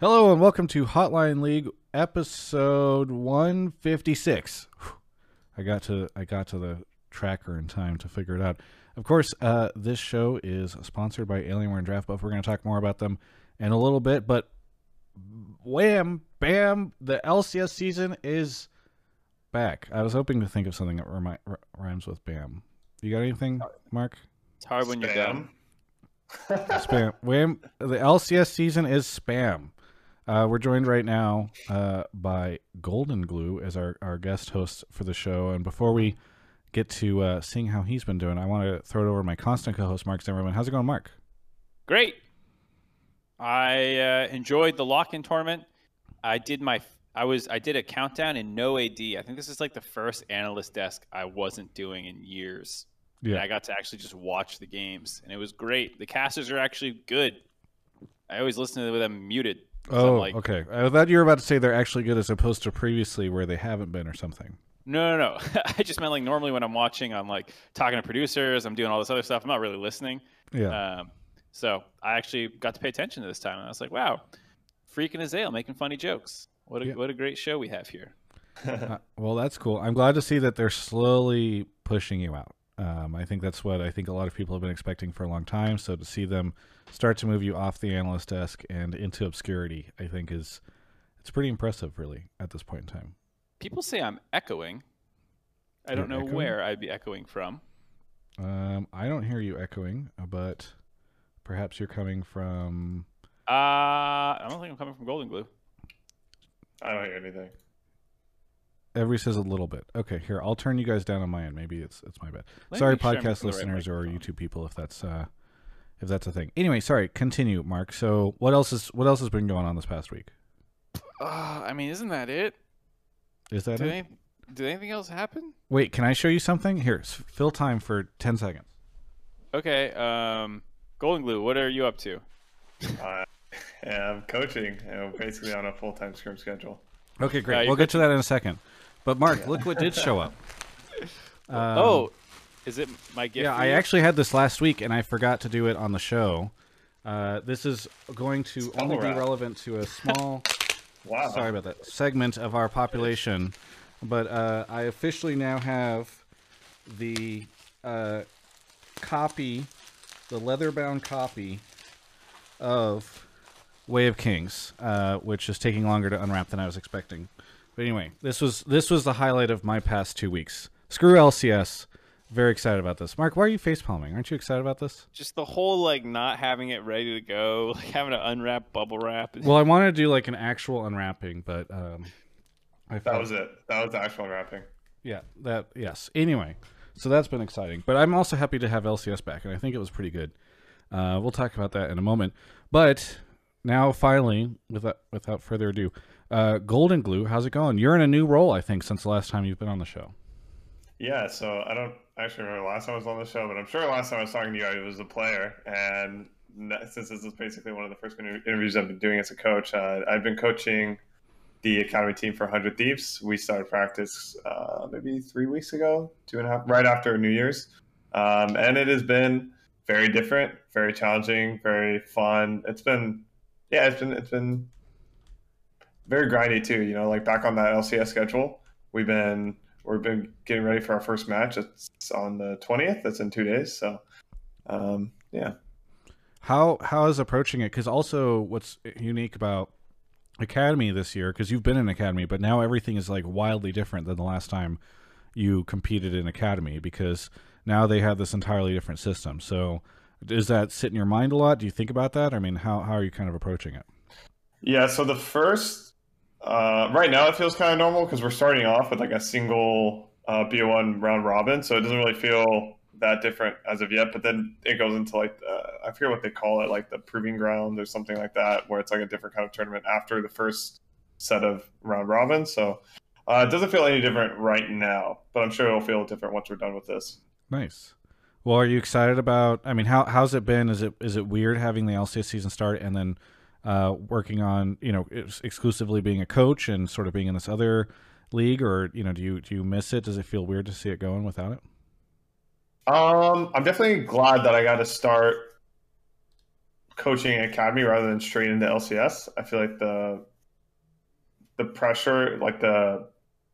Hello and welcome to Hotline League episode 156. I got to I got to the tracker in time to figure it out. Of course, uh, this show is sponsored by Alienware and Draft Buff. We're going to talk more about them in a little bit, but wham, bam, the LCS season is back. I was hoping to think of something that remi- r- rhymes with bam. You got anything, Mark? It's hard when you're Spam. dumb. spam. Wham, the LCS season is spam. Uh, we're joined right now uh, by Golden Glue as our, our guest host for the show. And before we get to uh, seeing how he's been doing, I want to throw it over to my constant co host, Mark Zimmerman. How's it going, Mark? Great. I uh, enjoyed the lock-in tournament. I did my I was I did a countdown in no AD. I think this is like the first analyst desk I wasn't doing in years. And I got to actually just watch the games, and it was great. The casters are actually good. I always listen to them muted. Oh, like, okay. I thought you were about to say they're actually good as opposed to previously where they haven't been or something. No, no, no. I just meant like normally when I'm watching, I'm like talking to producers, I'm doing all this other stuff. I'm not really listening. Yeah. Um, so I actually got to pay attention to this time, and I was like, "Wow, freaking Azael making funny jokes. What a Yeah. what a great show we have here." Uh, well, that's cool. I'm glad to see that they're slowly pushing you out. Um, I think that's what I think a lot of people have been expecting for a long time. So to see them start to move you off the analyst desk and into obscurity, I think is it's pretty impressive, really, at this point in time. People say I'm echoing. I don't know echoing? where I'd be echoing from. Um, I don't hear you echoing, but perhaps you're coming from. Uh, I don't think I'm coming from Golden Glue. I don't hear anything. Every says a little bit. Okay, here I'll turn you guys down on my end. Maybe it's it's my bad. Let sorry, make sure I'm podcast using the right listeners or. YouTube people, if that's uh, if that's a thing. Anyway, sorry. Continue, Mark. So what else is what else has been going on this past week? Uh, I mean, isn't that it? Is that Did, it? any, did anything else happen? Wait, can I show you something? Here, fill time for 10 seconds. Okay. Um, Golden Glue, what are you up to? I am coaching, you know, basically on a full time scrim schedule. Okay, Uh, great. you we'll get to that in a second. But Mark, look what did show up. Um, oh, is it my gift? yeah, I actually had this last week and I forgot to do it on the show. Uh, this is going to only be relevant to a small, Wow. sorry about that, segment of our population. But uh, I officially now have the uh, copy, the leather-bound copy of Way of Kings, uh, which is taking longer to unwrap than I was expecting. But anyway, this was this was the highlight of my past two weeks. Screw LCS. Very excited about this. Mark, why are you face palming? Aren't you excited about this? just the whole like not having it ready to go, like having to unwrap bubble wrap. Well, I wanted to do like an actual unwrapping, but um, I That felt, was it. That was the actual wrapping. yeah, that yes. Anyway, so that's been exciting. But I'm also happy to have LCS back, and I think it was pretty good. Uh, we'll talk about that in a moment. But now, finally, without without further ado, uh, Golden Glue, how's it going? You're in a new role, I think, since the last time you've been on the show. Yeah, so I don't actually remember last time I was on the show, but I'm sure last time I was talking to you, I was a player. And since this is basically one of the first interviews I've been doing as a coach, uh, I've been coaching the academy team for 100 Thieves. We started practice uh, maybe three weeks ago, two and a half, right after New Year's. Um, and it has been very different, very challenging, very fun. It's been, yeah, it's been, it's been very grindy too. You know, like back on that LCS schedule, we've been we've been getting ready for our first match. It's on the twentieth. That's in two days. So, um, yeah, How how is approaching it? Because also, what's unique about Academy this year? Because you've been in Academy, but now everything is like wildly different than the last time you competed in Academy. Because now they have this entirely different system. So, does that sit in your mind a lot? Do you think about that? I mean, how how are you kind of approaching it? yeah. So the first uh, right now it feels kind of normal because we're starting off with like a single uh, BO1 round robin, so it doesn't really feel that different as of yet. But then it goes into like uh, I forget what they call it, like the proving ground or something like that, where it's like a different kind of tournament after the first set of round robin. So uh, it doesn't feel any different right now, but I'm sure it'll feel different once we're done with this. Nice. Well, are you excited about? I mean, how how's it been? Is it is it weird having the LCS season start and then uh, working on you know exclusively being a coach and sort of being in this other league, or you know, do you do you miss it? Does it feel weird to see it going without it? Um, I'm definitely glad that I got to start coaching academy rather than straight into LCS. I feel like the the pressure, like the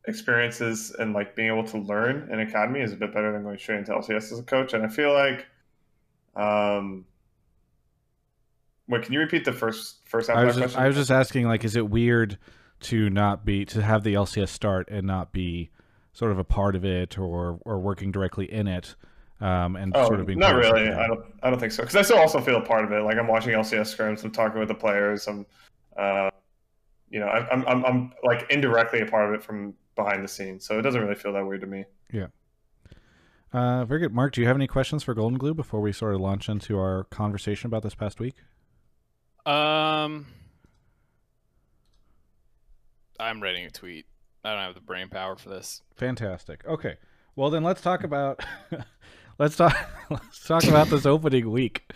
experiences and like being able to learn in academy is a bit better than going straight into LCS as a coach. And I feel like, um, wait, can you repeat the first first half I of was that just, question? I was just asking, like, is it weird to not be to have the LCS start and not be sort of a part of it or or working directly in it, um, and Oh, sort of being not really. I don't. I don't think so. Because I still also feel a part of it. Like I'm watching LCS scrims. I'm talking with the players. I'm, uh, you know, I'm, I'm, I'm, I'm like indirectly a part of it from behind the scenes. So it doesn't really feel that weird to me. Yeah. Uh, very good, Mark. Do you have any questions for Golden Glue before we sort of launch into our conversation about this past week? Um, I'm writing a tweet. I don't have the brain power for this. Fantastic. Okay. Well, then let's talk about let's talk let's talk about this opening week.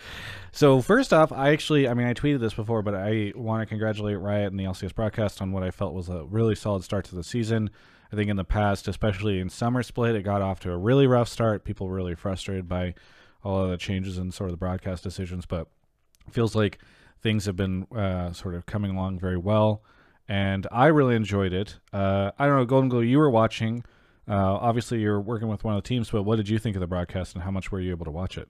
So first off, I actually, I mean, I tweeted this before, but I want to congratulate Riot and the LCS broadcast on what I felt was a really solid start to the season. I think in the past, especially in summer split, it got off to a really rough start. People were really frustrated by all of the changes and sort of the broadcast decisions, but feels like things have been uh, sort of coming along very well, and I really enjoyed it. Uh, I don't know, Golden Glue, you were watching. Uh, obviously, you're working with one of the teams, but what did you think of the broadcast, and how much were you able to watch it?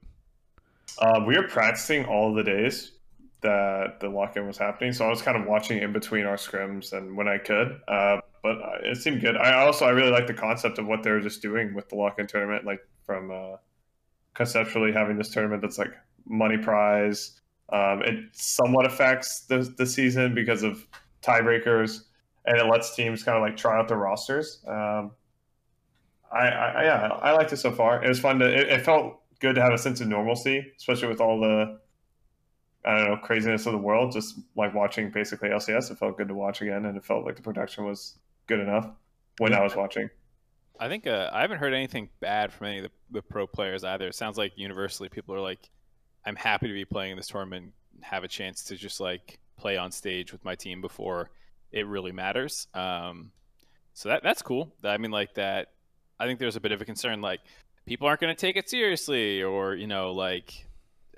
Um, we were practicing all the days that the lock-in was happening, so I was kind of watching in between our scrims and when I could. Uh, but uh, it seemed good. I also I really like the concept of what they were just doing with the lock-in tournament, like from uh, conceptually having this tournament that's like money prize. Um, it somewhat affects the the season because of tiebreakers, and it lets teams kind of like try out their rosters. Um, I, I yeah, I liked it so far. It was fun to. It, it felt good to have a sense of normalcy, especially with all the I don't know craziness of the world. Just like watching basically LCS, it felt good to watch again, and it felt like the production was good enough when I was watching. I think uh, I haven't heard anything bad from any of the, the pro players either. It sounds like universally people are like, I'm happy to be playing in this tournament, and have a chance to just like play on stage with my team before it really matters. Um, so that that's cool. I mean, like that. I think there's a bit of a concern, like people aren't going to take it seriously, or you know, like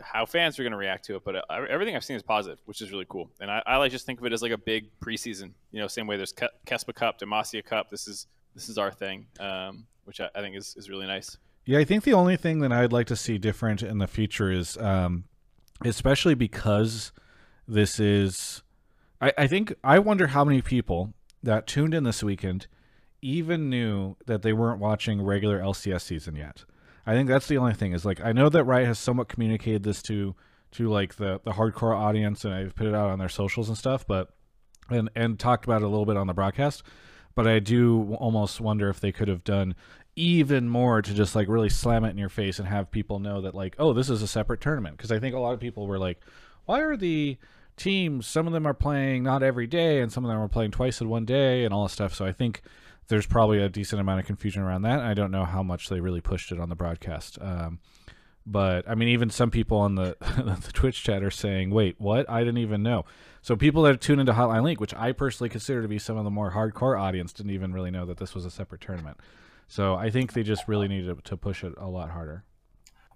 how fans are going to react to it. But uh, everything I've seen is positive, which is really cool. And I, I like just think of it as like a big preseason. You know, same way there's Kespa Cup, Demacia Cup. This is this is our thing, um, which I, I think is, is really nice. Yeah, I think the only thing that I'd like to see different in the future is, um, especially because this is, I, I think I wonder how many people that tuned in this weekend even knew that they weren't watching regular LCS season yet. I think that's the only thing is like I know that Riot has somewhat communicated this to to like the the hardcore audience and I've put it out on their socials and stuff, but and and talked about it a little bit on the broadcast. But I do almost wonder if they could have done even more to just like really slam it in your face and have people know that like oh this is a separate tournament because I think a lot of people were like why are the teams some of them are playing not every day and some of them are playing twice in one day and all this stuff so I think there's probably a decent amount of confusion around that. I don't know how much they really pushed it on the broadcast. Um, but I mean, even some people on the, the Twitch chat are saying, "Wait, what? I didn't even know." So people that tune into Hotline League which I personally consider to be some of the more hardcore audience, didn't even really know that this was a separate tournament. So I think they just really needed to push it a lot harder.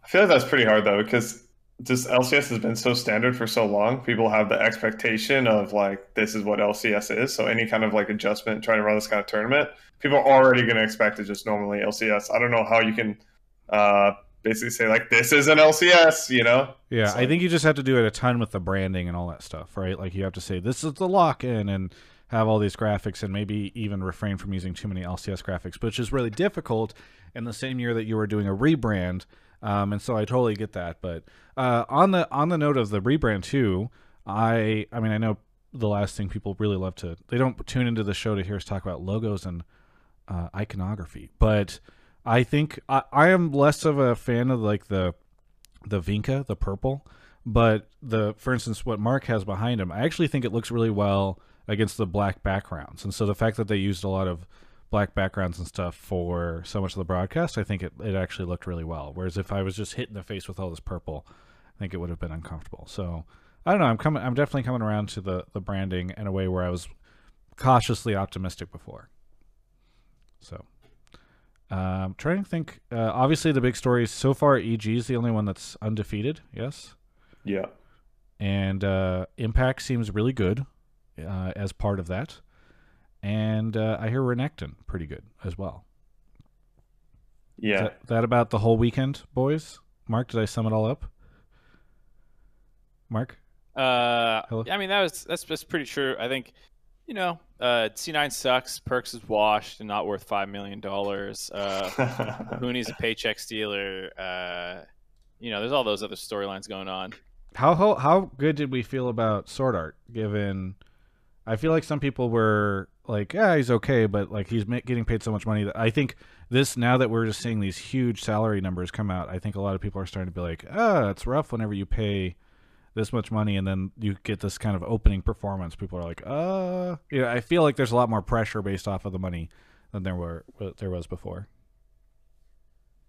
I feel like that's pretty hard though, because just LCS has been so standard for so long. People have the expectation of like this is what LCS is. So any kind of like adjustment trying to run this kind of tournament, people are already going to expect it just normally LCS. I don't know how you can uh, basically say like this is an LCS, you know? Yeah, So- I think you just have to do it a ton with the branding and all that stuff, right? Like you have to say this is the lock in and have all these graphics and maybe even refrain from using too many LCS graphics, which is really difficult in the same year that you were doing a rebrand. Um, and so I totally get that. But uh, on the on the note of the rebrand too, I I mean I know the last thing people really love to they don't tune into the show to hear us talk about logos and uh, iconography, but I think I, I am less of a fan of like the the Vinca, the purple, but the for instance what Mark has behind him, I actually think it looks really well against the black backgrounds. And so the fact that they used a lot of black backgrounds and stuff for so much of the broadcast, I think it, it actually looked really well. Whereas if I was just hit in the face with all this purple, I think it would have been uncomfortable. So I don't know. I'm coming. I'm definitely coming around to the the branding in a way where I was cautiously optimistic before. So, um, trying to think. Uh, obviously, the big story is so far. EG is the only one that's undefeated. Yes, Yeah. and uh, Impact seems really good uh, as part of that. And uh, I hear Renekton pretty good as well. Yeah. Is that, that about the whole weekend, boys? Mark, did I sum it all up? Mark? Uh, Hello? I mean that was that's that's pretty true. I think, you know, uh, C9 sucks. Perkz is washed and not worth five million dollars. Uh, Huni's a paycheck stealer. Uh, you know, there's all those other storylines going on. How, how how good did we feel about SwordArt? Given, I feel like some people were like, "Yeah, he's okay," but like he's getting paid so much money that I think this now that we're just seeing these huge salary numbers come out, I think a lot of people are starting to be like, "Ah, it's rough whenever you pay this much money and then you get this kind of opening performance." People are like, "Uh, yeah." I feel like there's a lot more pressure based off of the money than there were there was before.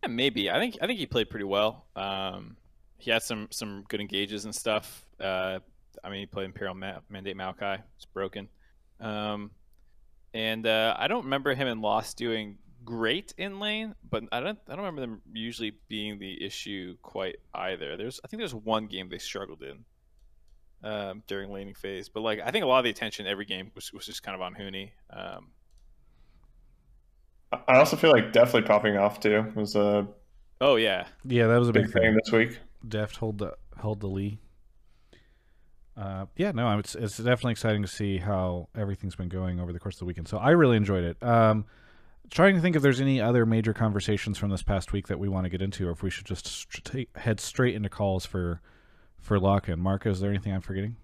Yeah, maybe. I think I think he played pretty well. Um, he had some some good engages and stuff. Uh, I mean, he played Imperial Ma- Mandate Maokai. It's broken. Um, and uh, I don't remember him and Lost doing great in lane, but I don't I don't remember them usually being the issue quite either. There's I think there's one game they struggled in um, during laning phase, but like I think a lot of the attention every game was, was just kind of on Huni. Um, I also feel like Deftly popping off too was a oh yeah, Yeah, that was a big, big thing this week. Deft hold the hold the lead. Uh, yeah, no, it's it's definitely exciting to see how everything's been going over the course of the weekend. So I really enjoyed it. Um, trying to think if there's any other major conversations from this past week that we want to get into, or if we should just st- head straight into calls for for lock in. Marco, is there anything I'm forgetting?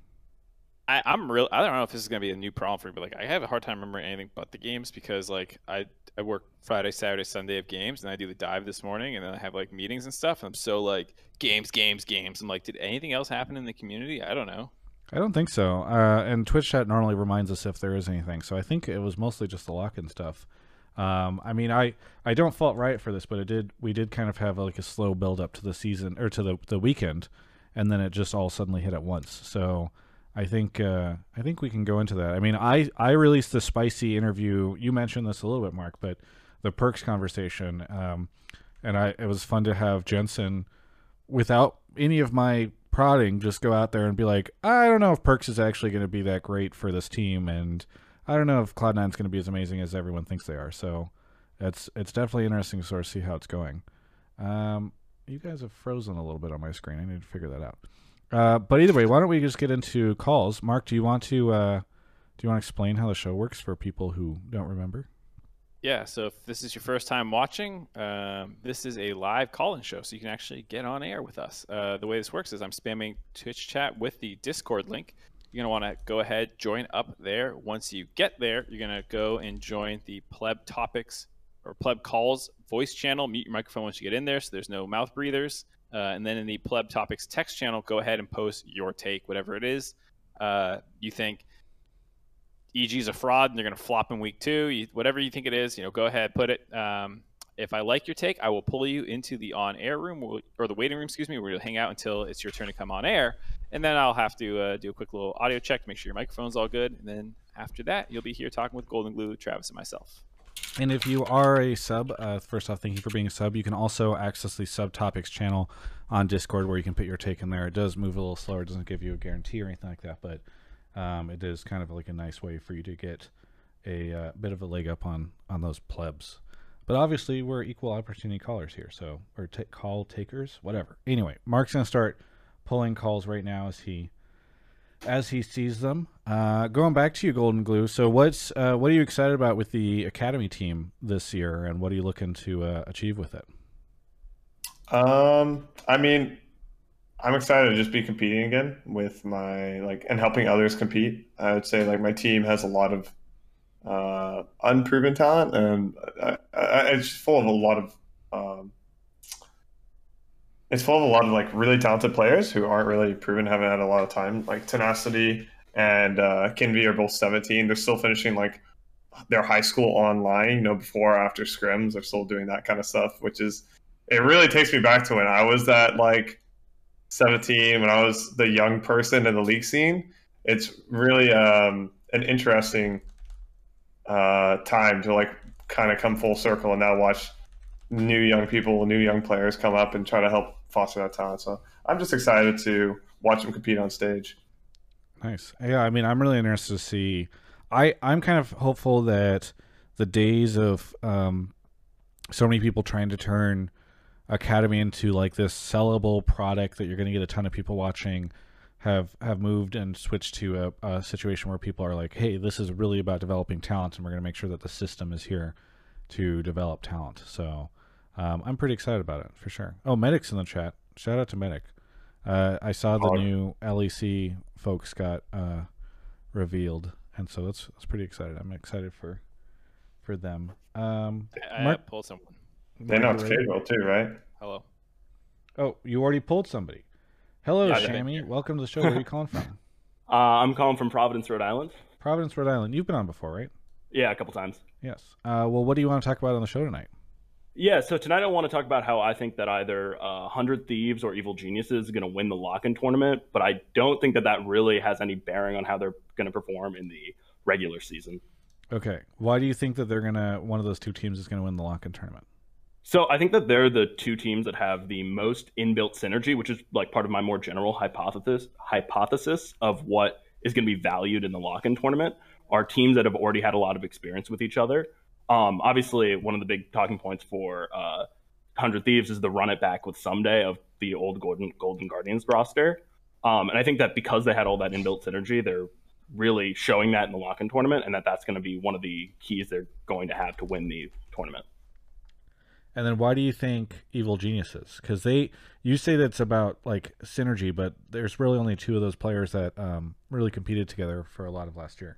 I, I'm real. I don't know if this is gonna be a new problem for me, but like I have a hard time remembering anything but the games because like I I work Friday, Saturday, Sunday of games, and I do the dive this morning, and then I have like meetings and stuff. And I'm so like games, games, games. I'm like, did anything else happen in the community? I don't know. I don't think so. Uh, and Twitch chat normally reminds us if there is anything. So I think it was mostly just the lock in stuff. Um, I mean, I, I don't fault Riot for this, but it did we did kind of have like a slow build up to the season or to the the weekend, and then it just all suddenly hit at once. So I think uh, I think we can go into that. I mean, I I released the spicy interview. You mentioned this a little bit, Mark, but the Perkz conversation, um, and I it was fun to have Jensen without any of my prodding just go out there and be like, I don't know if Perkz is actually going to be that great for this team, and I don't know if Cloud9 is going to be as amazing as everyone thinks they are. So it's it's definitely interesting to sort of see how it's going. Um, you guys have frozen a little bit on my screen. I need to figure that out. Uh, but either way, why don't we just get into calls? Mark, do you want to uh, do you want to explain how the show works for people who don't remember? Yeah, so if this is your first time watching, um, this is a live call-in show, so you can actually get on air with us. Uh, the way this works is I'm spamming Twitch chat with the Discord link. You're gonna want to go ahead, join up there. Once you get there, you're gonna go and join the Pleb Topics or Pleb Calls voice channel. Mute your microphone once you get in there, so there's no mouth breathers. Uh, and then in the Pleb Topics text channel, go ahead and post your take, whatever it is. Uh, you think EG is a fraud and they're going to flop in week two, you, whatever you think it is, you know, go ahead, put it. Um, if I like your take, I will pull you into the on air room or the waiting room, excuse me, where you'll hang out until it's your turn to come on air. And then I'll have to uh, do a quick little audio check, to make sure your microphone's all good. And then after that, you'll be here talking with Golden Glue, Travis, and myself. And if you are a sub, uh, first off, thank you for being a sub. You can also access the subtopics channel on Discord where you can put your take in there. It does move a little slower, it doesn't give you a guarantee or anything like that, but um, it is kind of like a nice way for you to get a uh, bit of a leg up on on those plebs. But obviously, we're equal opportunity callers here, so or t- call takers, whatever. Anyway, Mark's gonna start pulling calls right now as he as he sees them. Uh, going back to you, Golden Glue. So, what's uh, what are you excited about with the academy team this year, and what are you looking to uh, achieve with it? Um, I mean, I'm excited to just be competing again with my like and helping others compete. I would say like my team has a lot of uh, unproven talent, and I, I, it's full of a lot of um, it's full of a lot of like really talented players who aren't really proven, haven't had a lot of time. Like Tenacity and uh, Kenvi are both 17. They're still finishing like their high school online, you know, before or after scrims. They're still doing that kind of stuff, which is it really takes me back to when I was that like 17 when I was the young person in the league scene. It's really um, an interesting uh, time to like kind of come full circle and now watch new young people, new young players come up and try to help foster that talent. So I'm just excited to watch them compete on stage. Nice. Yeah, I mean, I'm really interested to see. I I'm kind of hopeful that the days of um, so many people trying to turn Academy into like this sellable product that you're going to get a ton of people watching have have moved and switched to a, a situation where people are like, hey, this is really about developing talent, and we're going to make sure that the system is here to develop talent. So um, I'm pretty excited about it for sure. Oh, Medic's in the chat. Shout out to Medic. Uh, I saw the Oh. new LEC folks got uh, revealed, and so that's that's pretty excited. I'm excited for for them. Um, I, I Mark- pulled someone. They know it's Mark, you ready? Cahill too, right? Hello. Oh, you already pulled somebody. Hello, Yeah, Shammy. Welcome to the show. Where are you calling from? Uh, I'm calling from Providence, Rhode Island. Providence, Rhode Island. You've been on before, right? Yeah, a couple times. Yes. Uh, well, what do you want to talk about on the show tonight? Yeah, so tonight I want to talk about how I think that either uh, Hundred Thieves or Evil Geniuses is going to win the lock-in tournament, but I don't think that that really has any bearing on how they're going to perform in the regular season. Okay. Why do you think that they're gonna one of those two teams is gonna win the lock-in tournament? So I think that they're the two teams that have the most inbuilt synergy, which is like part of my more general hypothesis hypothesis of what is going to be valued in the lock-in tournament are teams that have already had a lot of experience with each other. Um, obviously, one of the big talking points for uh, Hundred Thieves is the run it back with someday of the old Golden Golden Guardians roster, um, and I think that because they had all that inbuilt synergy, they're really showing that in the lock-in tournament, and that that's going to be one of the keys they're going to have to win the tournament. And then why do you think Evil Geniuses? Because they, you say that it's about like synergy, but there's really only two of those players that um, really competed together for a lot of last year.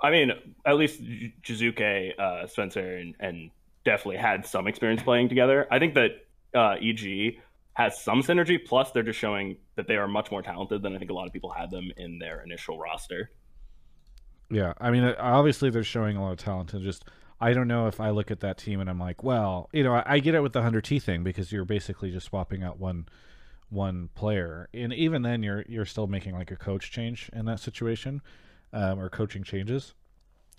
I mean, at least Jiizuke, uh, Spencer, and, and definitely had some experience playing together. I think that uh, EG has some synergy. Plus, they're just showing that they are much more talented than I think a lot of people had them in their initial roster. Yeah, I mean, obviously they're showing a lot of talent, and just I don't know if I look at that team and I'm like, well, you know, I, I get it with the hundred T thing because you're basically just swapping out one one player, and even then you're you're still making like a coach change in that situation, um, or coaching changes.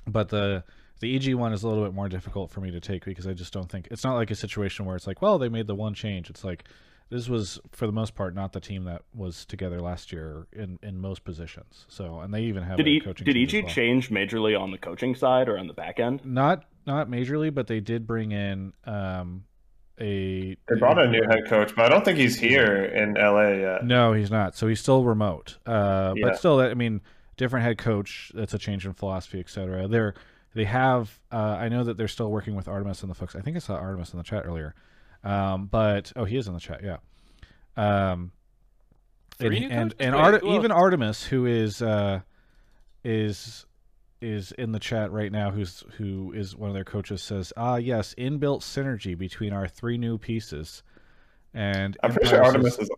But the the EG one is a little bit more difficult for me to take because I just don't think it's not like a situation where it's like, well, they made the one change. It's like this was for the most part not the team that was together last year in in most positions. So, and they even have Did a e- coaching did EG well. change majorly on the coaching side or on the back end? Not not majorly, but they did bring in um a They brought a new head coach, but I don't think he's here in LA yet. No, he's not. So he's still remote. Uh, Yeah. but still, I mean, different head coach. That's a change in philosophy, etc. They're they have. Uh, I know that they're still working with Artemis and the folks. I think I saw Artemis in the chat earlier. Um, but oh, he is in the chat. Yeah. Um, Three and and, and Wait, Arte- even Artemis, who is uh, is is in the chat right now, who's who is one of their coaches, says, "Ah, yes, inbuilt synergy between our three new pieces." And I'm pretty sure Empire Artemis says- is.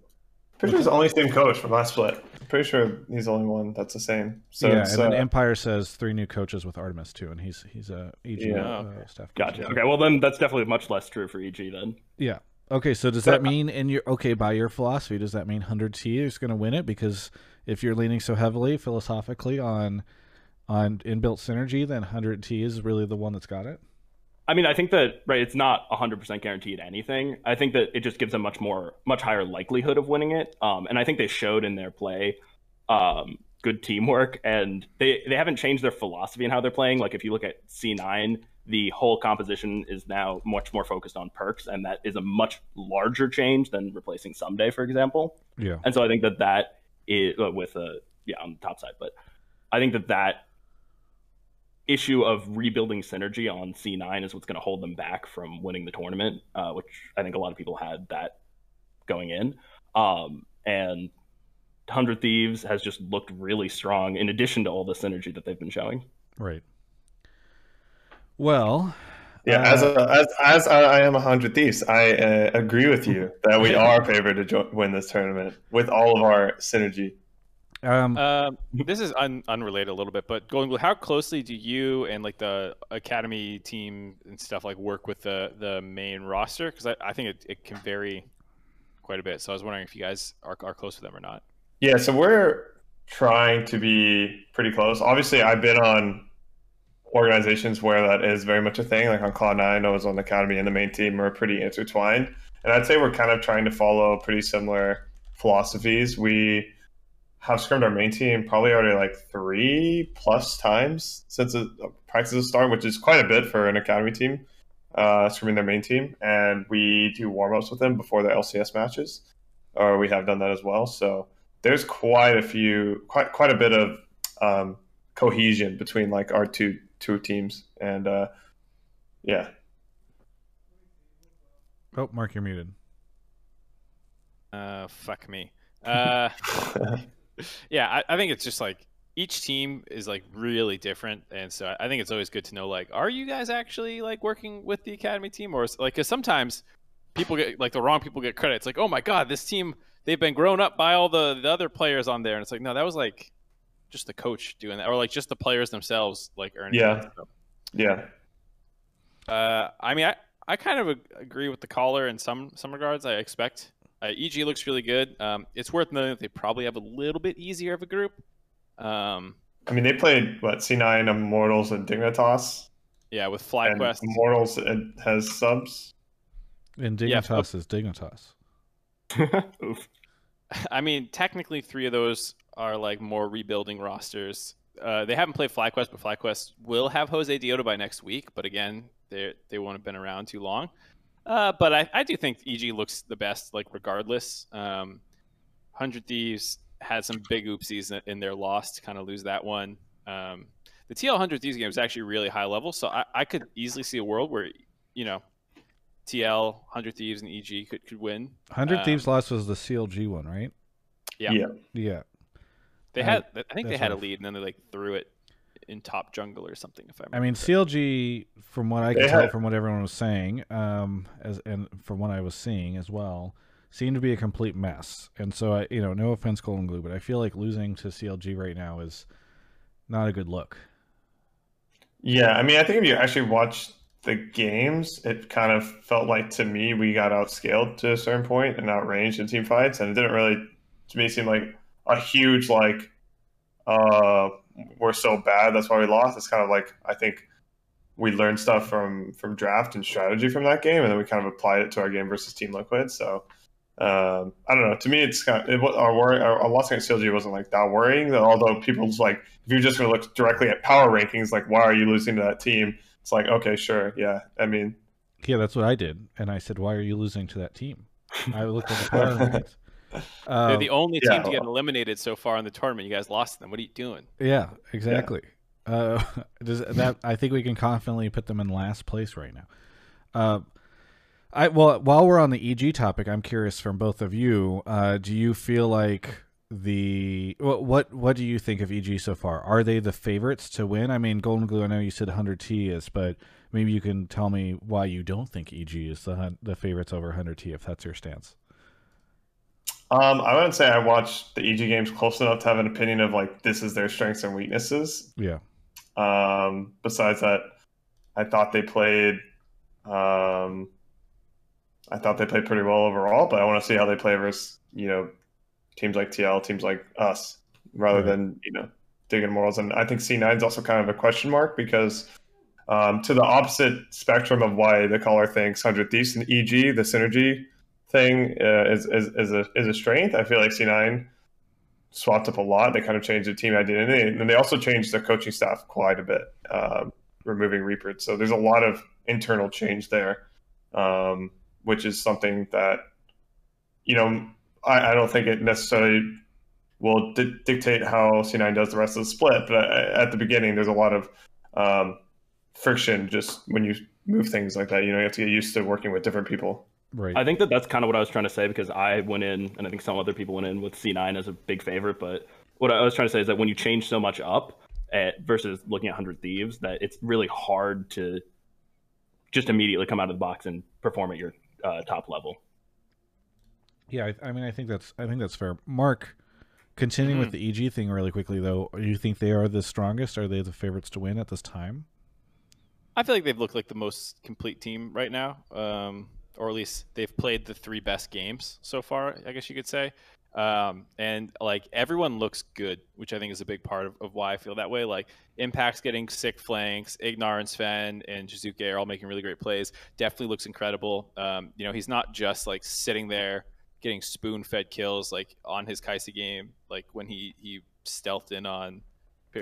Pretty sure he's the only same coach from last split. I'm pretty sure he's the only one that's the same. So yeah, it's, and then uh, Empire says three new coaches with Artemis too, and he's he's a EG Yeah. uh, Okay. staff. coach. Gotcha. Okay, well then that's definitely much less true for EG then. Yeah. Okay, so does that mean in your okay by your philosophy does that mean hundred T is going to win it because if you're leaning so heavily philosophically on on inbuilt synergy, then hundred T is really the one that's got it. I mean, I think that right, it's not 100% guaranteed anything. I think that it just gives them much more, much higher likelihood of winning it. Um, and I think they showed in their play um, good teamwork, and they they haven't changed their philosophy in how they're playing. Like if you look at C9, the whole composition is now much more focused on Perkz, and that is a much larger change than replacing Ssumday, for example. Yeah. And so I think that that is uh, with a yeah on the top side, but I think that that issue of rebuilding synergy on C9 is what's going to hold them back from winning the tournament, uh, which I think a lot of people had that going in. Um, and Hundred Thieves has just looked really strong in addition to all the synergy that they've been showing. Right. Well, yeah, uh, as a, as as I am a hundred thieves, I uh, agree with you that we are favored to jo- win this tournament with all of our synergy. Um, Um, this is un- unrelated a little bit, but going, how closely do you and like the academy team and stuff like work with the the main roster? Because I, I think it, it can vary quite a bit. So I was wondering if you guys are, are close with them or not. Yeah, so we're trying to be pretty close. Obviously, I've been on organizations where that is very much a thing. Like on Cloud9, I was on the Academy and the main team are pretty intertwined. And I'd say we're kind of trying to follow pretty similar philosophies. We have scrimmed our main team probably already like three plus times since the practices start, which is quite a bit for an academy team, uh, scrimming their main team. And we do warm ups with them before the LCS matches, or we have done that as well. So there's quite a few, quite quite a bit of um, cohesion between like our two two teams, and uh, yeah. Oh, Mark, you're muted. Uh, fuck me. Uh, yeah, I, I think it's just like each team is like really different, and so I think it's always good to know like, are you guys actually like working with the academy team, or is, like, because sometimes people get like the wrong people get credit. It's like, oh my god, this team they've been grown up by all the the other players on there, and it's like, no, that was like just the coach doing that, or like just the players themselves like earning. Yeah. it. Yeah. uh, I mean, I, I kind of agree with the caller in some some regards. I expect uh, EG looks really good. Um, it's worth noting that they probably have a little bit easier of a group. Um, I mean, they played what C9, Immortals, and Dignitas. yeah, with And FlyQuest. Immortals it has subs. And Yeah, Dignitas is Dignitas. Oof. I mean, technically, three of those are like more rebuilding rosters. Uh, they haven't played FlyQuest, but FlyQuest will have Josedeodo by next week. But again, they they won't have been around too long. Uh, but I, I do think EG looks the best, like regardless. Um, Hundred Thieves had some big oopsies in- in their loss to kind of lose that one. Um, the TL Hundred Thieves game is actually really high level, so I, I could easily see a world where you know TL Hundred Thieves and EG could could win. 100 Um, Thieves lost was the CLG one, right? Yeah. Yeah. Yeah. They Uh, had, I think they had a lead, and then they like threw it in top jungle or something. If I remember. I mean. CLG, from what I can tell from what everyone was saying, um, as and from what I was seeing as well, seemed to be a complete mess. And so, I, you know, no offense, Golden Glue, but I feel like losing to CLG right now is not a good look. Yeah, I mean, I think if you actually watch the games, it kind of felt like to me we got outscaled to a certain point and outranged in team fights, and it didn't really, to me, seem like a huge like, uh, we're so bad that's why we lost. It's kind of like I think we learned stuff from from draft and strategy from that game, and then we kind of applied it to our game versus Team Liquid. So. Um, I don't know. To me, it's kind of, it, our worry. Our, our loss against CLG wasn't like that worrying. Although people's like, if you're just going to look directly at power rankings, like, why are you losing to that team? It's like, okay, sure, yeah. I mean, Yeah, that's what I did. And I said, why are you losing to that team? I looked at the power rankings. They're Um, the only yeah, team to get eliminated so far in the tournament. You guys lost them. What are you doing? Yeah, exactly. Uh, does that I think we can confidently put them in last place right now. Uh, I well, while we're on the EG topic, I'm curious from both of you. Uh, do you feel like the what, what what do you think of EG so far? Are they the favorites to win? I mean, Golden Glue. I know you said 100T is, but maybe you can tell me why you don't think EG is the the favorites over 100T if that's your stance. Um, I wouldn't say I watched the EG games close enough to have an opinion of like this is their strengths and weaknesses. Yeah. Um, besides that, I thought they played. Um, I thought they played pretty well overall, but I want to see how they play versus you know teams like TL, teams like us, rather Right. than you know digging morals. And I think C9 is also kind of a question mark because um, to the opposite spectrum of why the caller thinks Hundred Thieves and EG, the synergy thing uh, is, is a is a strength. I feel like C9 swapped up a lot. They kind of changed their team identity, and then they also changed their coaching staff quite a bit, um, removing Reapered. So there's a lot of internal change there, um, which is something that you know I, I don't think it necessarily will di- dictate how C9 does the rest of the split. But I- at the beginning, there's a lot of um, friction just when you move things like that. You know, you have to get used to working with different people. Right. I think that that's kind of what I was trying to say because I went in, and I think some other people went in with C9 as a big favorite. But what I was trying to say is that when you change so much up at, versus looking at 100 Thieves, that it's really hard to just immediately come out of the box and perform at your uh, top level. Yeah, I, I mean, I think that's I think that's fair. Mark, continuing with the EG thing really quickly though, do you think they are the strongest? Are they the favorites to win at this time? I feel like they've looked like the most complete team right now, um, or at least they've played the three best games so far. I guess you could say. Um, and like everyone looks good, which I think is a big part of, of why I feel that way. Like Impact's getting sick flanks, Ignar and Sven and Jiizuke are all making really great plays. Deftly looks incredible. Um, you know, he's not just like sitting there getting spoon fed kills like on his Kai'Sa game, like when he he stealthed in on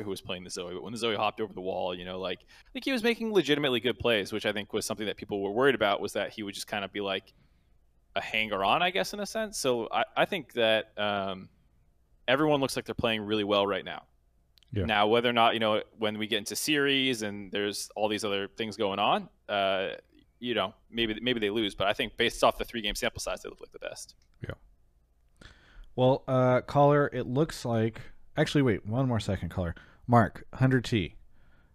who was playing the Zoe, but when the Zoe hopped over the wall, you know, like like he was making legitimately good plays, which I think was something that people were worried about was that he would just kind of be like a hanger on, I guess, in a sense. So I, I think that um, everyone looks like they're playing really well right now. Yeah. Now, whether or not you know when we get into series and there's all these other things going on, uh, you know, maybe maybe they lose. But I think based off the three game sample size, they look like the best. Yeah. Well, uh, caller, it looks like actually wait one more second, caller. Mark, hundred T.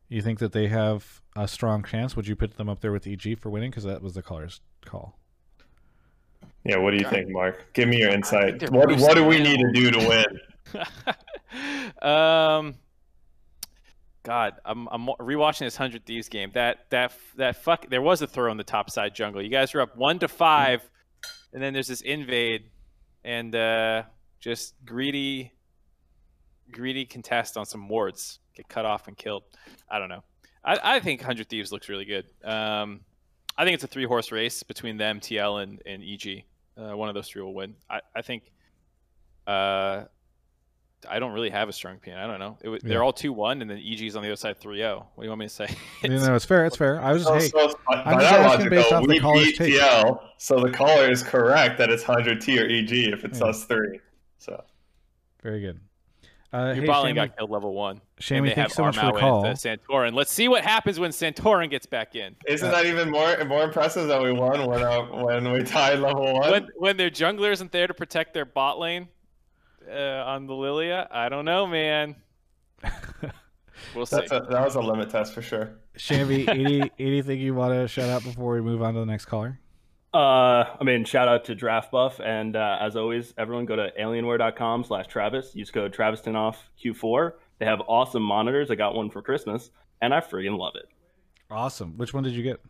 You think that they have a strong chance? Would you put them up there with EG for winning? Because that was the caller's call. Yeah, what do you God. think, Mark? Give me your insight. What what do we need to do to win? um, God, I'm I'm rewatching this Hundred Thieves game. That that that fuck. There was a throw in the top side jungle. You guys are up one to five, and then there's this invade, and uh, just greedy, greedy contest on some wards get cut off and killed. I don't know. I, I think Hundred Thieves looks really good. Um, I think it's a three horse race between them, TL, and, and EG. Uh, one of those three will win. I, I think. Uh, I don't really have a strong opinion. I don't know. It, yeah. They're all two one, and then EG's on the other side 3-0. What do you want me to say? you know, it's fair. It's fair. I was just, hey, so, I'm just asking based off the caller's take. TL, so the caller is correct that it's hundred T or EG if it's yeah. us three. So very good. Uh, Your hey, bot lane got killed level one. Shamey, thanks so much for the call. Santorin. Let's see what happens when Santorin gets back in. Isn't uh, that even more more impressive that we won when uh, when we tied level one? When when their jungler isn't there to protect their bot lane uh, on the Lilia, I don't know, man. We'll see. A, that was a limit test for sure. Shamby, any, anything you want to shout out before we move on to the next caller? Uh, I mean, shout out to Draft Buff, and uh, as always, everyone go to alienware.com slash Travis. Use code TravisTinoff Q4. They have awesome monitors. I got one for Christmas, and I freaking love it. Awesome. Which one did you get?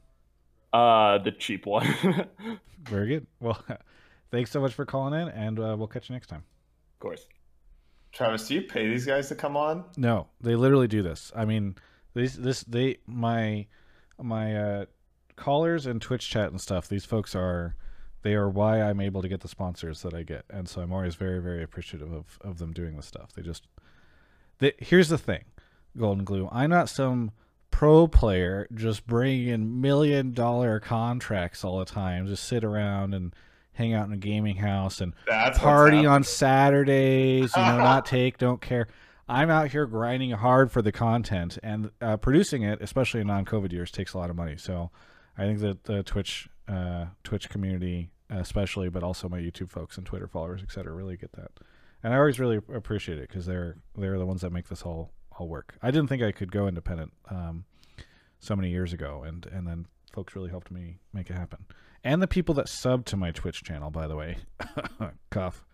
Uh, the cheap one. Very good. Well, thanks so much for calling in, and uh, we'll catch you next time. Of course. Travis, do you pay these guys to come on? No, they literally do this. I mean, this this they my my uh callers and Twitch chat and stuff, these folks are they are why I'm able to get the sponsors that I get, and so I'm always very very appreciative of of them doing this stuff. They just they, here's the thing, Golden Glue. I'm not some pro player just bringing in million dollar contracts all the time, just sit around and hang out in a gaming house and That's party on Saturdays, you know, not take, don't care. I'm out here grinding hard for the content and uh, producing it, especially in non-COVID years, takes a lot of money. So I think that the Twitch uh, Twitch community, especially, but also my YouTube folks and Twitter followers, etc., really get that. And I always really appreciate it because they're they're the ones that make this all all work. I didn't think I could go independent um, so many years ago, and and then folks really helped me make it happen. And the people that sub to my Twitch channel, by the way, cough,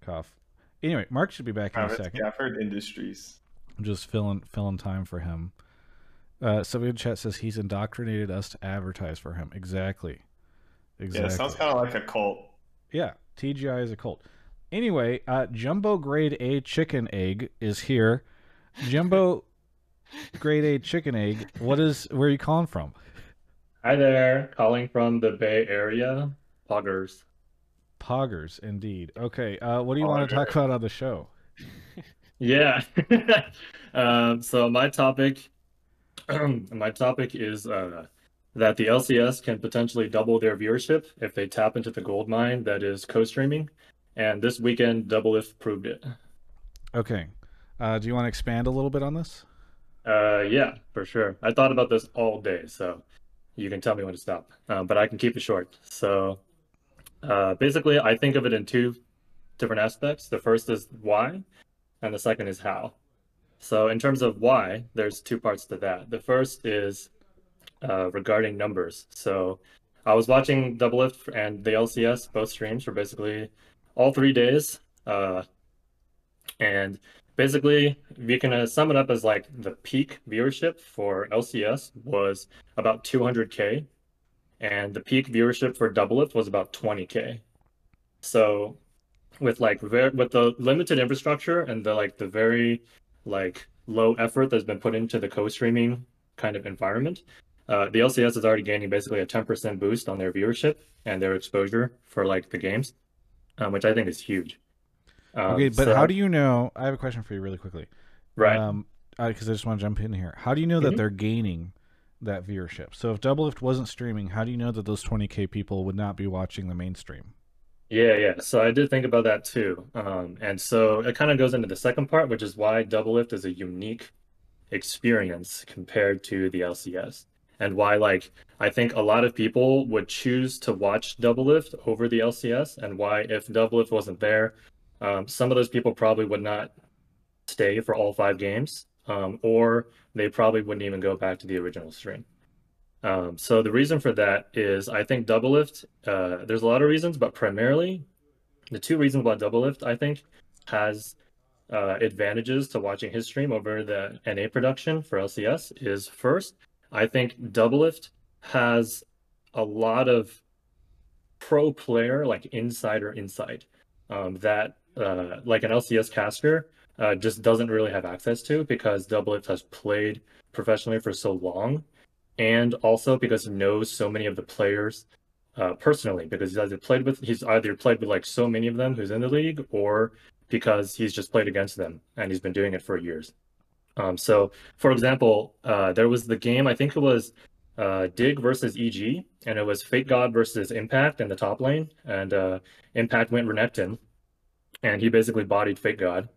cough. Anyway, Mark should be back in a second. Gafford Industries. I'm just filling filling time for him. Uh, somebody in chat says he's indoctrinated us to advertise for him. Exactly. Exactly. Yeah, sounds kind of like a cult. Yeah, TGI is a cult. Anyway, uh, Jumbo Grade A Chicken Egg is here. Jumbo Grade A Chicken Egg. What is? Where are you calling from? Hi there, calling from the Bay Area. Poggers. Poggers, indeed. Okay, uh, what do you Poggers. want to talk about on the show? yeah. um, so my topic my topic is uh, that the LCS can potentially double their viewership if they tap into the gold mine that is co-streaming, and this weekend Doublelift proved it. Okay, uh, do you want to expand a little bit on this? Uh, yeah, for sure. I thought about this all day, so you can tell me when to stop, uh, but I can keep it short. So, uh, basically, I think of it in two different aspects. The first is why, and the second is how. So in terms of why, there's two parts to that. The first is uh, regarding numbers. So I was watching Doublelift and the LCS, both streams for basically all three days. Uh, and basically, we can uh, sum it up as like the peak viewership for LCS was about 200K, and the peak viewership for Doublelift was about 20K. So with like very with the limited infrastructure and the like the very like low effort that's been put into the co-streaming kind of environment, uh, the LCS is already gaining basically a 10% boost on their viewership and their exposure for like the games, um, which I think is huge. Um, okay, but so, how do you know? I have a question for you, really quickly. Right. Um, because I, I, just want to jump in here. How do you know mm-hmm. that they're gaining that viewership? So if Doublelift wasn't streaming, how do you know that those 20k people would not be watching the mainstream? Yeah, yeah. So I did think about that too. Um, and so it kind of goes into the second part, which is why Doublelift is a unique experience compared to the LCS. And why, like, I think a lot of people would choose to watch Doublelift over the LCS, and why, if Doublelift wasn't there, um, some of those people probably would not stay for all five games, um, or they probably wouldn't even go back to the original stream. Um, so the reason for that is I think Doublelift, uh, there's a lot of reasons, but primarily the two reasons why Doublelift, I think, has uh, advantages to watching his stream over the NA production for LCS is first, I think Doublelift has a lot of pro player, like insider insight, um, that uh, like an LCS caster uh, just doesn't really have access to because Doublelift has played professionally for so long and also because he knows so many of the players uh, personally because he's either played with he's either played with like so many of them who's in the league or because he's just played against them and he's been doing it for years. Um, so, for example, uh, there was the game I think it was uh, Dig versus EG, and it was FakeGod versus Impact in the top lane, and uh, Impact went Renekton, and he basically bodied FakeGod,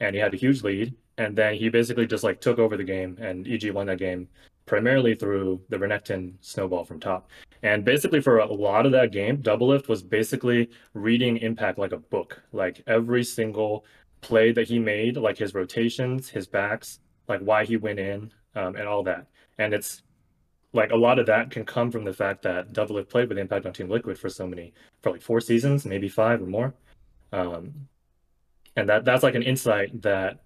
and he had a huge lead, and then he basically just like took over the game, and EG won that game primarily through the Renekton snowball from top. And basically, for a lot of that game, Doublelift was basically reading Impact like a book. Like every single play that he made, like his rotations, his backs, like why he went in, um, and all that. And it's like a lot of that can come from the fact that Doublelift played with Impact on Team Liquid for so many, for like four seasons, maybe five or more. Um, and that that's like an insight that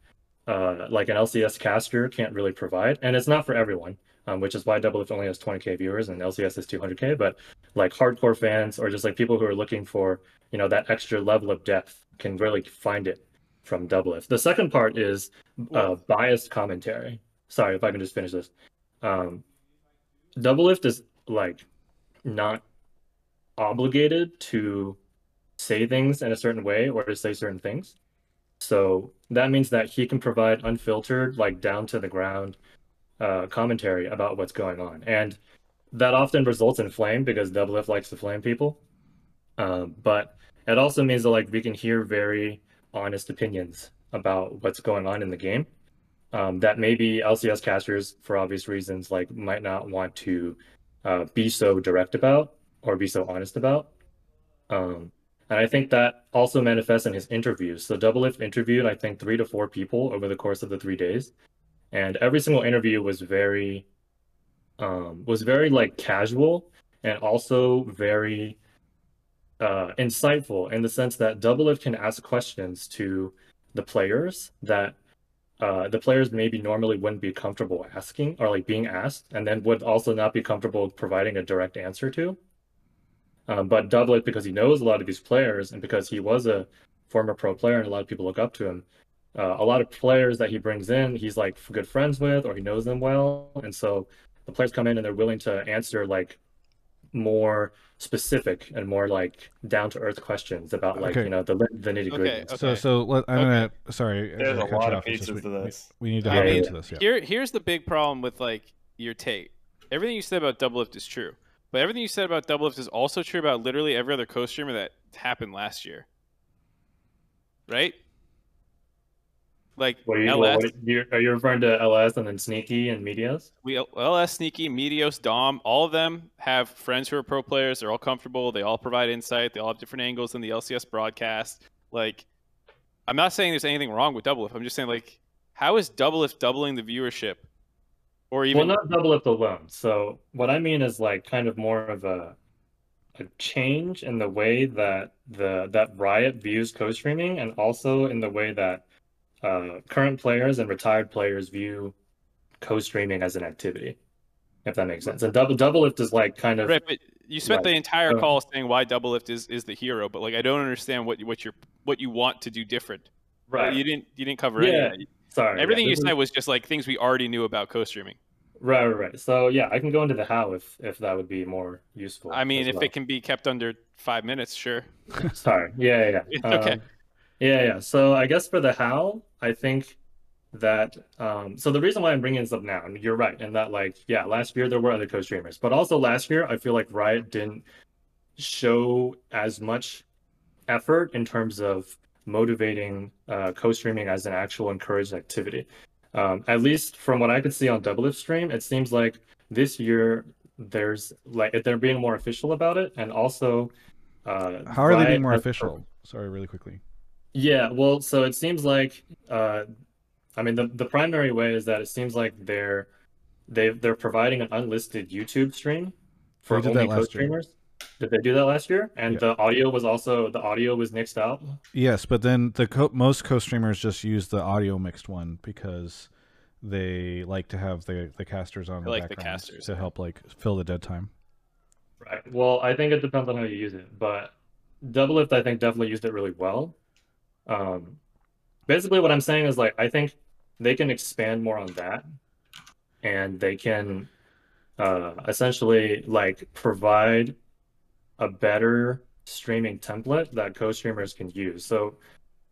uh, like an LCS caster can't really provide, and it's not for everyone um, which is why Doublelift only has 20k viewers and LCS is 200k. But like hardcore fans or just like people who are looking for you know that extra level of depth can really find it from Doublelift. The second part is uh, biased commentary. Sorry if I can just finish this. Um, Doublelift is like not obligated to say things in a certain way or to say certain things. So that means that he can provide unfiltered, like down to the ground uh, commentary about what's going on, and that often results in flame because Doublelift likes to flame people. Um, but it also means that like we can hear very honest opinions about what's going on in the game. Um, that maybe LCS casters, for obvious reasons, like might not want to uh, be so direct about or be so honest about. Um, and I think that also manifests in his interviews. So Doublelift interviewed, I think, three to four people over the course of the three days and every single interview was very um, was very like casual and also very uh, insightful in the sense that Doublelift can ask questions to the players that uh, the players maybe normally wouldn't be comfortable asking or like being asked, and then would also not be comfortable providing a direct answer to. Um, but Doublelift, because he knows a lot of these players and because he was a former pro player and a lot of people look up to him, uh, a lot of players that he brings in, he's like good friends with or he knows them well, and so the players come in and they're willing to answer like more specific and more like down to earth questions about like okay. you know the the nitty gritty. Okay, okay. So so let, I'm okay. gonna sorry. There's a lot of pieces we, to this. We, need to yeah, into this. Yeah. Here here's the big problem with like your take. Everything you said about Doublelift is true, but everything you said about Doublelift is also true about literally every other co-streamer that happened last year. Right? Like what are you, LS. What, are you referring to LS and then Sneaky and Meteos? We LS, Sneaky, Meteos, Dom, all of them have friends who are pro players. They're all comfortable. They all provide insight. They all have different angles in the LCS broadcast. Like, I'm not saying there's anything wrong with Doublelift. I'm just saying like, how is Doublelift doubling the viewership? Or even well, not Doublelift alone. So what I mean is like kind of more of a a change in the way that the that Riot views co-streaming, and also in the way that uh, current players and retired players view co-streaming as an activity, if that makes sense. And double Doublelift is like kind of right, but You spent Right. the entire Uh, call saying why Doublelift is, is the hero, but like I don't understand what what you what you want to do different. Right. You didn't you didn't cover any Yeah. of Sorry. yeah, Everything you said was just like things we already knew about co-streaming. Right, right, right. So yeah, I can go into the how if if that would be more useful. I mean, if well. it can be kept under five minutes, sure. Sorry. Yeah, yeah, yeah. Okay. Um, yeah, yeah. So I guess for the how, I think that um so the reason why I'm bringing this up now, and you're right, and that like yeah, last year there were other co-streamers, but also last year I feel like Riot didn't show as much effort in terms of motivating uh, co-streaming as an actual encouraged activity. Um, at least from what I could see on Doublelift stream, it seems like this year there's like they're being more official about it, and also uh, How are they being more official? Sorry, really quickly. yeah, well, so it seems like, uh, I mean, the, the primary way is that it seems like they're they they're providing an unlisted YouTube stream for did that only last year. Co-streamers. Did they do that last year? And Yeah. the audio was also the audio was nixed out. Yes, but then the co- most co-streamers just use the audio mixed one because they like to have the the casters on the like the background casters, to help like fill the dead time. Right. Well, I think it depends on how you use it, but Doublelift, I think, definitely used it really well. Um, basically, what I'm saying is like I think they can expand more on that, and they can uh, essentially like provide a better streaming template that co-streamers can use. So,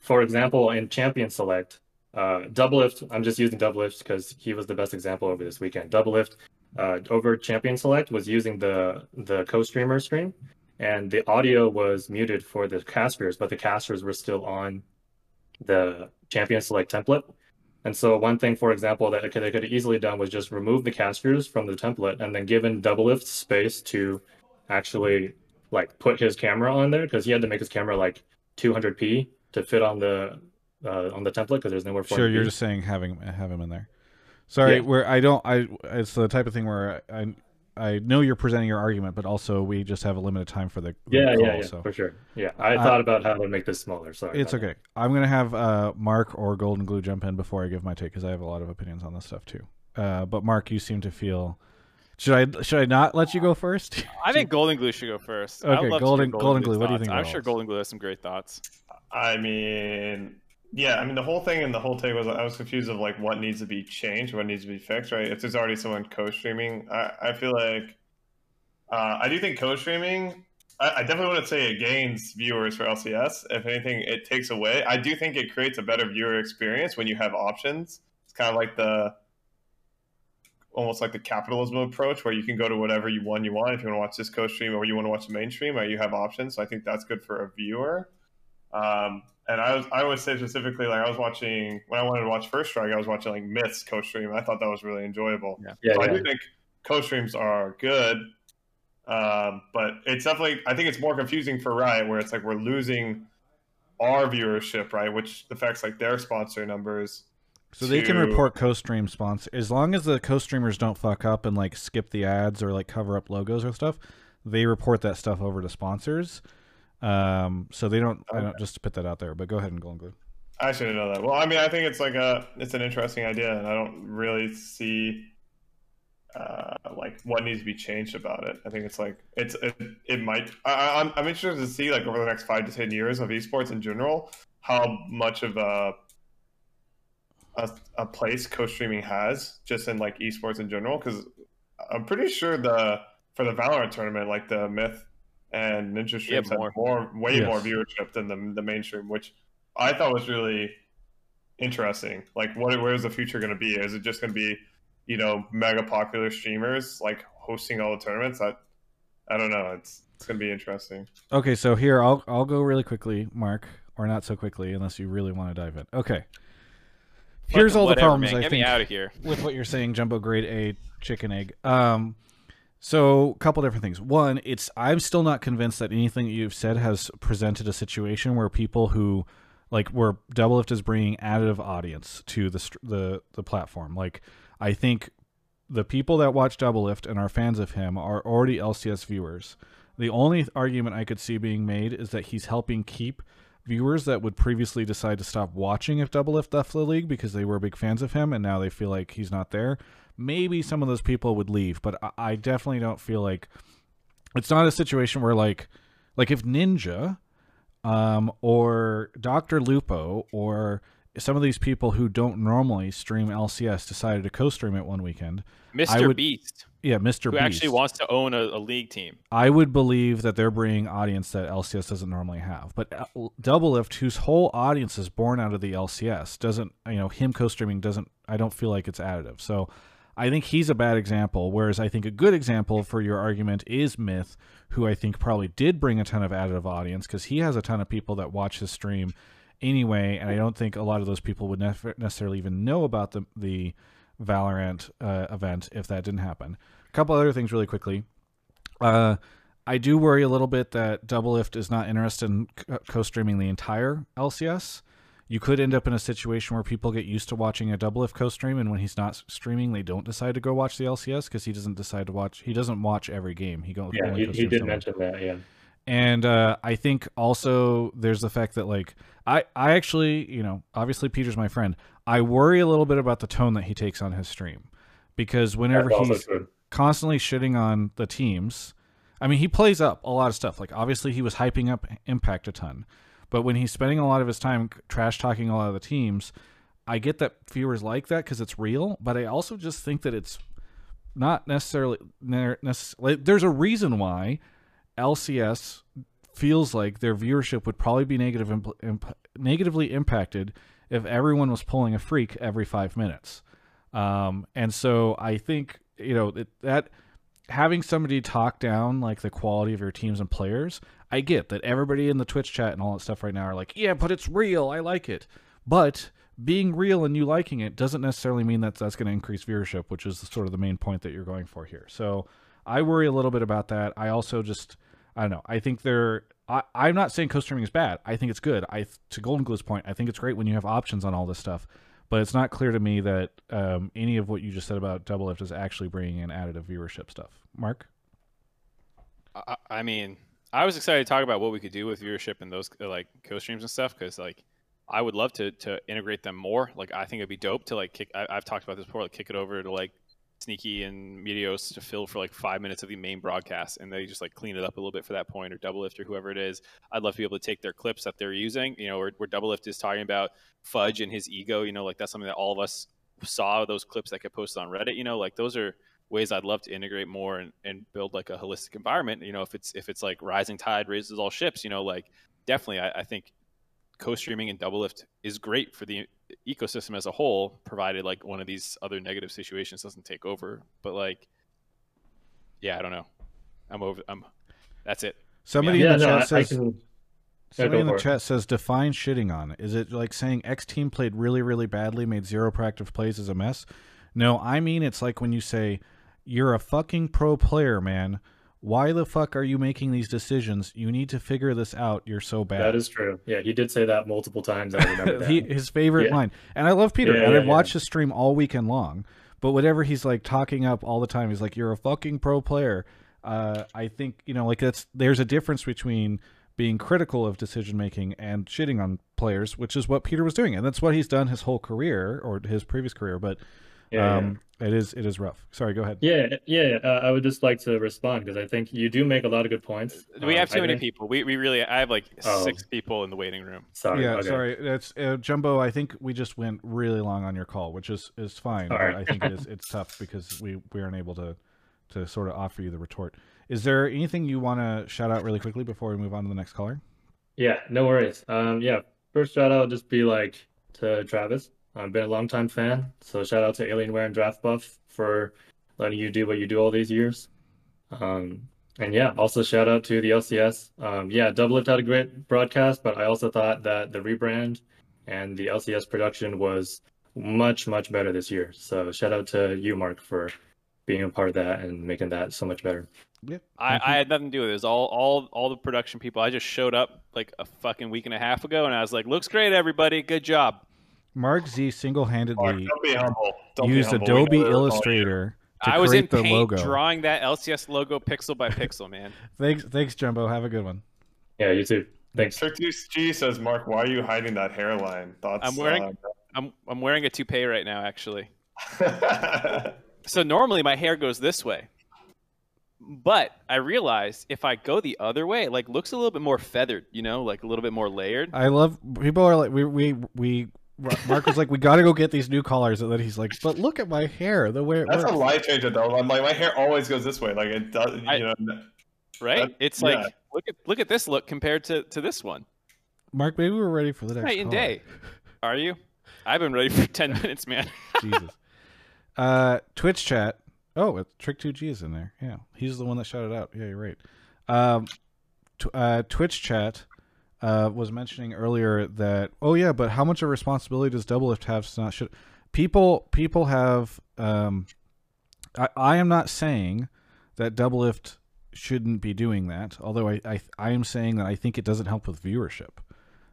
for example, in Champion Select, uh, Doublelift, I'm just using Doublelift because he was the best example over this weekend. Doublelift uh, over Champion Select was using the the co-streamer stream, and the audio was muted for the casters, but the casters were still on the Champion Select template. And so one thing, for example, that they could, have easily done was just remove the casters from the template and then given Doublelift space to actually like put his camera on there because he had to make his camera like 200p to fit on the uh, on the template because there's nowhere for Sure, you're just saying having have him in there. Sorry, Yeah. where I don't I it's the type of thing where I I know you're presenting your argument, but also we just have a limited time for the, the yeah, call, yeah, yeah, so for sure. Yeah, I Uh, thought about how to make this smaller. Sorry, it's about that. okay. I'm gonna have uh, Mark or Golden Glue jump in before I give my take because I have a lot of opinions on this stuff too. Uh, but Mark, you seem to feel. Should I should I not let you go first? I think Golden Glue should go first. Okay, love to Golden- hear Golden Glue's Glue, what do you think I'm sure? Golden Glue has some great thoughts. I mean, yeah, I mean the whole thing and the whole take was I was confused of like what needs to be changed, what needs to be fixed, right? If there's already someone co-streaming, I, I feel like uh, I do think co-streaming. I, I definitely wouldn't say it gains viewers for LCS. If anything, it takes away. I do think it creates a better viewer experience when you have options. It's kind of like the almost like the capitalism approach where you can go to whatever you one you want if you want to watch this co-stream or you want to watch the mainstream or you have options so i think that's good for a viewer um, and I was I always say specifically like I was watching when I wanted to watch First Strike, I was watching like Myths co-stream. I thought that was really enjoyable. Yeah. Yeah, so I do think co-streams are good, um, but it's definitely I think it's more confusing for Riot where it's like we're losing our viewership, right, which affects like their sponsor numbers. So they can report co-stream sponsor as long as the co-streamers don't fuck up and like skip the ads or like cover up logos or stuff. They report that stuff over to sponsors. Um, so they don't. I don't just to put that out there. But go ahead and Golden Glue. I shouldn't know that. Well, I mean, I think it's like a it's an interesting idea, and I don't really see uh, like what needs to be changed about it. I think it's like it's it, it might. I, I- I'm I'm interested to see like over the next five to ten years of esports in general how much of a a, a place co-streaming has just in like esports in general because I'm pretty sure the for the Valorant tournament like the Myth and Ninja streams had more. more way more viewership than the the mainstream, which I thought was really interesting. Like, what where's the future going to be? Is it just going to be, you know, mega popular streamers like hosting all the tournaments? I, I don't know. It's it's going to be interesting. Okay, so here I'll I'll go really quickly, Mark, or not so quickly unless you really want to dive in. Okay. Here's all the problems man. I Get think me out of here. with what you're saying, Jumbo Grade A chicken egg. Um, so a couple different things. One, it's I'm still not convinced that anything that you've said has presented a situation where people who like where Doublelift is bringing additive audience to the the the platform. Like I think the people that watch Doublelift and are fans of him are already LCS viewers. The only argument I could see being made is that he's helping keep viewers that would previously decide to stop watching if Doublelift left the league because they were big fans of him and now they feel like he's not there. Maybe some of those people would leave, but I, I definitely don't feel like it's not a situation where like like if Ninja um or Dr. Lupo or some of these people who don't normally stream LCS decided to co-stream it one weekend. Mr. would- Beast, Yeah, Mr. who Beast. actually wants to own a, a league team. I would believe that they're bringing audience that LCS doesn't normally have. But uh, Doublelift, whose whole audience is born out of the LCS, doesn't you know him co-streaming doesn't. I don't feel like it's additive. So I think he's a bad example. Whereas I think a good example for your argument is Myth, who I think probably did bring a ton of additive audience because he has a ton of people that watch his stream anyway, and I don't think a lot of those people would necessarily even know about the the Valorant uh, event if that didn't happen. A couple other things really quickly. Uh, I do worry a little bit that Doublelift is not interested in co- co-streaming the entire LCS. You could end up in a situation where people get used to watching a Doublelift co-stream, and when he's not streaming, they don't decide to go watch the LCS because he doesn't decide to watch. He doesn't watch every game. He goes. Yeah, he, he did mention that. Yeah. And uh, I think also there's the fact that like I I actually you know obviously Peter's my friend. I worry a little bit about the tone that he takes on his stream because whenever That's he's constantly shitting on the teams. I mean, he plays up a lot of stuff. Like obviously he was hyping up Impact a ton, but when he's spending a lot of his time trash talking a lot of the teams, I get that viewers like that because it's real. But I also just think that it's not necessarily necessarily. There's a reason why LCS feels like their viewership would probably be negative imp- imp- negatively impacted if everyone was pulling a freak every five minutes. Um, and so I think you know that, that having somebody talk down like the quality of your teams and players, I get that everybody in the Twitch chat and all that stuff right now are like, yeah, but it's real. I like it. But being real and you liking it doesn't necessarily mean that that's going to increase viewership, which is sort of the main point that you're going for here. So I worry a little bit about that. I also just, I don't know. I think they're. I, I'm not saying co-streaming is bad. I think it's good. I to Golden Glue's point, I think it's great when you have options on all this stuff. But it's not clear to me that um, any of what you just said about Doublelift is actually bringing in additive viewership stuff. Mark, I, I mean, I was excited to talk about what we could do with viewership and those uh, like co-streams and stuff because like I would love to to integrate them more. Like I think it'd be dope to like kick. I, I've talked about this before. Like kick it over to like Sneaky and Meteos to fill for like five minutes of the main broadcast, and they just like clean it up a little bit for that point, or Doublelift or whoever it is. I'd love to be able to take their clips that they're using. You know, where, where Doublelift is talking about Fudge and his ego. You know, like that's something that all of us saw those clips that get posted on Reddit. You know, like those are ways I'd love to integrate more and, and build like a holistic environment. You know, if it's if it's like rising tide raises all ships, you know, like definitely I, I think co-streaming and Doublelift is great for the ecosystem as a whole, provided like one of these other negative situations doesn't take over. But like, yeah, I don't know. I'm over. I'm. That's it. somebody Yeah, in the no, I, chat I says can. somebody in the for it. chat says define shitting on. Is it like saying X team played really really badly, made zero proactive plays as a mess? No, I mean it's like when you say you're a fucking pro player, man. Why the fuck are you making these decisions? You need to figure this out. You're so bad. That is true. Yeah, he did say that multiple times. I remember that. he, his favorite Yeah. line. And I love Peter. Yeah, and yeah, I've watched his stream all weekend long. But whatever he's like talking up all the time, he's like, "You're a fucking pro player." Uh, I think you know, like that's there's a difference between being critical of decision making and shitting on players, which is what Peter was doing, and that's what he's done his whole career or his previous career. But yeah, um, it is it is rough. Sorry, go ahead. yeah, yeah. yeah. Uh, I would just like to respond because I think you do make a lot of good points. We Um, have too I many think- people. We, we really. I have like Oh. six people in the waiting room. Sorry. yeah, okay. sorry. That's uh, Jumbo. I think we just went really long on your call, which is is fine. But right. I think it is it's tough because we we aren't able to to sort of offer you the retort. Is there anything you want to shout out really quickly before we move on to the next caller? Yeah, no worries. Um, yeah, first shout out would just be like to Travis. I've been a long time fan, so shout out to Alienware and Draft Buff for letting you do what you do all these years. Um, and yeah, also shout out to the LCS. Um, yeah, Doublelift had a great broadcast, but I also thought that the rebrand and the LCS production was much, much better this year. So shout out to you, Mark, for being a part of that and making that so much better. Yeah. I, I had nothing to do with it. It was all, all, all the production people. I just showed up like a fucking week and a half ago, and I was like, "Looks great, everybody. Good job." Mark Z single-handedly don't be humble. Don't be used humble. Adobe We know they're all Illustrator to I was in the paint logo. drawing that LCS logo pixel by pixel, man. Thanks, thanks, Jumbo. Have a good one. Yeah, you too. Thanks. Trick G says, Mark, why are you hiding that hairline? Thoughts? I'm wearing- I'm I'm wearing a toupee right now, actually. uh, So normally my hair goes this way. but I realized if I go the other way, like looks a little bit more feathered, you know, like a little bit more layered. I love people are like we we we. Mark was like, "We got to go get these new collars," and then he's like, "But look at my hair, the way it That's works." a life changer though. I'm like my, my hair always goes this way. Like it does. You I- know. right? That- it's yeah. like look at look at this look compared to to this one. Mark, maybe we're ready for the next Night and day. Are you? I've been ready for ten minutes, man. Jesus. Uh, Twitch chat. Oh, it's Trick Two G is in there. Yeah, he's the one that shouted out. Yeah, you're right. Um, tw- uh, Twitch chat uh, was mentioning earlier that oh yeah, but how much of responsibility does Doublelift have? Not should people people have. Um, I, I am not saying that Doublelift shouldn't be doing that. Although I, I I am saying that I think it doesn't help with viewership.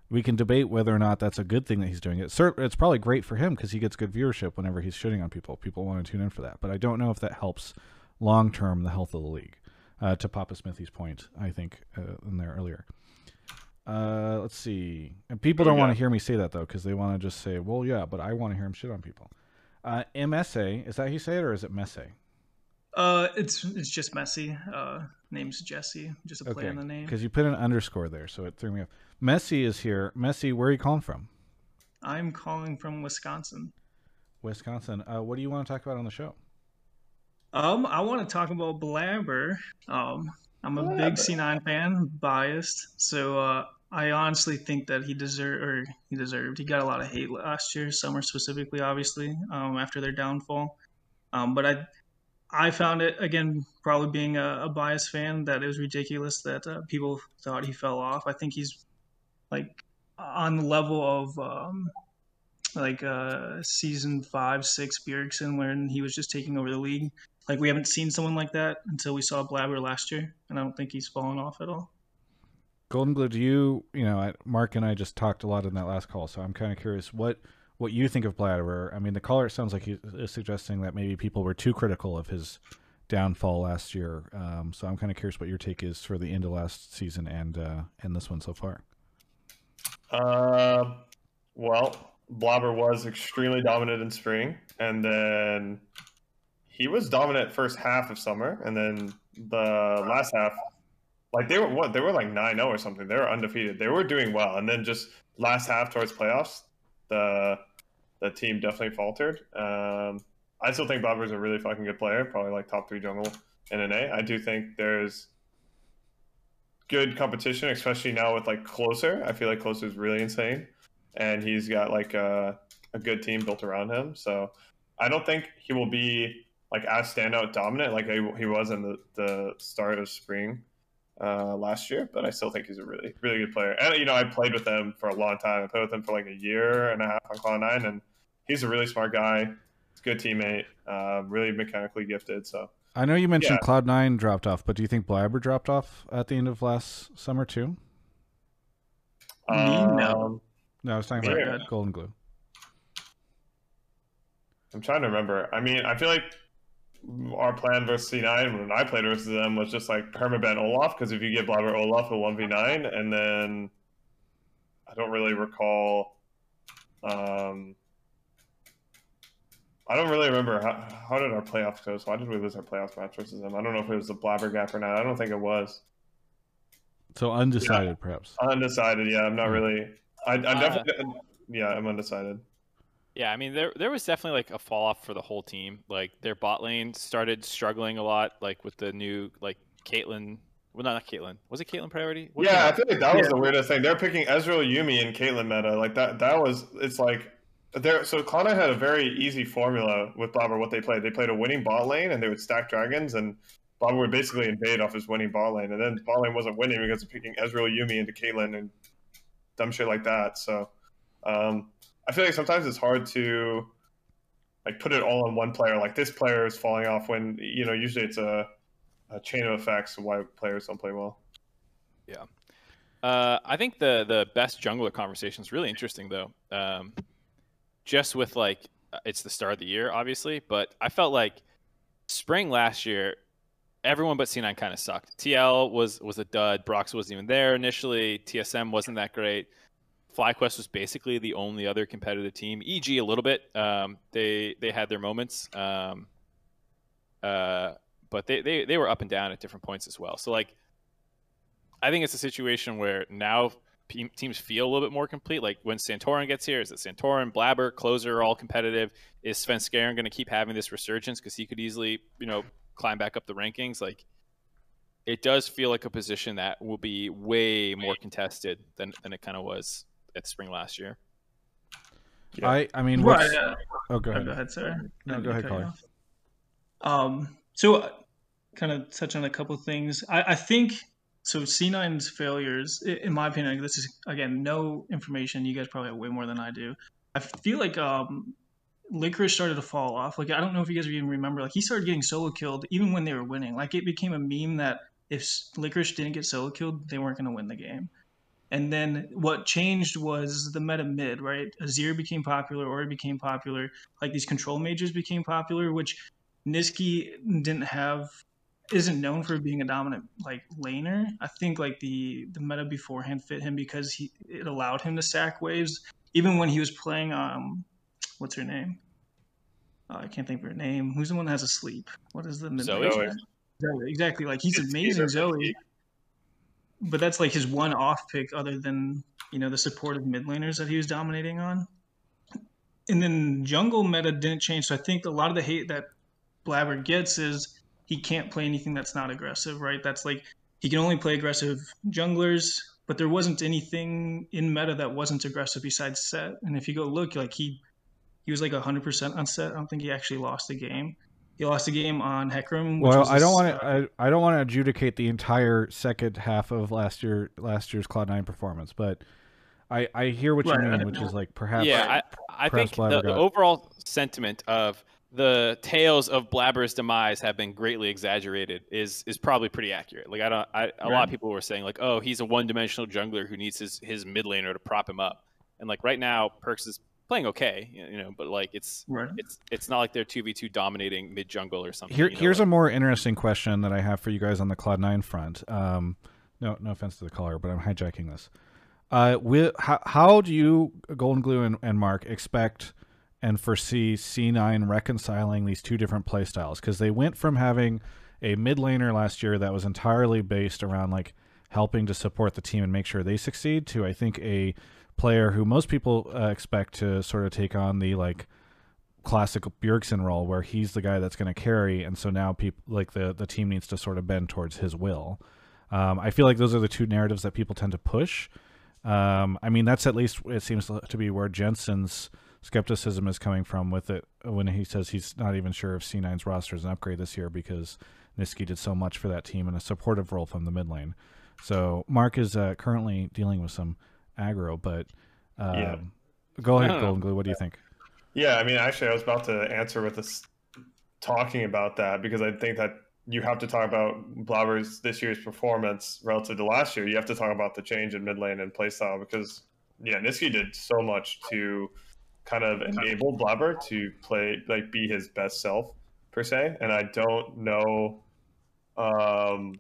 We can debate whether or not that's a good thing that he's doing it. It's probably great for him because he gets good viewership whenever he's shooting on people. People want to tune in for that. But I don't know if that helps long term the health of the league. Uh, to Papa Smithy's point, I think uh, in there earlier. Uh, let's see. And people don't Yeah. want to hear me say that though because they want to just say, "Well, yeah," but I want to hear him shit on people. Uh, MSA is that how you say it or is it Messe? Uh, it's it's just messy. Uh, name's Jesse. Just a play on the name. Because you put an underscore there, so it threw me off. Messi is here. Messi, where are you calling from? I'm calling from Wisconsin. Wisconsin. Uh, what do you want to talk about on the show? Um, I want to talk about Blabber. Um, I'm a big C9 fan, biased. So uh, I honestly think that he deserved, or he deserved. He got a lot of hate last year, summer specifically, obviously, um, after their downfall. Um, but I, I found it again, probably being a, a biased fan, that it was ridiculous that uh, people thought he fell off. I think he's like on the level of um, like uh, season five, six Bjergsen, when he was just taking over the league. Like we haven't seen someone like that until we saw Blabber last year, and I don't think he's fallen off at all. Golden Glue, do you, you know, Mark and I just talked a lot in that last call, so I'm kind of curious what what you think of Blabber. I mean, the caller sounds like he is suggesting that maybe people were too critical of his downfall last year. Um, so I'm kind of curious what your take is for the end of last season and uh, and this one so far. Uh, well, Blabber was extremely dominant in spring, and then he was dominant first half of summer, and then the last half, like they were what they were like 9-0 or something. They were undefeated. They were doing well, and then just last half towards playoffs, the the team definitely faltered. Um, I still think Blabber's a really fucking good player, probably like top three jungle in NA. I do think there's good competition, especially now with like Closer. I feel like Closer is really insane, and he's got like a, a good team built around him. So I don't think he will be like as standout dominant like he, he was in the, the start of spring uh, last year. But I still think he's a really really good player. And you know I played with him for a long time. I played with him for like a year and a half on Cloud Nine, and he's a really smart guy. He's a good teammate. Uh, really mechanically gifted. So. I know you mentioned Yeah. Cloud Nine dropped off, but do you think Blabber dropped off at the end of last summer too? Me, no. Um, No, I was talking Yeah. about Golden Glue. I'm trying to remember. I mean, I feel like our plan versus C9 when I played versus them was just like permaban Olaf because if you get Blabber Olaf, he'll 1v9. And then I don't really recall. Um, I don't really remember how, how did our playoffs go. So why did we lose our playoffs match versus them? I don't know if it was the Blabber gap or not. I don't think it was. So undecided, perhaps. Undecided. Yeah, I'm not really. I, I Uh, definitely. Yeah, I'm undecided. Yeah, I mean there there was definitely like a fall off for the whole team. Like their bot lane started struggling a lot, like with the new like Caitlyn. Well, not, not Caitlyn. Was it Caitlyn priority? What yeah, I feel like that was the weirdest thing. They're picking Ezreal, Yuumi, and Caitlyn meta. Like that. That was. It's like. There, so Cloud9 had a very easy formula with Blabber. What they played, they played a winning bot lane, and they would stack dragons, and Blabber would basically invade off his winning bot lane. And then bot lane wasn't winning because of picking Ezreal, Yuumi into Caitlyn, and dumb shit like that. So, um, I feel like sometimes it's hard to like put it all on one player. Like this player is falling off when you know usually it's a, a chain of effects why players don't play well. Yeah, uh, I think the the best jungler conversation is really interesting though. Um, just with like uh, it's the start of the year, obviously, but I felt like spring last year, everyone but C9 kind of sucked. TL was was a dud. Brox wasn't even there initially. TSM wasn't that great. FlyQuest was basically the only other competitive team. EG a little bit. Um, they they had their moments. Um, uh, but they, they they were up and down at different points as well. So like, I think it's a situation where now teams feel a little bit more complete. Like when Santorin gets here, is it Santorin, Blabber, Closer all competitive? Is Svenskeren going to keep having this resurgence because he could easily, you know, climb back up the rankings? Like, it does feel like a position that will be way more contested than, than it kind of was at spring last year. Yeah. I I mean, right, uh, oh, go ahead. Go ahead, sir. No, go ahead, Colin. Um, so, uh, kind of touch on a couple things. I, I think so C9's failures, in my opinion, this is again no information. You guys probably have way more than I do. I feel like um, Licorice started to fall off. Like I don't know if you guys even remember, like he started getting solo killed even when they were winning. Like it became a meme that if Licorice didn't get solo killed, they weren't going to win the game. And then what changed was the meta mid, right? Azir became popular, Ori became popular, like these control mages became popular, which Nisqy didn't have isn't known for being a dominant like laner. I think like the the meta beforehand fit him because he it allowed him to sack waves even when he was playing um what's her name? Uh, I can't think of her name. Who's the one that has a sleep? What is the mid Zoe? Zoe. Exactly. Like he's it's, amazing, Zoe. But that's like his one off pick other than, you know, the supportive mid laners that he was dominating on. And then jungle meta didn't change. So I think a lot of the hate that Blabber gets is he can't play anything that's not aggressive, right? That's like he can only play aggressive junglers, but there wasn't anything in meta that wasn't aggressive besides Sett. And if you go look, like he he was like 100% on Sett. I don't think he actually lost a game. He lost a game on Hecarim. Well, I don't want to. I, I don't want to adjudicate the entire second half of last year last year's Cloud Nine performance, but I I hear what right. you mean, which is like perhaps. Yeah, I, I think the, the overall sentiment of the tales of Blabber's demise have been greatly exaggerated is is probably pretty accurate. Like I don't, I, a right. lot of people were saying like, oh, he's a one dimensional jungler who needs his his mid laner to prop him up, and like right now, Perkz is playing okay, you know, but like it's right. it's it's not like they're two v two dominating mid jungle or something. Here, you know, here's like, a more interesting question that I have for you guys on the Cloud Nine front. Um, no, no offense to the caller, but I'm hijacking this. Uh, with, how, how do you, Golden Glue and, and Mark, expect and foresee C9 reconciling these two different playstyles because they went from having a mid laner last year that was entirely based around like helping to support the team and make sure they succeed to I think a player who most people uh, expect to sort of take on the like classic Bjergsen role where he's the guy that's going to carry and so now people like the the team needs to sort of bend towards his will. Um, I feel like those are the two narratives that people tend to push. Um, I mean that's at least it seems to be where Jensen's skepticism is coming from with it when he says he's not even sure if C9's roster is an upgrade this year because Nisqy did so much for that team in a supportive role from the mid lane. So Mark is uh, currently dealing with some aggro, but um, yeah. go ahead, Golden Glue. What do you think? Yeah, I mean, actually, I was about to answer with this talking about that because I think that you have to talk about Blabber's this year's performance relative to last year. You have to talk about the change in mid lane and playstyle because yeah, Nisqy did so much to kind of enable Blabber to play like be his best self per se. And I don't know. Um,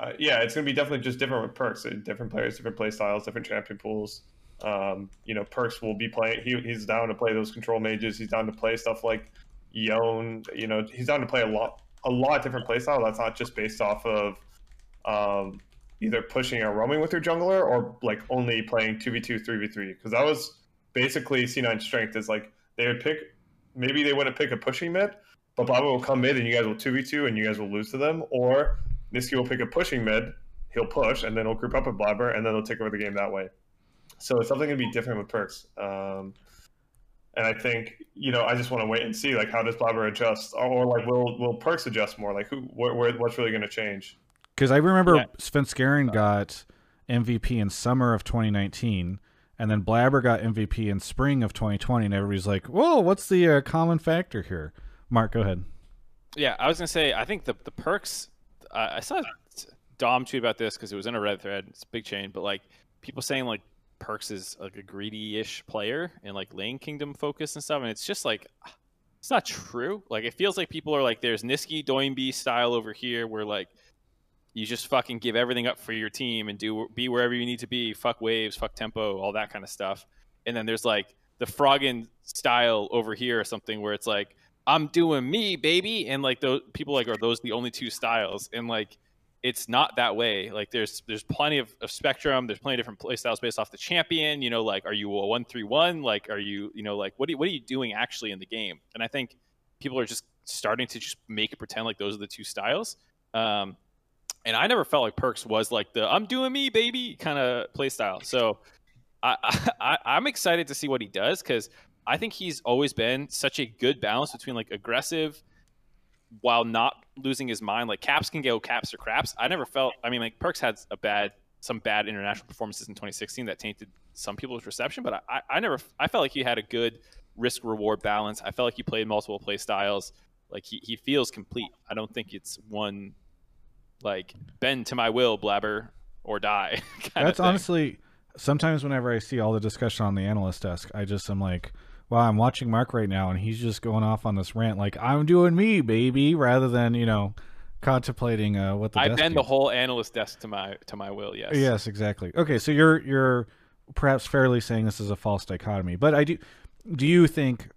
uh, yeah, it's gonna be definitely just different with Perkz. Uh, different players, different play styles, different champion pools. Um, you know, Perkz will be playing. He, he's down to play those control mages. He's down to play stuff like Yone. You know, he's down to play a lot, a lot different play style. That's not just based off of um, either pushing or roaming with your jungler or like only playing two v two, three v three. Because that was basically C9 strength is like they would pick maybe they wouldn't pick a pushing mid, but Blabber will come mid and you guys will 2v2 and you guys will lose to them, or Nisqy will pick a pushing mid, he'll push, and then he'll group up with Blabber, and then they'll take over the game that way. So it's something going to be different with Perkz. Um, and I think you know I just want to wait and see like how does Blabber adjust, or, or like will will Perkz adjust more? Like who where, where what's really going to change? Because I remember yeah. Svenskeren got MVP in summer of 2019 and then Blabber got MVP in spring of 2020, and everybody's like, "Whoa, what's the uh, common factor here?" Mark, go ahead. Yeah, I was gonna say I think the the Perkz. I saw Dom tweet about this because it was in a red thread. It's a big chain, but like people saying like Perkz is like a greedy-ish player and like lane kingdom focus and stuff, and it's just like it's not true. Like it feels like people are like, there's Nisqy Doinb style over here, where like you just fucking give everything up for your team and do be wherever you need to be. Fuck waves, fuck tempo, all that kind of stuff. And then there's like the Froggen style over here or something where it's like I'm doing me, baby, and like those people like are those the only two styles, and like it's not that way. Like there's there's plenty of, of spectrum. There's plenty of different play styles based off the champion. You know, like are you a one three one? Like are you you know like what what are you doing actually in the game? And I think people are just starting to just make it pretend like those are the two styles. Um, and I never felt like Perkz was like the I'm doing me baby kind of play style. So I, I I'm excited to see what he does because I think he's always been such a good balance between like aggressive while not losing his mind. Like Caps can go Caps or craps. I never felt. I mean, like Perkz had a bad, some bad international performances in 2016 that tainted some people's reception. But I, I never. I felt like he had a good risk reward balance. I felt like he played multiple play styles. Like he, he feels complete. I don't think it's one like bend to my will, blabber or die. That's honestly sometimes whenever I see all the discussion on the analyst desk, I just am like, wow, I'm watching Mark right now, and he's just going off on this rant like I'm doing me, baby, rather than you know contemplating uh, what the I bend the whole analyst desk to my to my will. Yes. Yes, exactly. Okay, so you're you're perhaps fairly saying this is a false dichotomy, but I do. Do you think?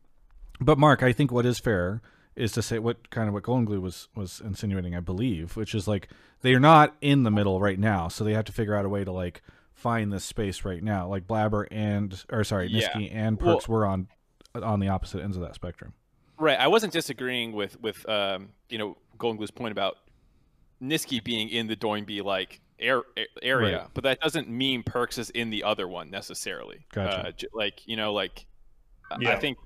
But Mark, I think what is fair is to say what kind of what Golden Glue was was insinuating, I believe, which is like they're not in the middle right now, so they have to figure out a way to like find this space right now. Like Blabber and or sorry, Nisqy yeah. and Perkz well, were on on the opposite ends of that spectrum. Right. I wasn't disagreeing with with um, you know Golden Glue's point about Nisqy being in the Doinb like air, area, right. but that doesn't mean Perkz is in the other one necessarily. Gotcha. Uh, like you know, like yeah. I think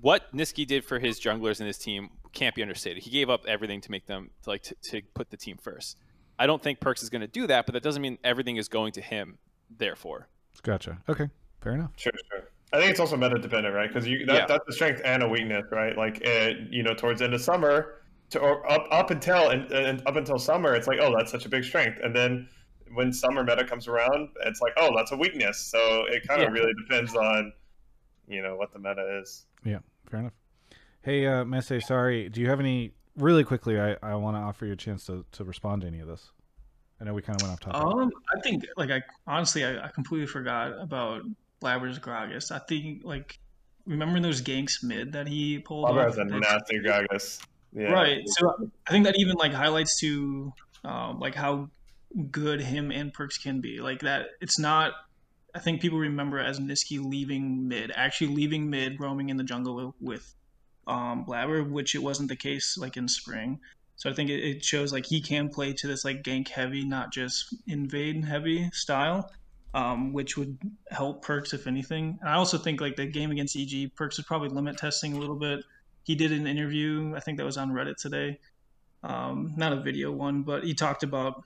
what Nisqy did for his junglers and his team can't be understated. He gave up everything to make them to like to, to put the team first. I don't think Perkz is going to do that, but that doesn't mean everything is going to him. Therefore, gotcha. Okay, fair enough. Sure, sure. I think it's also meta dependent, right? Because you that, yeah. that's a strength and a weakness, right? Like it, you know, towards the end of summer, to or up up until and, and up until summer, it's like, oh, that's such a big strength, and then when summer meta comes around, it's like, oh, that's a weakness. So it kind of yeah. really depends on, you know, what the meta is. Yeah, fair enough. Hey, uh, Messe, sorry, do you have any really quickly? I, I want to offer you a chance to, to respond to any of this. I know we kind of went off topic. Um, I think like I honestly I, I completely forgot about Blabber's Gragas. I think like remember those ganks mid that he pulled. Blabber has a nasty Gragas. Yeah. Right. So I think that even like highlights to um, like how good him and Perkz can be. Like that, it's not. I think people remember as Nisqy leaving mid, actually leaving mid, roaming in the jungle with um, Blabber, which it wasn't the case like in spring. So I think it, it shows like he can play to this like gank heavy, not just invade heavy style um, which would help Perkz if anything. And I also think like the game against EG, Perkz is probably limit testing a little bit. He did an interview, I think that was on Reddit today, um, not a video one, but he talked about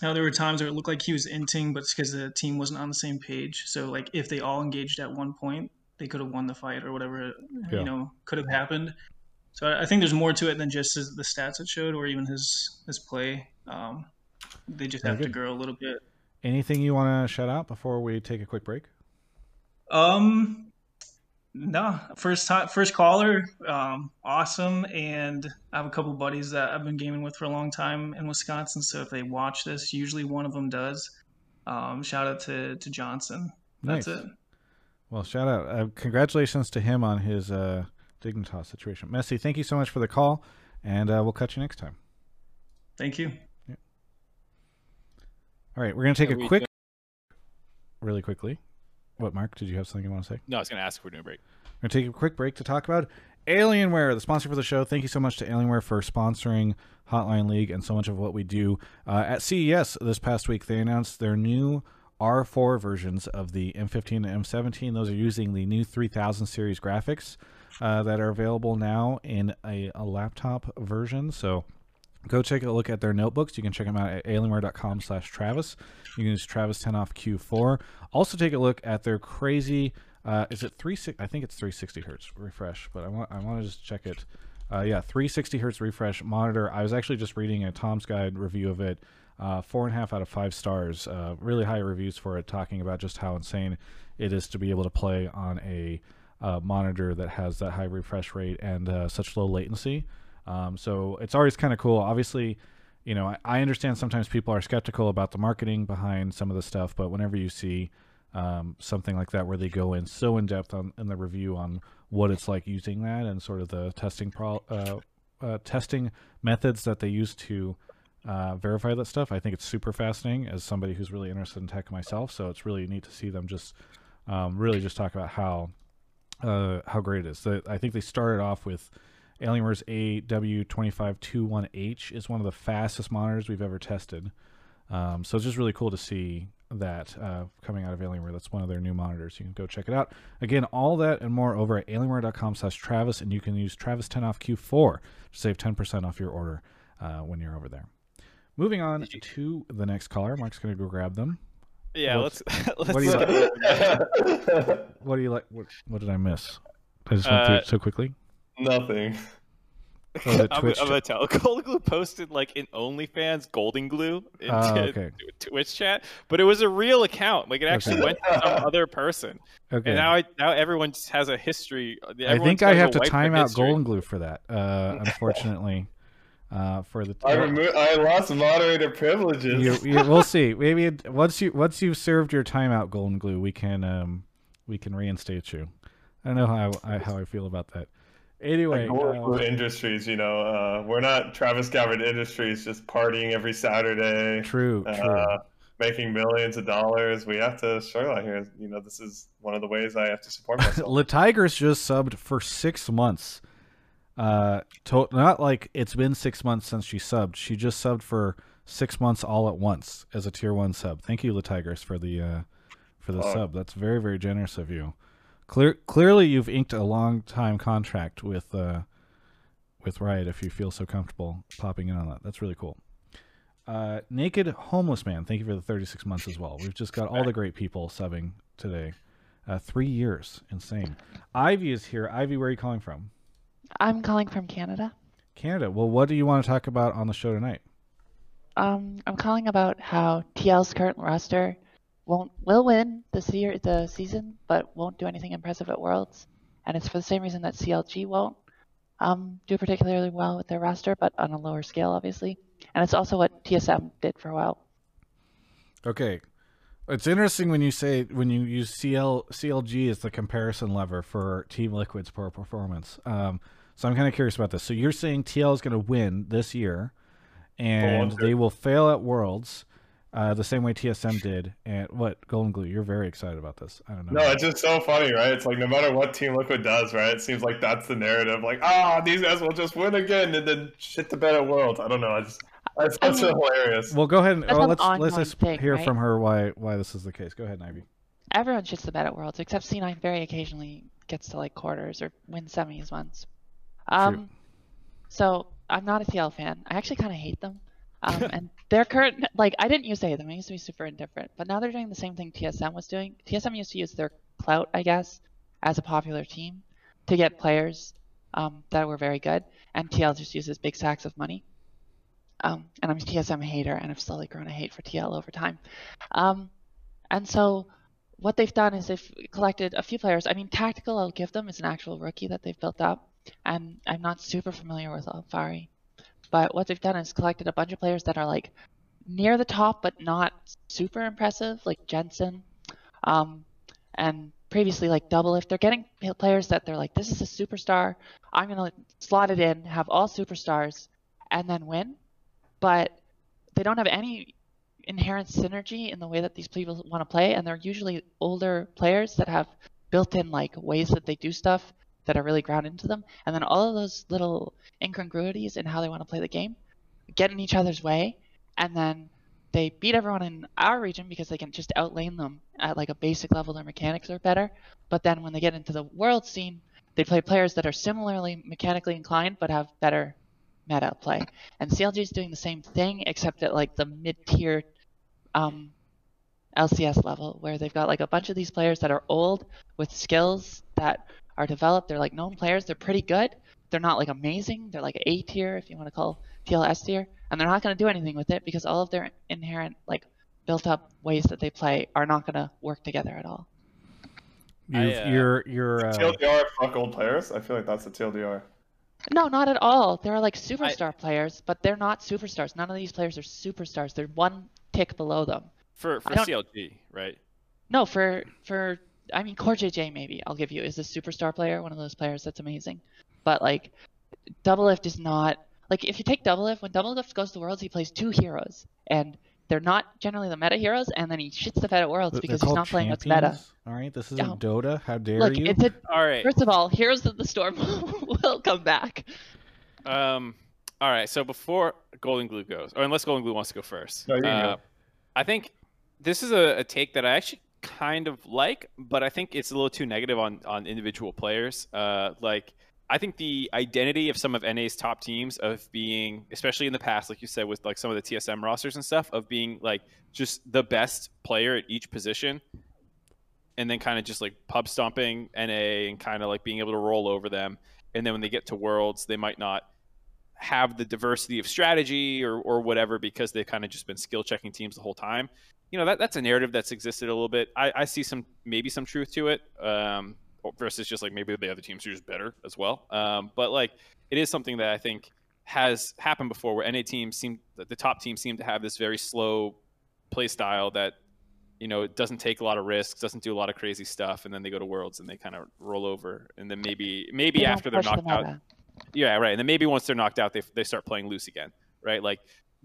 how there were times where it looked like he was inting, but it's because the team wasn't on the same page. So like if they all engaged at one point, they could have won the fight or whatever yeah. you know could have happened. So I think there's more to it than just his, the stats it showed or even his his play. Um, they just have to grow a little bit. Anything you want to shout out before we take a quick break? Um, no. First time, first caller. Um, awesome. And I have a couple buddies that I've been gaming with for a long time in Wisconsin. So if they watch this, usually one of them does. Um, shout out to to Johnson. That's nice. it. Well, shout out. Uh, congratulations to him on his uh, Dignitas situation. Messe, thank you so much for the call, and uh, we'll catch you next time. Thank you. All right, we're gonna take Are a quick, really quickly. What, Mark? Did you have something you want to say? No, I was gonna ask if we're doing a break. We're gonna take a quick break to talk about Alienware, the sponsor for the show. Thank you so much to Alienware for sponsoring Hotline League and so much of what we do. Uh, at CES this past week, they announced their new R4 versions of the M15 and M17. Those are using the new 3000 series graphics uh, that are available now in a, a laptop version. So go take a look at their notebooks. You can check them out at alienware.com slash Travis. You can use Travis 10 off Q4. Also take a look at their crazy, uh, is it 3, I think it's 360 hertz refresh, but I want, I want to just check it. Uh, yeah, 360 hertz refresh monitor. I was actually just reading a Tom's Guide review of it. Uh, four and a half out of five stars. Uh, really high reviews for it, talking about just how insane it is to be able to play on a uh, monitor that has that high refresh rate and uh, such low latency. Um, so it's always kind of cool. Obviously, you know, I, I, understand sometimes people are skeptical about the marketing behind some of the stuff, but whenever you see um, something like that where they go in so in depth on in the review on what it's like using that and sort of the testing pro uh, uh, testing methods that they use to uh, verify that stuff. I think it's super fascinating as somebody who's really interested in tech myself. So it's really neat to see them just um, really just talk about how uh, how great it is. The, I think they started off with Alienware's AW2521H is one of the fastest monitors we've ever tested. Um, so it's just really cool to see that uh, coming out of Alienware. That's one of their new monitors. You can go check it out. Again, all that and more over at alienware.com slash Travis, and you can use Travis 10 off Q4 to save 10% off your order uh, when you're over there. Moving on to the next caller. Mark's going to go grab them. Yeah, What's- let's. let's what do you like? What do you like? What, what did I miss? I just went through Uh, it so quickly. Nothing. Oh, I'm, Twitch I'm gonna tell. Golden Glue posted like in OnlyFans Golden Glue into Ah, okay. Twitch chat, but it was a real account. Like it actually Okay. went to some other person, Okay. and now I, now everyone just has a history. I think I have to time out history. Golden Glue for that. Uh, unfortunately, uh, for the I removed. I lost moderator privileges. you, you, we'll see. Maybe it, once you once you've served your timeout, Golden Glue, we can um we can reinstate you. I don't know how I, how I feel about that. Anyway, uh, industries, you know. Uh, we're not Travis Gafford Industries, just partying every Saturday, true, true. uh, making millions of dollars. We have to show out here. You know, this is one of the ways I have to support myself. Le Tigers just subbed for six months. Uh, to, not like it's been six months since she subbed. She just subbed for six months all at once as a tier one sub. Thank you, Le Tigers, for the uh, for the Oh. sub. That's very very generous of you. Clear, clearly, you've inked a long time contract with uh, with Riot. If you feel so comfortable popping in on that, that's really cool. Uh, Naked Homeless Man, thank you for the 36 months as well. We've just got all the great people subbing today. Uh, three years, insane. Ivy is here. Ivy, where are you calling from? I'm calling from Canada. Canada. Well, what do you want to talk about on the show tonight? Um, I'm calling about how TL's current roster won't will win this year the season, but won't do anything impressive at Worlds, and it's for the same reason that CLG won't um, do particularly well with their roster, but on a lower scale, obviously. And it's also what TSM did for a while. Okay. It's interesting when you say when you use CL CLG as the comparison lever for Team Liquid's poor performance. Um, so I'm kind of curious about this. So you're saying TL is going to win this year, and they will fail at Worlds, uh, the same way TSM did. And what Golden Glue? You're very excited about this. I don't know. No, it's just so funny, right? It's like no matter what Team Liquid does, right? It seems like that's the narrative. Like, ah, these guys will just win again and then shit the bed at Worlds. I don't know. I just that's I such mean- hilarious. Well, go ahead and That's oh, let's let's just thing, hear right? from her why why this is the case. Go ahead, Ivy. Everyone shits the bed at Worlds, except C9 very occasionally gets to like quarters or win semis once. Um, so I'm not a TL fan. I actually kind of hate them. Um, and their current, like, I didn't use them. I used to be super indifferent. But now they're doing the same thing TSM was doing. TSM used to use their clout, I guess, as a popular team to get players um, that were very good. And TL just uses big sacks of money. Um, and I'm a TSM hater, and I've slowly grown a hate for TL over time. Um, and so what they've done is they've collected a few players. I mean, Tactical, I'll give them, is an actual rookie that they've built up. And I'm not super familiar with Alphari. But what they've done is collected a bunch of players that are like near the top, but not super impressive, like Jensen. Um, and previously, like Double, if they're getting players that they're like, this is a superstar, I'm going to slot it in, have all superstars, and then win. But they don't have any inherent synergy in the way that these people want to play, and they're usually older players that have built-in like ways that they do stuff that are really grounded into them, and then all of those little incongruities in how they want to play the game get in each other's way, and then they beat everyone in our region because they can just outlane them at like a basic level. Their mechanics are better, but then when they get into the world scene, they play players that are similarly mechanically inclined but have better meta play. And CLG is doing the same thing, except at like the mid-tier um, LCS level, where they've got like a bunch of these players that are old with skills that are developed. They're like known players. They're pretty good. They're not like amazing. They're like A tier, if you want to call TLS tier, and they're not going to do anything with it because all of their inherent like built-up ways that they play are not going to work together at all. You've, uh, you're you're uh, TLDR fuck old players. I feel like that's a TLDR. No, not at all. There are like superstar players, but they're not superstars. None of these players are superstars. They're one tick below them. for for I CLG, right? No, for for I mean, CoreJJ maybe I'll give you is a superstar player, one of those players that's amazing. But like, Doublelift is not like if you take Doublelift when Doublelift goes to Worlds, he plays two heroes, and they're not generally the meta heroes, and then he shits the bed at Worlds They're because he's called not playing what's meta. All right, this is Yeah. a Dota. How dare Look, you? it's a, All right. first of all, Heroes of the Storm will come back. Um, all right. So before Golden Glue goes, or unless Golden Glue wants to go first, No, uh. I think this is a, a take that I actually kind of like, but I think it's a little too negative on on individual players. Uh, like I think the identity of some of NA's top teams of being, especially in the past, like you said, with like some of the TSM rosters and stuff, of being like just the best player at each position. And then kind of just like pub stomping NA and kind of like being able to roll over them. And then when they get to Worlds, they might not have the diversity of strategy or, or whatever because they've kind of just been skill checking teams the whole time. You know, that, that's a narrative that's existed a little bit. I, I see some, maybe some truth to it um, versus just like maybe the other teams are just better as well. Um, but like it is something that I think has happened before where NA teams seem, the top teams seem to have this very slow play style that, you know, it doesn't take a lot of risks, doesn't do a lot of crazy stuff. And then they go to Worlds and they kind of roll over. And then maybe, maybe They after they're knocked out, meta. yeah, right. And then maybe once they're knocked out, they, they start playing loose again, right? Like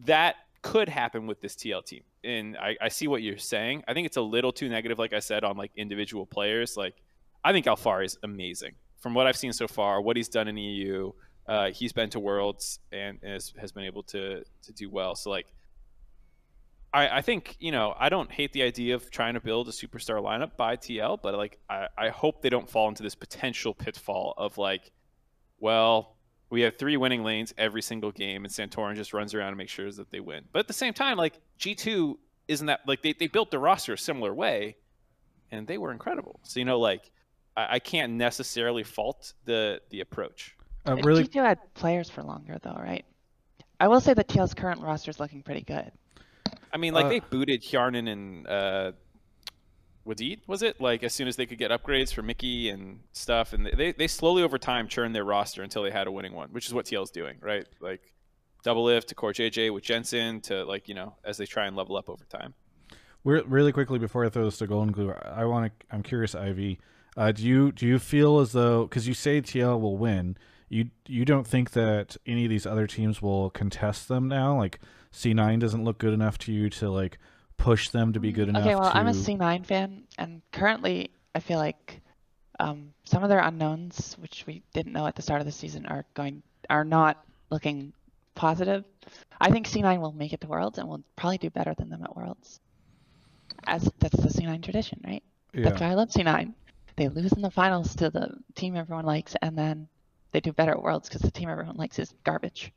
that could happen with this TL team. And I, I see what you're saying. I think it's a little too negative, like I said, on like individual players. Like I think Alphari is amazing from what I've seen so far. What he's done in EU, uh, he's been to Worlds and has, has been able to to do well. So like. I, I think you know I don't hate the idea of trying to build a superstar lineup by TL, but like I, I hope they don't fall into this potential pitfall of like well, we have three winning lanes every single game, and Santorin just runs around and makes sure that they win. But at the same time, like G2 isn't that like they, they built their roster a similar way, and they were incredible. So you know, like I, I can't necessarily fault the the approach. uh, really, G2 had players for longer, though, right? I will say that TL's current roster is looking pretty good. I mean, like Uh, they booted Hjarnan and uh, Wadid, was it? Like as soon as they could get upgrades for Mikyx and stuff, and they they slowly over time churned their roster until they had a winning one, which is what TL's doing, right? Like Doublelift to CoreJJ with Jensen to like you know as they try and level up over time. Re- really quickly before I throw this to Golden Glue, I want to. I'm curious, Ivy. Uh, do you do you feel as though because you say TL will win, you you don't think that any of these other teams will contest them now? Like C9 doesn't look good enough to you to like push them to be good enough. Okay, well, to... I'm a C9 fan, and currently I feel like um, some of their unknowns, which we didn't know at the start of the season, are going are not looking positive. I think C9 will make it to Worlds and will probably do better than them at Worlds. As that's the C9 tradition, right? Yeah. That's why I love C9. They lose in the finals to the team everyone likes, and then they do better at Worlds because the team everyone likes is garbage.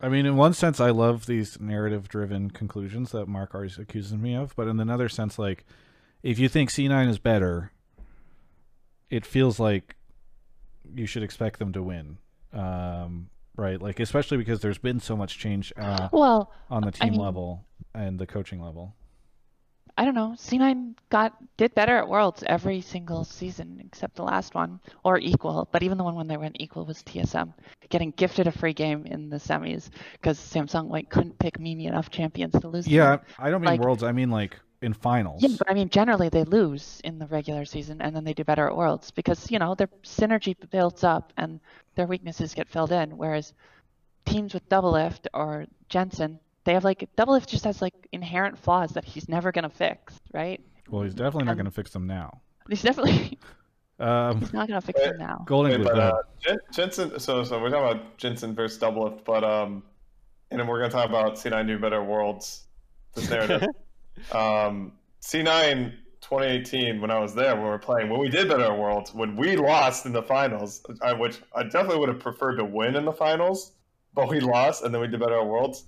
I mean, in one sense, I love these narrative-driven conclusions that Mark always accuses me of, but in another sense, like if you think C9 is better, it feels like you should expect them to win, um, right? Like especially because there's been so much change uh, Well, on the I team mean- level and the coaching level. I don't know. C9 got did better at Worlds every single season except the last one, or equal. But even the one when they went equal was TSM, getting gifted a free game in the semis because Samsung White couldn't pick Mimi enough champions to lose. Yeah, them. I don't mean Like- worlds. I mean like in finals. Yeah, but I mean generally they lose in the regular season and then they do better at Worlds because you know their synergy builds up and their weaknesses get filled in. Whereas teams with Doublelift or Jensen, they have like Doublelift just has like inherent flaws that he's never gonna fix, right? Well, he's definitely not going to fix them now. He's definitely Um, he's not gonna fix them now. Golden Wait, but uh, Jen- Jensen. So, so we're talking about Jensen versus Doublelift, but um, and then we're gonna talk about C9 New better worlds. This narrative. um, C9 2018 when I was there when we were playing when we did better worlds when we lost in the finals, I, which I definitely would have preferred to win in the finals, but we lost and then we did better worlds.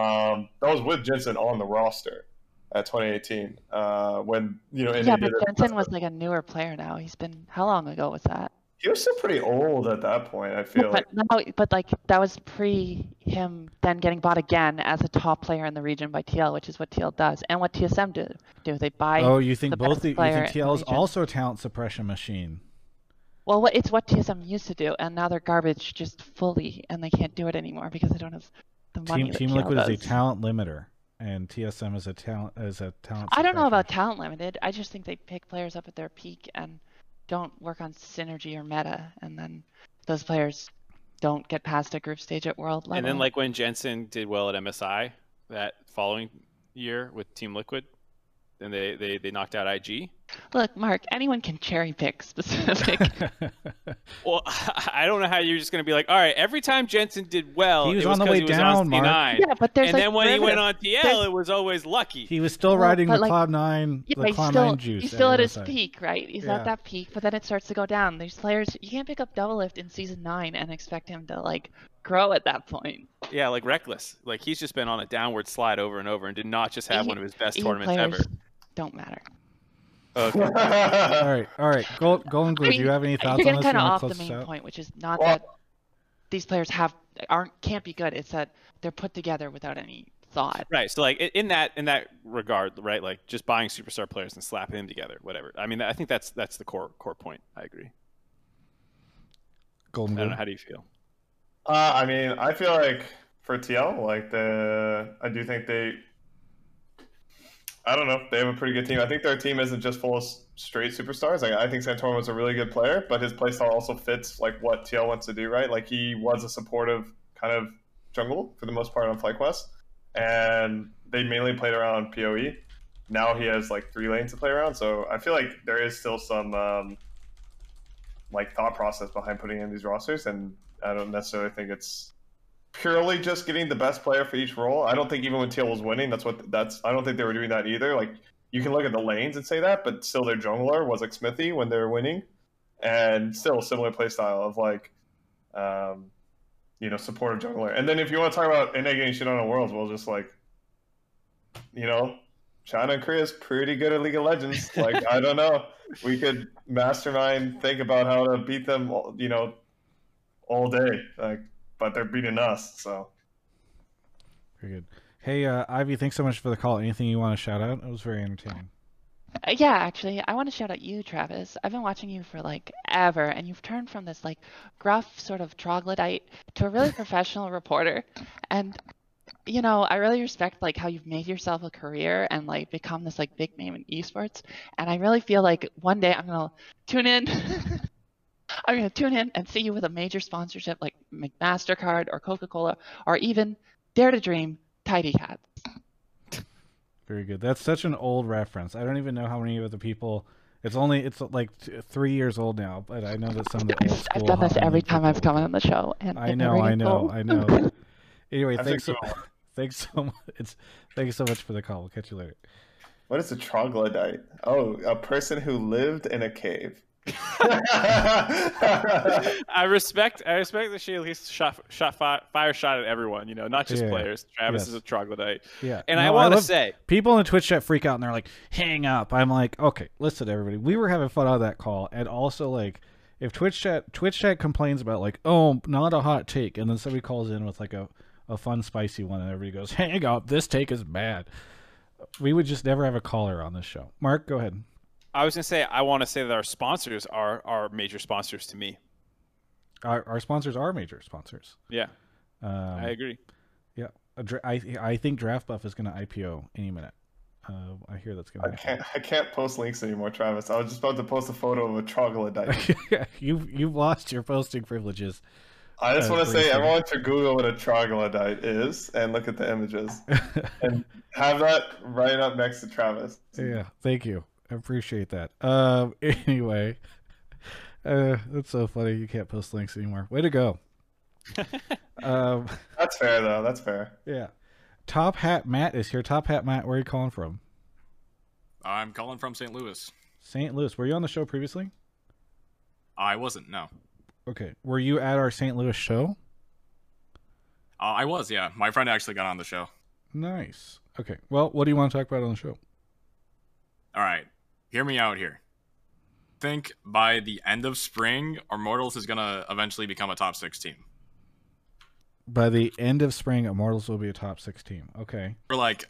Um, that was with Jensen on the roster at 2018 uh, when you know. Yeah, but. Jensen was like a newer player now. He's been how long ago was that? He was still pretty old at that point. I feel like. But no, but like that was pre him then getting bought again as a top player in the region by TL, which is what TL does, and what TSM do. Do they buy? Oh, you think the both the, you think TL is also a talent suppression machine? Well, what, it's what TSM used to do, and now they're garbage just fully, and they can't do it anymore because they don't have the money. Team that Team TL Liquid is a talent limiter. and TSM is a talent as a talent. I don't know about talent limited. I just think they pick players up at their peak and don't work on synergy or meta, and then those players don't get past a group stage at world level. And then like when Jensen did well at MSI that following year with Team Liquid, and they they, they knocked out IG. look, Mark, anyone can cherry pick specific. Well, I don't know how you're just going to be like, all right, every time Jensen did well, He was it was on the 'cause way down, Mark. C9. yeah, but there's and like then when he went on derivatives. TL, There's- it was always lucky. he was still riding but, the like- Cloud Nine, Yeah, the he's Cloud still Nine juice. he's still at his MSI. peak, right? He's Yeah. at that peak, but then it starts to go down. These players, you can't pick up Doublelift in season nine and expect him to like grow at that point. Yeah, like reckless. Like he's just been on a downward slide over and over, and did not just have EU one of his best tournaments players ever. Don't matter. Okay. All right, all right. Gold, Golden Glue, I do you have any thoughts You're on getting this? kind You of wanna off the main out? point, which is not Well- that these players have aren't can't be good. It's that they're put together without any thought. Right. So like in that in that regard, right? Like just buying superstar players and slapping them together, whatever. I mean, I think that's that's the core core point. I agree. Golden I don't know. How do you feel? Uh, I mean, I feel like for TL, like the, I do think they, I don't know, they have a pretty good team. I think their team isn't just full of straight superstars. Like, I think Santorin was a really good player, but his playstyle also fits like what TL wants to do, right? Like he was a supportive kind of jungle for the most part on FlyQuest, and they mainly played around PoE. Now he has like three lanes to play around, so I feel like there is still some um, like thought process behind putting in these rosters, and I don't necessarily think it's purely just getting the best player for each role. I don't think even when TL was winning, that's what that's. I don't think they were doing that either. Like you can look at the lanes and say that, but still their jungler was like Xmithie when they were winning, and still a similar play style of like, um, you know, supportive jungler. And then if you want to talk about NA getting shit on a worlds, well, just like, you know. China and Korea is pretty good at League of Legends. Like I don't know, we could mastermind think about how to beat them. all- You know, all day. Like, but they're beating us. So Very good. Hey, uh, Ivy, thanks so much for the call. Anything you want to shout out? It was very entertaining. Uh, yeah, actually, I want to shout out you, Travis. I've been watching you for like ever, and you've turned from this like gruff sort of troglodyte to a really professional reporter. And you know, I really respect like how you've made yourself a career and like become this like big name in esports. And I really feel like one day I'm gonna tune in. I'm gonna tune in and see you with a major sponsorship like Mastercard or Coca-Cola or even Dare to Dream Tidy Hats. Very good. That's such an old reference. I don't even know how many of the people. It's only it's like t- three years old now, but I know that some of the old I've, school. I've done this every League time I've come on the show, and I know, I know. I know. Anyway, That's thanks a so, good thanks so much. It's thanks so much for the call. We'll catch you later. what is a troglodyte? Oh, a person who lived in a cave. I respect I respect that she at least shot shot fi- fire shot at everyone. You know, not just Yeah. players. Travis Yes. is a troglodyte, Yeah, and No, I want to say, people in the Twitch chat freak out and they're like, "Hang up." I'm like, "Okay, listen, everybody. We were having fun on that call, and also like, if Twitch chat Twitch chat complains about like, oh, not a hot take, and then somebody calls in with like a a fun spicy one, and everybody goes, "Hang up, this take is bad." We would just never have a caller on this show. Mark, go ahead. I was gonna say I want to say that our sponsors are are major sponsors to me. Our, our sponsors are major sponsors. Yeah, Um, I agree. Yeah, I I think Draft Buff is going to IPO any minute. Uh, I hear that's going I to happen. can't. I can't post links anymore, Travis. I was just about to post a photo of a troglodyte. you've you've lost your posting privileges. I just Uh, want to say briefly. everyone should Google what a troglodyte is and look at the images and have that right up next to Travis. yeah, thank you. I appreciate that. Um, anyway, uh, that's so funny. You can't post links anymore. Way to go. um, That's fair though. That's fair. yeah. Top Hat Matt is here. Top Hat Matt, where are you calling from? I'm calling from St. Louis. St. Louis. Were you on the show previously? I wasn't. No, Okay. Were you at our St. Louis show? uh, I was. Yeah, my friend actually got on the show. Nice. Okay. Well, what do you want to talk about on the show? All right, hear me out here. Think by the end of spring, Immortals is gonna eventually become a top six team, By the end of spring, Immortals will be a top six team. Okay. or like,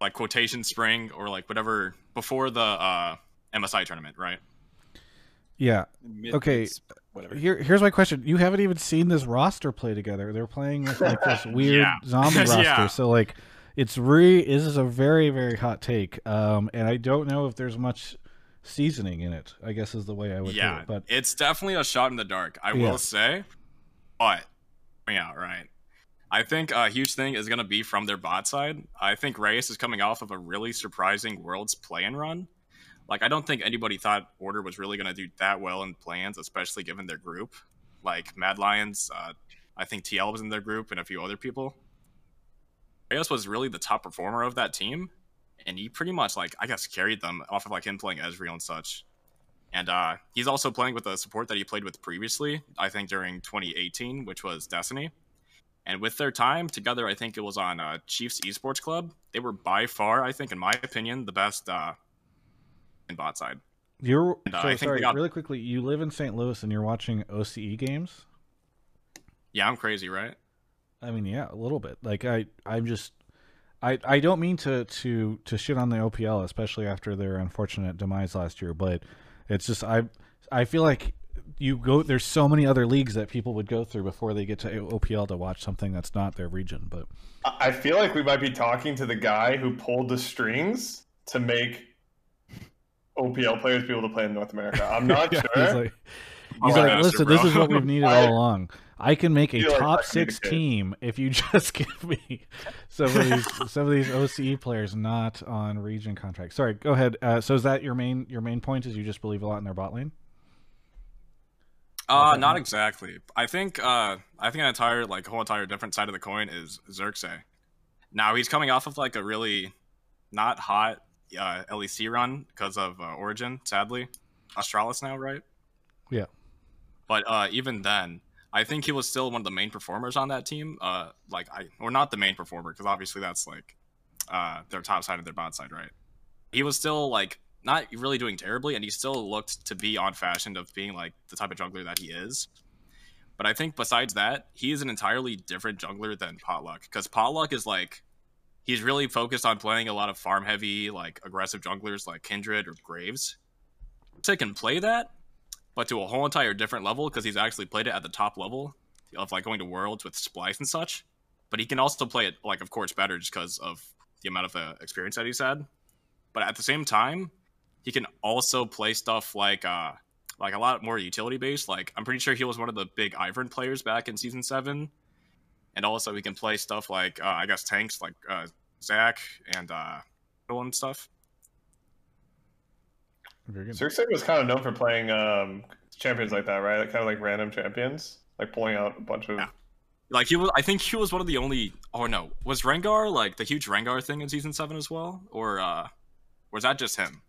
like quotation spring, or like whatever before the uh, MSI tournament, right? Yeah. Mid- Okay. whatever. Here, here's my question. You haven't even seen this roster play together. They're playing with like this weird Yeah. zombie roster. Yeah. So like, it's re this is a very very hot take, um, and I don't know if there's much seasoning in it. I guess is the way I would yeah, it. But it's definitely a shot in the dark. I Yeah. will say, but yeah, right. I think a huge thing is going to be from their bot side. I think Raes is coming off of a really surprising Worlds play-in run. Like, I don't think anybody thought Order was really going to do that well in plans, especially given their group. Like Mad Lions, uh, I think TL was in their group and a few other people. Raes was really the top performer of that team, and he pretty much like I guess carried them off of like him playing Ezreal and such. And uh, he's also playing with the support that he played with previously, I think during 2018, which was Destiny. And with their time together, I think it was on uh, Chiefs Esports Club. They were by far, I think, in my opinion, the best uh, in bot side. you're And, uh, so I think sorry. got- Really quickly, you live in St. Louis and you're watching OCE games. Yeah, I'm crazy, right? I mean, yeah, a little bit. Like I, I'm just, I, I don't mean to to to shit on the OPL, especially after their unfortunate demise last year. But it's just I, I feel like you go. There's so many other leagues that people would go through before they get to OPL to watch something that's not their region. But I feel like we might be talking to the guy who pulled the strings to make OPL players be able to play in North America. I'm not Yeah, sure. he's like, he's like, master, listen, this is what we've needed all along. I can make a top I can be the six team if you just give me some of these some of these OCE players not on region contracts. Sorry, go ahead. Uh, so is that your main your main point? Is you just believe a lot in their bot lane? Uh, not exactly. I think uh, I think an entire like whole entire different side of the coin is Xerxes. Now he's coming off of like a really not hot uh, LEC run because of uh, Origin, sadly. Australis now, right? Yeah. But uh, even then, I think he was still one of the main performers on that team. Uh, like I, or not the main performer because obviously that's like uh, their top side and their bot side, right? He was still like not really doing terribly, and he still looked to be on fashion of being like the type of jungler that he is. But I think besides that, he is an entirely different jungler than Potluck because Potluck is like he's really focused on playing a lot of farm heavy, like aggressive junglers like Kindred or Graves. So can play that, but to a whole entire different level because he's actually played it at the top level of like going to worlds with Splyce and such. But he can also play it like, of course, better just because of the amount of uh, experience that he's had. But at the same time, he can also play stuff like uh like a lot more utility based. Like I'm pretty sure he was one of the big Ivern players back in season seven, and also he can play stuff like uh, I guess tanks like uh, Zac and uh and stuff. Very good. Xerxes was kind of known for playing um, champions like that, right? Like, kind of like random champions, like pulling out a bunch of. Yeah. Like he was, I think he was one of the only. Oh no, was Rengar like the huge Rengar thing in season seven as well, or uh, was that just him?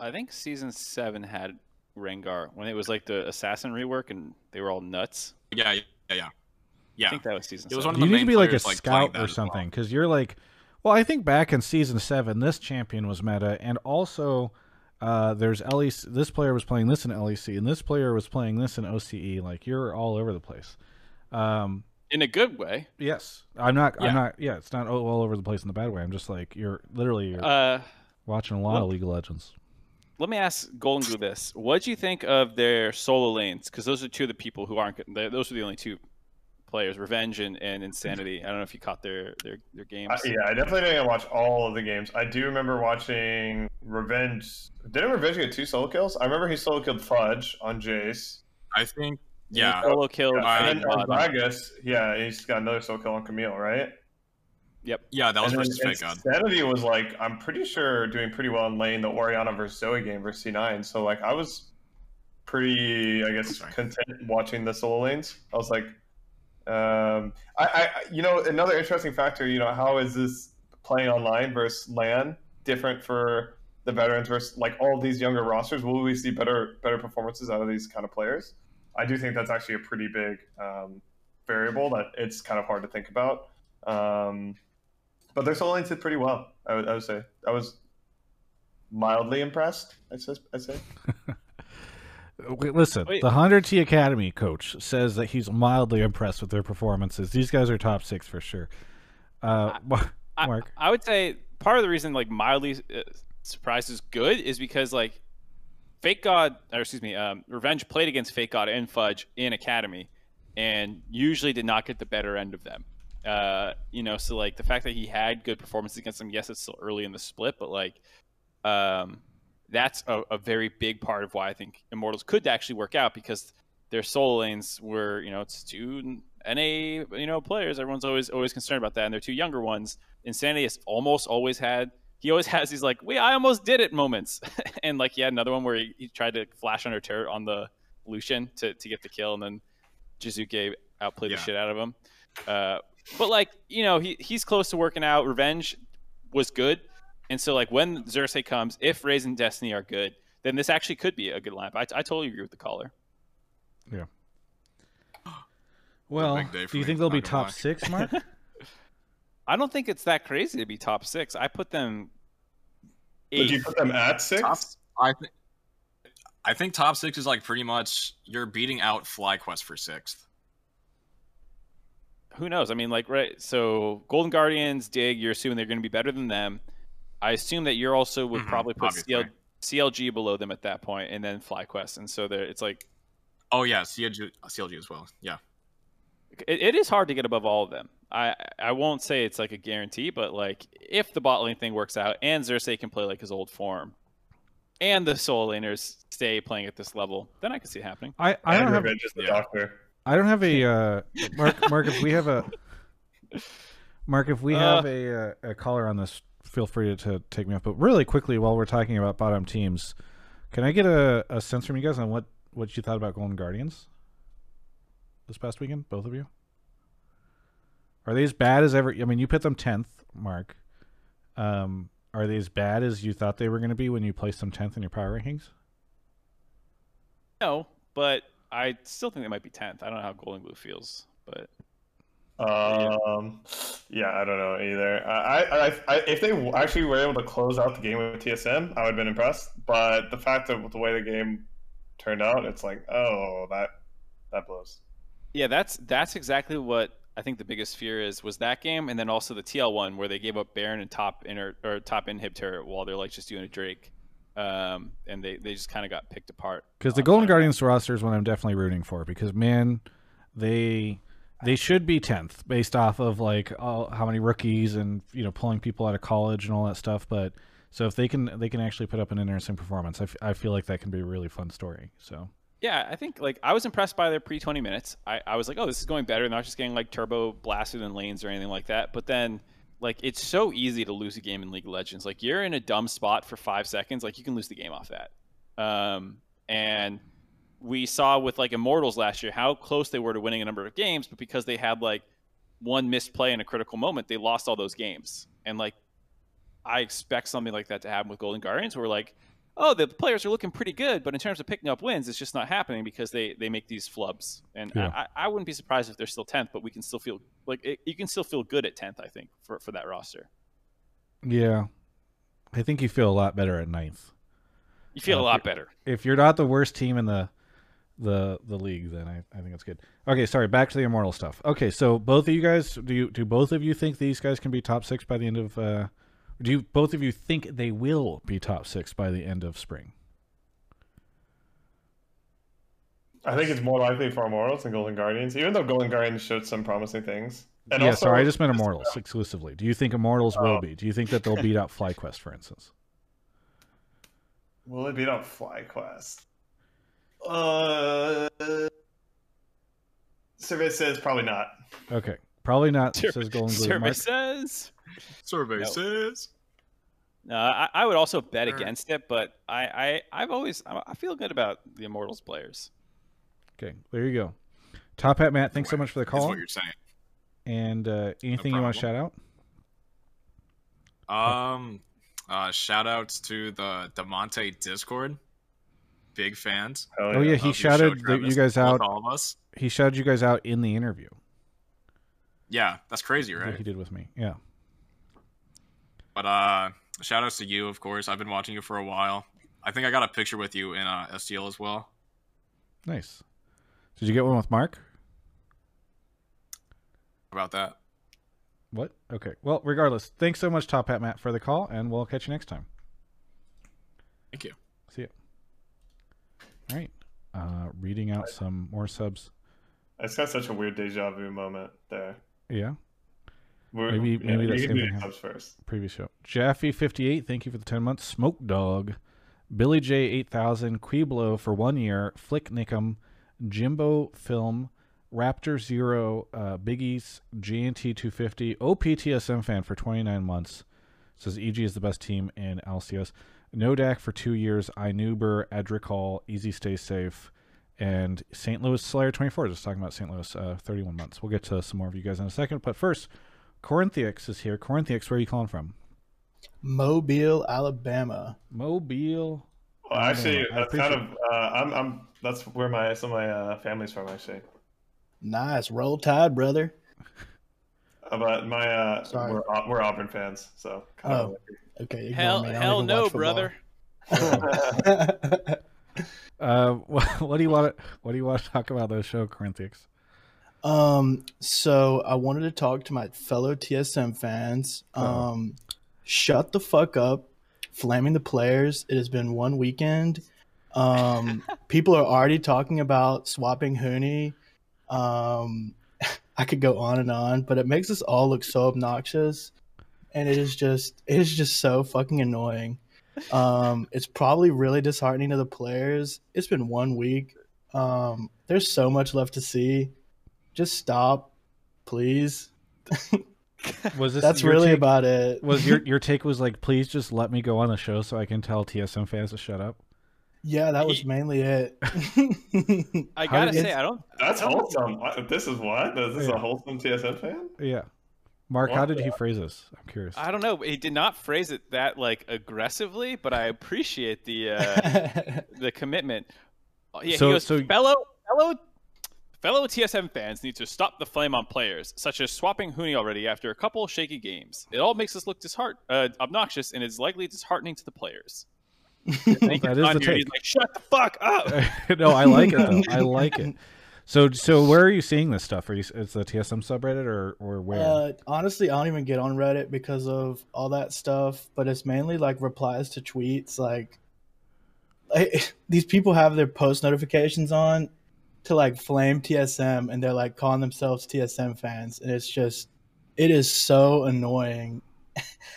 I think season seven had Rengar when it was like the assassin rework and they were all nuts. Yeah, yeah, yeah, Yeah. I think that was season It was seven. one of you the need to main be like a like, scout or something because you're like well i think back in season seven this champion was meta and also uh, there's lec this player was playing this in lec and this player was playing this in oce like you're all over the place um, in a good way. yes i'm not Yeah. i'm not yeah it's not all, over the place in the bad way i'm just like you're literally you're Uh, watching a lot well- of league of legends let me ask Golden Glue this: What do you think of their solo lanes? Because those are two of the people who aren't. Those are the only two players: Revenge and, and Insanity. I don't know if you caught their their, their games. I, yeah, I definitely didn't watch all of the games. I do remember watching Revenge. Didn't Revenge get two solo kills? I remember he solo killed Fudge on Jace. I think. He Yeah, solo killed. Yeah, Fake and then on Gragas, yeah, he's got another solo kill on Camille, right? Yep. yeah, that was and then versus FakeGod. Insanity was like, I'm pretty sure doing pretty well in lane the Orianna versus Zoe game versus C9. So like I was pretty, I guess, Sorry. content watching the solo lanes. I was like, um, I, I, you know, another interesting factor. You know, how is this playing online versus LAN different for the veterans versus like all these younger rosters? Will we see better better performances out of these kind of players? I do think that's actually a pretty big um, variable that it's kind of hard to think about. Um, but their solo lanes did pretty well. I would, I would say I was mildly impressed. I'd say. I'd say. Listen Wait. the 100t academy coach says that he's mildly impressed with their performances these guys are top six for sure uh, I, mark I would say part of the reason like mildly uh, surprised is good is because like FakeGod, or excuse me, um, Revenge played against FakeGod and Fudge in Academy, and usually did not get the better end of them. Uh, you know, so like the fact that he had good performances against them, yes, it's still early in the split, but like, um, that's a, a very big part of why I think Immortals could actually work out because their solo lanes were, you know, it's two NA, you know, players. Everyone's always always concerned about that, and they're two younger ones. Insanity has almost always had. He always has these like, "We, I almost did it" moments, and like he had another one where he, he tried to flash under turret on the Lucian to, to get the kill, and then Jiizuke outplayed Yeah. the shit out of him. Uh, but like you know, he he's close to working out. Revenge was good, and so like when Xerxes comes, if Raes and Destiny are good, then this actually could be a good lineup. I, I totally agree with the caller. Yeah. Well, big day for do you me, think they'll be top lie. six, Mark? I don't think it's that crazy to be top six. I put them. Would you put them at six? Top, I think. I think top six is like pretty much you're beating out FlyQuest for sixth. who knows? I mean, like, right? So, Golden Guardians, Dig, you're assuming they're going to be better than them. I assume that you're also would Mhm, probably put. CL, CLG below them at that point, and then FlyQuest. And so, there, it's like Oh yeah, CLG, CLG as well. Yeah. it, it is hard to get above all of them. I I won't say it's like a guarantee, but like if the bot lane thing works out and Xerxes can play like his old form, and the solo laners stay playing at this level, then I can see it happening. I, I and don't have Revenge is the yeah. doctor. I don't have a uh, Mark. Mark, if we have a Mark, if we Uh. have a uh, a caller on this, feel free to, take me off. But really quickly, while we're talking about bottom teams, can I get a, a sense from you guys on what what you thought about Golden Guardians this past weekend? Both of you. Are they as bad as ever? I mean, you put them tenth, Mark. Um, are they as bad as you thought they were going to be when you placed them tenth in your power rankings? No, but I still think they might be tenth. I don't know how Golden Glue feels, but Um, yeah, I don't know either. I, I, I, if they actually were able to close out the game with TSM, I would have been impressed. But the fact that the way the game turned out, it's like, oh, that that blows. Yeah, that's that's exactly what I think the biggest fear is was that game, and then also the TL one where they gave up Baron and top inner or top inhibitor while they're like just doing a Drake, um, and they they just kind of got picked apart. Because the Golden Guardians roster is one I'm definitely rooting for. Because man, they they should be tenth based off of like all, how many rookies and you know pulling people out of college and all that stuff. But so if they can they can actually put up an interesting performance, I, f- I feel like that can be a really fun story. So Yeah, I think like I was impressed by their pre twenty minutes. I, I was like, oh, this is going better, and not just getting like turbo blasted in lanes or anything like that. But then like it's so easy to lose a game in League of Legends. Like you're in a dumb spot for five seconds, like you can lose the game off that. Um, and we saw with like Immortals last year how close they were to winning a number of games, but because they had like one misplay in a critical moment, they lost all those games. And like I expect something like that to happen with Golden Guardians, where like oh, the players are looking pretty good, but in terms of picking up wins, it's just not happening because they, they make these flubs. And Yeah. I, I wouldn't be surprised if they're still 10th, but we can still feel like it, you can still feel good at 10th, I think, for, for that roster. yeah, I think you feel a lot better at ninth. You feel Uh, a lot better. If you're not the worst team in the the the league, then I, I think it's good. Okay, sorry, back to the immortal stuff. Okay, so both of you guys, do you do both of you think these guys can be top six by the end of? Uh, do you both of you think they will be top six by the end of spring? I think it's more likely for Immortals than Golden Guardians, even though Golden Guardians showed some promising things. And yeah, also, sorry, I just meant immortals exclusively. Do you think immortals will Oh. be? Do you think that they'll beat out FlyQuest, for instance? Will it beat out FlyQuest? Uh, survey says probably not. Okay, probably not. Says Golden Glue. Survey Mark? says. Survey No. says. No, I, I would also bet Sure. against it, but I, I, I've always, I I feel good about the Immortals players. Okay, there you go. Top Hat Matt, thanks so much for the Is call. what you're saying. And uh, anything you want to shout out? Um, uh, shout outs to the Damonte Discord. Big fans. Hell Oh yeah, of he shouted show, the, you guys out. All of us. He shouted you guys out in the interview Yeah, that's crazy, that right? he did with me. Yeah. But uh, shout outs to you, of course. I've been watching you for a while. I think I got a picture with you in uh, STL as well. Nice. Did you get one with Mark? About that. What? Okay. Well, regardless, thanks so much, Top Hat Matt, for the call, and we'll catch you next time. Thank you. All right. Uh, reading out some more subs. It's got such a weird deja vu moment there. Yeah. We're, Maybe- yeah, maybe that you same subs first. previous show. Jaffe fifty eight, thank you for the ten months. Smoke Dog, Billy J eight thousand, Quiblo for one year, Flick Nickum, Jimbo Film, Raptor Zero, uh, Biggies, GNT two fifty, OPTSM fan for twenty nine months. Says EG is the best team in LCS. Nodak for two years, Inuber, Edric Hall, Easy Stay Safe, and St. Louis Slayer twenty four. Just talking about St. Louis, uh, thirty one months. We'll get to some more of you guys in a second, but first. Corinthians is here. Corinthians, where are you calling from? Mobile, Alabama. Mobile. Well, actually, I that's kind of uh, I'm I'm that's where my some of my uh, family's from actually. Nice. Roll Tide, brother. Uh, but my uh, Sorry. we're we're Auburn fans, so kind Oh. Okay. ignore Hell, me. Hell no, brother. Uh, what, what do you want? To, what do you want to talk about this show, Corinthians? um, so I wanted to talk to my fellow TSM fans. Uh-oh. Um, shut the fuck up, flaming the players. It has been one weekend. Um, people are already talking about swapping Huni. Um, I could go on and on, but it makes us all look so obnoxious, and it is just it is just so fucking annoying. Um, it's probably really disheartening to the players. It's been one week. Um, there's so much left to see. Just stop, please. Was this That's really take- about it. Was your your take was like, please just let me go on the show so I can tell TSM fans to shut up? yeah, that was mainly it. I gotta say, I don't. That's I don't- wholesome. What- This is what? Is this Yeah. a wholesome TSM fan? Yeah. Mark, how did he phrase this? I'm curious. I don't know. He did not phrase it that like aggressively, but I appreciate the uh, the commitment. Oh, Yeah, So- he goes, so- fellow fellow fellow TSM fans need to stop the flame on players, such as swapping Huni already after a couple shaky games. It all makes us look disheart uh, obnoxious and is likely disheartening to the players. Thank That you, is the Kanye. He's take. like, shut the fuck up. no, I like it though. I like it. So, so where are you seeing this stuff? Are you? It's the TSM subreddit or or where? Uh, honestly, I don't even get on Reddit because of all that stuff. But it's mainly like replies to tweets. Like, like these people have their post notifications on to like flame TSM, and they're like calling themselves TSM fans, and it's just, it is so annoying.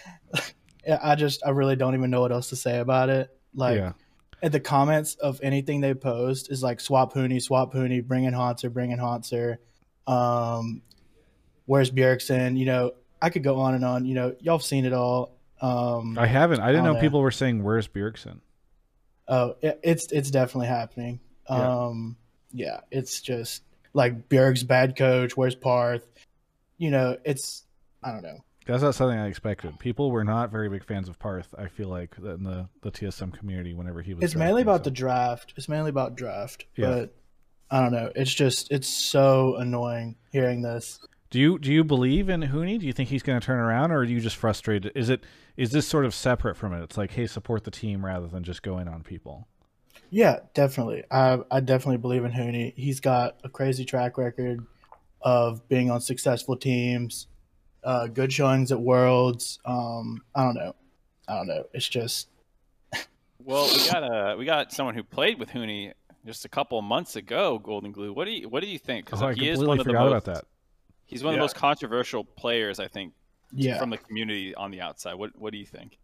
I just, I really don't even know what else to say about it. Like, yeah. At the comments of anything they post is like swap Huni, swap Huni, bring in Hauntzer, bring in Haunter. Um, where's Bjergsen? You know, I could go on and on. You know, y'all have seen it all. Um, I haven't. I didn't know no. people were saying, "Where's Bjergsen?" oh, it, it's it's definitely happening. Yeah. Um, yeah, it's just like Bjerg's bad coach. Where's Parth? You know, it's I don't know. That's not something I expected. People were not very big fans of Parth. I feel like in the the TSM community, whenever he was. It's mainly about so- the draft. It's mainly about draft. Yeah. But I don't know. It's just it's so annoying hearing this. Do you do you believe in Huni? Do you think he's going to turn around, or are you just frustrated? Is it is this sort of separate from it? It's like, hey, support the team rather than just going on people. Yeah, definitely. I I definitely believe in Huni. He's got a crazy track record of being on successful teams, uh, good showings at Worlds. Um, I don't know. I don't know. It's just Well, we got uh, we got someone who played with Huni just a couple of months ago. Golden Glue. What do you what do you think? Oh, I he is one of the most, about that. He's one of the most controversial players, I think, yeah. from the community on the outside. What what do you think?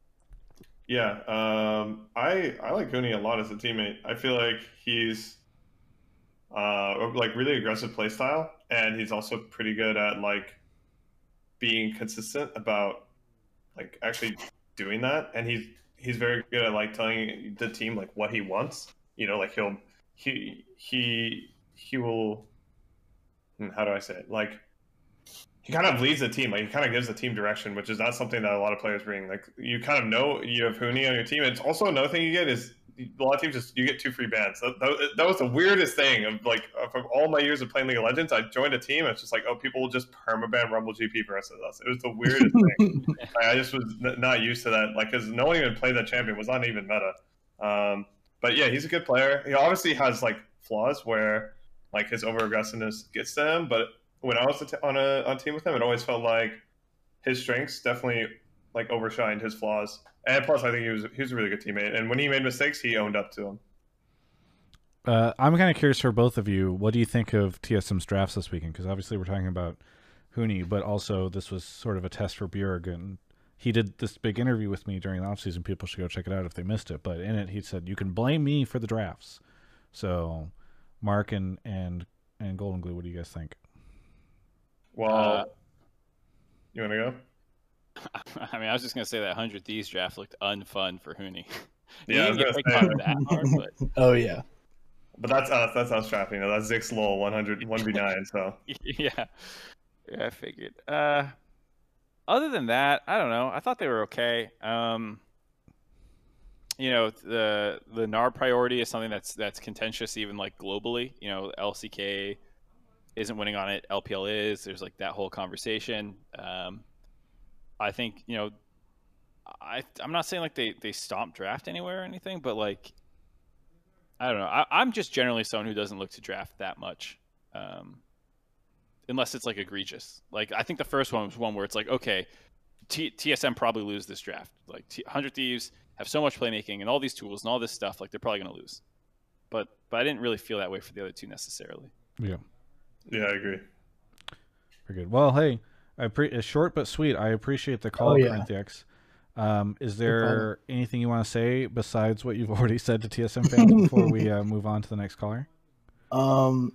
Yeah, um, I I like Huni a lot as a teammate. I feel like he's uh, like really aggressive play style, and he's also pretty good at like being consistent about like actually doing that. And he's he's very good at like telling the team like what he wants. You know, like he'll he he he will. hmm, How do I say it? Like he kind of leads the team. Like he kind of gives the team direction, which is not something that a lot of players bring. Like you kind of know you have Huni on your team. It's also another thing you get is a lot of teams just you get two free bans. That, that, that was the weirdest thing of like from all my years of playing League of Legends. I joined a team. It's just like oh, people will just permaban Rumble GP versus us. It was the weirdest thing. I just was n- not used to that. Like because no one even played that champion. It was not even meta. Um, but yeah, he's a good player. He obviously has like flaws where like his over aggressiveness gets to him, but when I was on a on a team with him, it always felt like his strengths definitely like overshined his flaws. And plus, I think he was he was a really good teammate. And when he made mistakes, he owned up to them. Uh, I'm kind of curious for both of you. What do you think of TSM's drafts this weekend? Because obviously we're talking about Huni, but also this was sort of a test for Bjerg. And he did this big interview with me during the offseason. People should go check it out if they missed it. But in it, he said, You can blame me for the drafts. So, Mark and, and, and Golden Glue, what do you guys think? Well, Uh, you want to go? I mean, I was just gonna say that hundred thieves draft looked unfun for Huni. Yeah, I didn't get gonna picked say. on that hard, but Oh yeah. But that's us. That's us drafting. That's Zix Lowell 100 1v9. So yeah, yeah, I figured. Uh, other than that, I don't know. I thought they were okay. Um, you know, the the NAR priority is something that's that's contentious, even like globally. You know, LCK isn't winning on it. LPL is. There's like that whole conversation. Um, I think you know, I I'm not saying like they they stomp draft anywhere or anything, but like I don't know. I, I'm just generally someone who doesn't look to draft that much, um, unless it's like egregious. Like I think the first one was one where it's like, okay, T- TSM probably lose this draft. Like T- Hundred Thieves have so much playmaking and all these tools and all this stuff. Like they're probably going to lose. But but I didn't really feel that way for the other two necessarily. Yeah. yeah, I agree. Very good. Well, hey, I pre- it's short but sweet. I appreciate the call, Oh, yeah. Um, is there anything you want to say besides what you've already said to TSM fans before we uh, move on to the next caller? Um,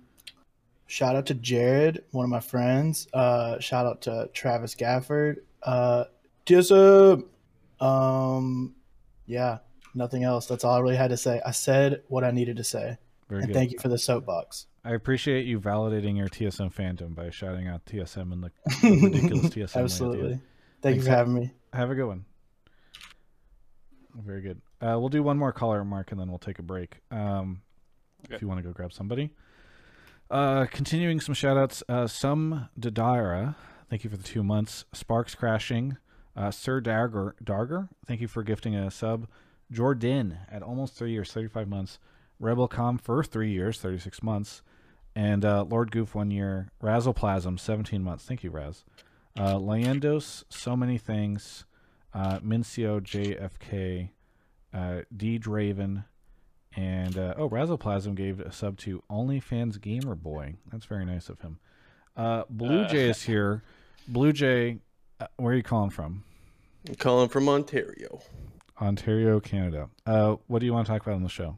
shout out to Jared, one of my friends. Uh, shout out to Travis Gafford. Uh, TSM. Um, yeah, nothing else. That's all I really had to say. I said what I needed to say, Very and good. thank you for the soapbox. I appreciate you validating your TSM fandom by shouting out TSM and the, the ridiculous TSM. way Absolutely. end. Thank you Thanks, for having me. Have a good one. Very good. Uh, we'll do one more caller, Mark, and then we'll take a break. Um, Okay. If you want to go grab somebody. Uh, continuing some shout outs. Uh, some Dadaira, thank you for the two months. Sparks Crashing. Uh, Sir Darger, Darger, thank you for gifting a sub. Jordan at almost three years, 35 months. Rebelcom for three years, 36 months. And uh, Lord Goof one year. Razzleplasm, 17 months. Thank you, Raz. Uh, Leandos, so many things. Uh, Mincio JFK, uh, D Draven, and uh, oh, Razzleplasm gave a sub to OnlyFans Gamer Boy. That's very nice of him. Uh, Blue Uh. Jay is here. Blue Jay, uh, where are you calling from? I'm calling from Ontario. Ontario, Canada. Uh, what do you want to talk about on the show?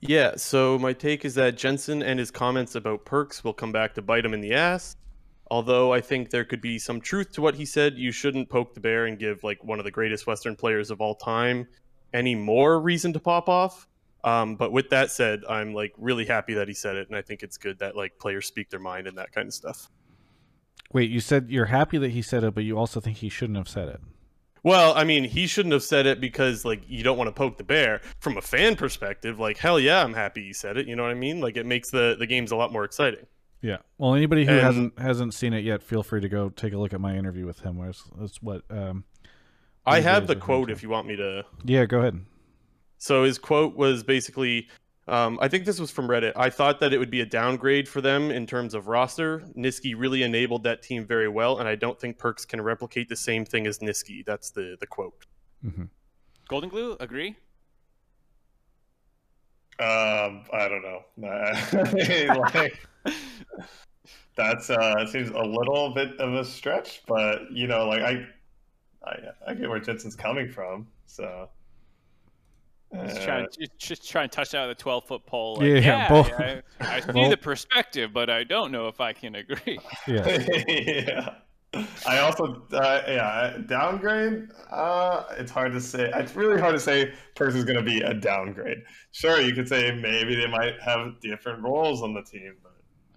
Yeah, so my take is that Jensen and his comments about Perkz will come back to bite him in the ass. Although I think there could be some truth to what he said, you shouldn't poke the bear and give like one of the greatest Western players of all time any more reason to pop off. Um, but with that said, I'm like really happy that he said it, and I think it's good that like players speak their mind and that kind of stuff. Wait, you said you're happy that he said it, but you also think he shouldn't have said it. Well, I mean, he shouldn't have said it because like you don't want to poke the bear. From a fan perspective, like hell yeah, I'm happy he said it. You know what I mean? Like it makes the the games a lot more exciting. Yeah. Well, anybody who And- hasn't hasn't seen it yet, feel free to go take a look at my interview with him. Where it's, it's what um, I have the quote if you want me to. yeah. Go ahead. So his quote was basically, um, I think this was from Reddit. I thought that it would be a downgrade for them in terms of roster. Nisqy really enabled that team very well, and I don't think Perkz can replicate the same thing as Nisqy. That's the the quote. hmm Golden Glue, agree? Um, I don't know. I mean, like, that's uh, seems a little bit of a stretch, but you know, like I, I, I get where Jensen's coming from. So, Just uh, trying, just, just trying to touch out of the 12 foot pole. Like, Yeah, yeah, both- I, I see both- the perspective, but I don't know if I can agree. Yeah. yeah. I also, uh, yeah, downgrade. Uh, it's hard to say. It's really hard to say Perkz is going to be a downgrade. Sure, you could say maybe they might have different roles on the team, but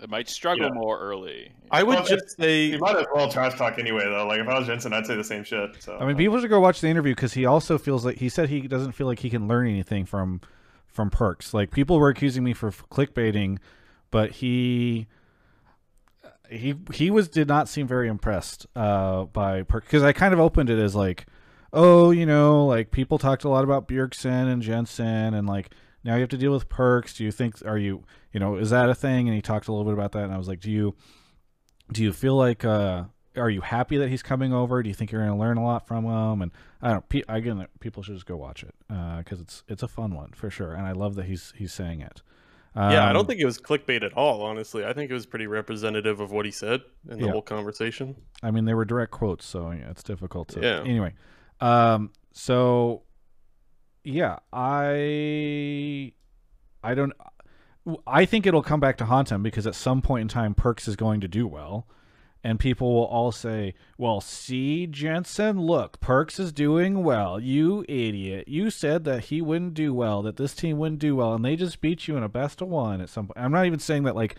It might struggle Yeah. more early. I would Well, just say you might as well trash talk anyway, though. Like if I was Jensen, I'd say the same shit. So I mean, people should go watch the interview because he also feels like he said he doesn't feel like he can learn anything from from Perkz. Like people were accusing me for clickbaiting, but he he he was did not seem very impressed uh, by Perkz because I kind of opened it as like, oh, you know, like people talked a lot about Bjergsen and Jensen, and like now you have to deal with Perkz. Do you think are you you know is that a thing? And he talked a little bit about that, and I was like, do you do you feel like uh are you happy that he's coming over? Do you think you're going to learn a lot from him? And I don't. Pe- again, people should just go watch it because it's it's a fun one for sure, and I love that he's he's saying it. yeah, I Um, don't think it was clickbait at all. Honestly, I think it was pretty representative of what he said in the Yeah. whole conversation. I mean, they were direct quotes, so yeah, it's difficult to. Yeah. Anyway, um, so yeah, I, I don't. I think it'll come back to haunt him because at some point in time, Perkz is going to do well, and people will all say, "Well, see, Jensen, look, Perkz is doing well. You idiot! You said that he wouldn't do well, that this team wouldn't do well, and they just beat you in a best of one at some point." I'm not even saying that like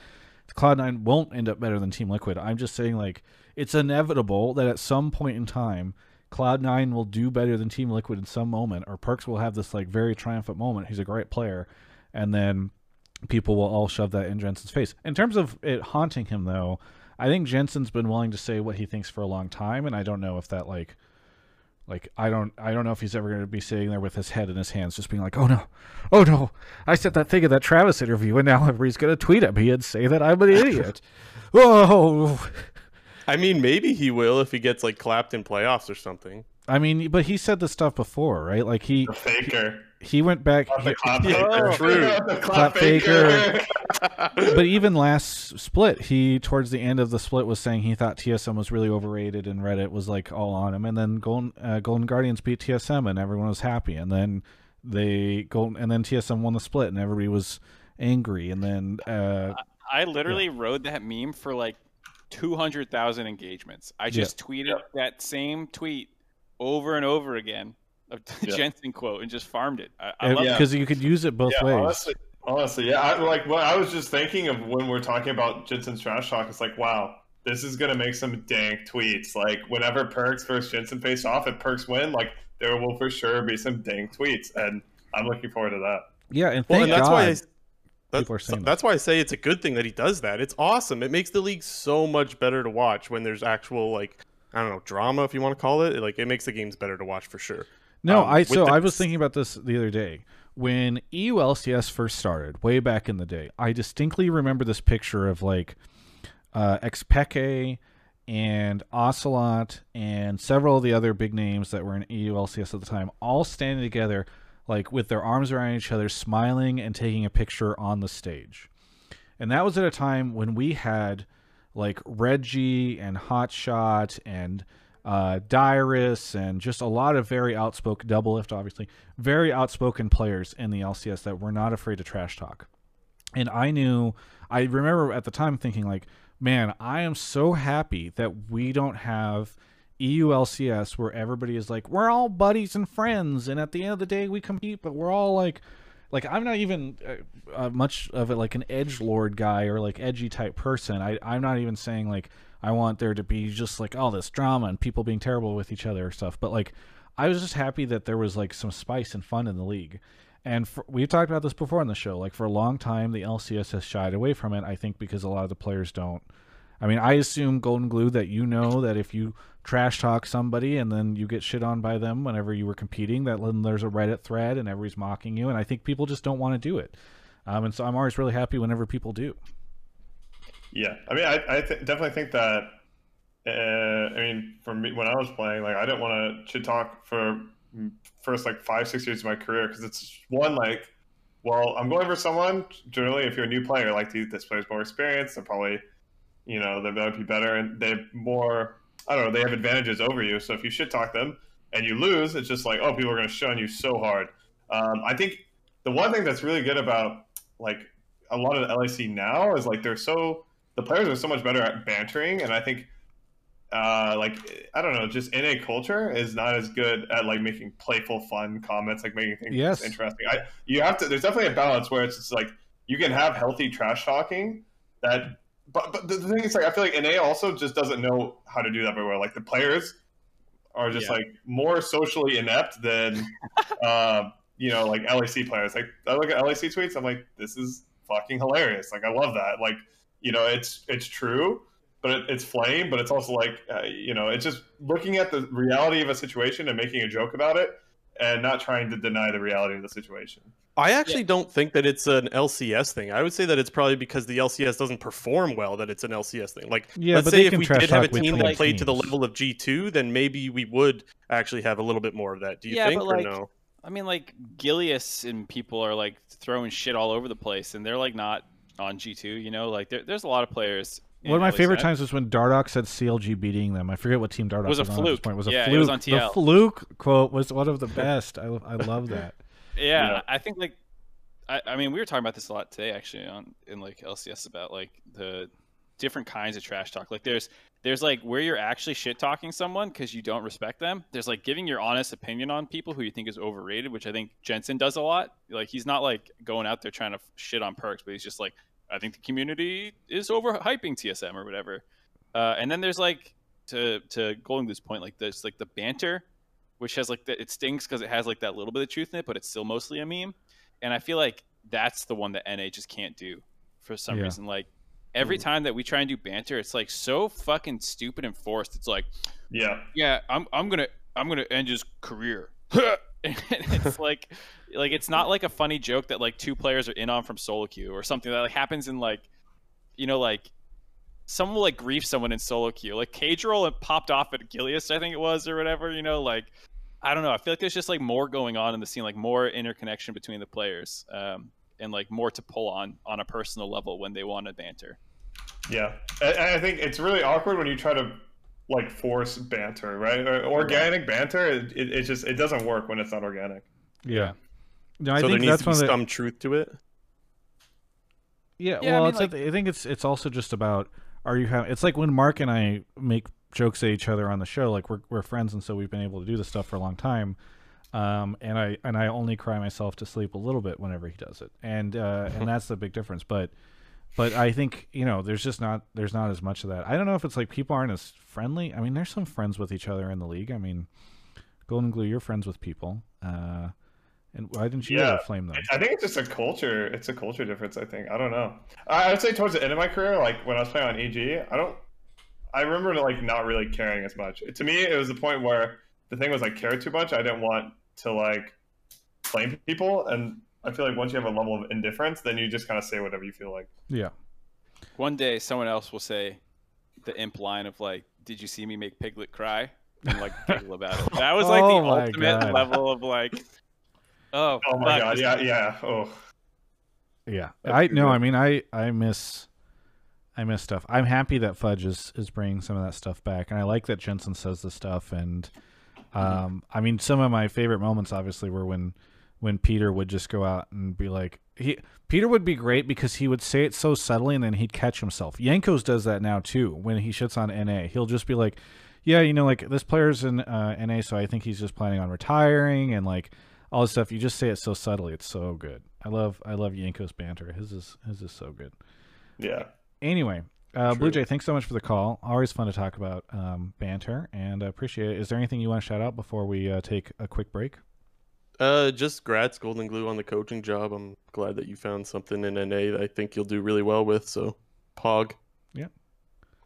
Cloud9 won't end up better than Team Liquid. I'm just saying like it's inevitable that at some point in time Cloud9 will do better than Team Liquid in some moment or Perkz will have this like very triumphant moment. He's a great player and then people will all shove that in Jensen's face. In terms of it haunting him though, I think Jensen's been willing to say what he thinks for a long time and I don't know if that like like I don't I don't know if he's ever going to be sitting there with his head in his hands just being like, "Oh no. Oh no. I said that thing in that Travis interview and now everybody's going to tweet at me and say that I'm an idiot." Whoa. Oh. I mean, maybe he will if he gets like clapped in playoffs or something. I mean, but he said this stuff before, right? Like he The faker. he went back Not the clap Yeah, faker. true. The Clap clap faker. faker. but even last split, he towards the end of the split was saying he thought TSM was really overrated, and Reddit was like all on him. And then Golden uh, Golden Guardians beat TSM, and everyone was happy. And then they Golden, and then TSM won the split, and everybody was angry. And then uh, I literally rode that meme for like 200,000 engagements. I just tweeted that same tweet over and over again of the Yeah. Jensen quote and just farmed it. I, I love Yeah. because you could use it both yeah, ways. honestly, honestly, yeah. I, like, what I was just thinking of when we're talking about Jensen's trash talk. It's like, wow, this is gonna make some dank tweets. Like, whenever Perkz versus Jensen face off, if Perkz win, like, there will for sure be some dank tweets, and I'm looking forward to that. yeah, and Well, thank and that's God. why I, that's, people that. that's why I say it's a good thing that he does that. It's awesome. It makes the league so much better to watch when there's actual like I don't know drama if you want to call it. Like it makes the games better to watch for sure. No, Um, I so the- I was thinking about this the other day when EULCS first started, way back in the day. I distinctly remember this picture of like uh, Xpeke and Ocelot and several of the other big names that were in EULCS at the time, all standing together, like with their arms around each other, smiling and taking a picture on the stage. And that was at a time when we had like Reggie and Hotshot and uh, Dyrus and just a lot of very outspoken, Doublelift obviously, very outspoken players in the LCS that were not afraid to trash talk. And I knew, I remember at the time thinking like, man, I am so happy that we don't have EU LCS where everybody is like, we're all buddies and friends, and at the end of the day we compete, but we're all like, like I'm not even uh, uh, much of it like an edge lord guy or like edgy type person. I I'm not even saying like I want there to be just like all this drama and people being terrible with each other or stuff. But like I was just happy that there was like some spice and fun in the league. And for, we've talked about this before on the show. Like for a long time, the LCS has shied away from it. I think because a lot of the players don't. I mean, I assume Golden Glue that you know that if you trash talk somebody and then you get shit on by them whenever you were competing, that then there's a Reddit thread and everybody's mocking you. And I think people just don't want to do it. Um, and so I'm always really happy whenever people do. Yeah, I mean, I, I th- definitely think that. Uh, I mean, for me, when I was playing, like, I didn't want to shit talk for first like five, six years of my career because it's one like, well, I'm going for someone. Generally, if you're a new player, like this player's more experienced, they're probably, you know, they're going to be better and they're more. I don't know. They have advantages over you. So if you shit talk them and you lose, it's just like, oh, people are going to shun you so hard. Um, I think the one thing that's really good about like a lot of the LEC now is like they're so the players are so much better at bantering, and I think uh, like I don't know, just NA culture is not as good at like making playful, fun comments, like making things Yes. interesting. I you have to. There's definitely a balance where it's just like you can have healthy trash talking that. But, but the thing is, like, I feel like NA also just doesn't know how to do that very well. Like the players are just Yeah. like more socially inept than, uh, you know, like LEC players. Like I look at LEC tweets, I'm like, this is fucking hilarious. Like I love that. Like you know, it's it's true, but it, it's flame. But it's also like uh, you know, it's just looking at the reality of a situation and making a joke about it, and not trying to deny the reality of the situation. I actually don't think that it's an LCS thing. I would say that it's probably because the LCS doesn't perform well that it's an LCS thing. Like, Yeah, let's say if we did have a team that played to the level of G2, then maybe we would actually have a little bit more of that. Do you Yeah, think but, or like, no? I mean, like Gilius and people are like throwing shit all over the place, and they're like not on G two. You know, like there, there's a lot of players. One of my LEC. favorite times was when Dardoch said CLG beating them. I forget what team Dardoch Was a on at this fluke. point. It was a Yeah, it was on TL. The fluke quote was one of the best. I I love that. Yeah, Yeah. I think like, I, I mean, we were talking about this a lot today actually on in like LCS about like the different kinds of trash talk. Like there's there's like where you're actually shit talking someone because you don't respect them. There's like giving your honest opinion on people who you think is overrated, which I think Jensen does a lot. Like he's not like going out there trying to shit on Perkz, but he's just like, I think the community is overhyping TSM or whatever. Uh, and then there's like to to Glue's point, like there's like the banter, which has like the, it stinks because it has like that little bit of truth in it, but it's still mostly a meme. And I feel like that's the one that NA just can't do for some Yeah. reason. Like every Mm. time that we try and do banter, it's like so fucking stupid and forced. It's like, Yeah. yeah, I'm I'm gonna I'm gonna end his career. it's like like it's not like a funny joke that like two players are in on from solo queue or something that like happens in like you know like someone will like grief someone in solo queue. Like cage roll popped off at Gilius I think it was or whatever you know like I don't know. I feel like there's just like more going on in the scene like more interconnection between the players um and like more to pull on on a personal level when they want to banter. Yeah, and I think it's really awkward when you try to like force banter, right? Or organic banter, it, it, it just it doesn't work when it's not organic. Yeah. No, I so there think needs that's to be one of the some truth to it. Yeah, Yeah, I well, mean, it's like- I think it's it's also just about are you having? It's like when Mark and I make jokes at each other on the show. Like we're we're friends, and so we've been able to do this stuff for a long time. Um, and I and I only cry myself to sleep a little bit whenever he does it, and uh, and that's the big difference. But but I think you know there's just not there's not as much of that. I don't know if it's like people aren't as friendly. I mean, there's some friends with each other in the league. I mean, Golden Glue, you're friends with people. Uh, and why didn't you Yeah. flame them? I think it's just a culture. It's a culture difference. I think. I don't know. I would say towards the end of my career, like when I was playing on EG, I don't. I remember like not really caring as much. To me, it was the point where the thing was I cared too much. I didn't want to like blame people, and I feel like once you have a level of indifference, then you just kind of say whatever you feel like. Yeah. one day someone else will say the imp line of like did you see me make piglet cry and like giggle about it that was like Oh the ultimate God. level of like oh Oh my fuck, god! Yeah, yeah. Oh, Yeah, That's I too no. I mean, I I miss I miss stuff. I'm happy that Fudge is is bringing some of that stuff back, and I like that Jensen says the stuff. And um, I mean, some of my favorite moments, obviously, were when when Peter would just go out and be like he Peter would be great because he would say it so subtly, and then he'd catch himself. Jankos does that now too when he shits on NA. He'll just be like. Yeah, you know, like this player's in uh, NA, so I think he's just planning on retiring, and like all this stuff. You just say it so subtly; it's so good. I love, I love Jankos' banter. His is, his is so good. yeah. Anyway, uh, Blue Jay, thanks so much for the call. Always fun to talk about um, banter, and I appreciate it. Is there anything you want to shout out before we uh, take a quick break? Uh, just grats, Golden Glue, on the coaching job. I'm glad that you found something in NA that I think you'll do really well with. So, Pog. Yeah.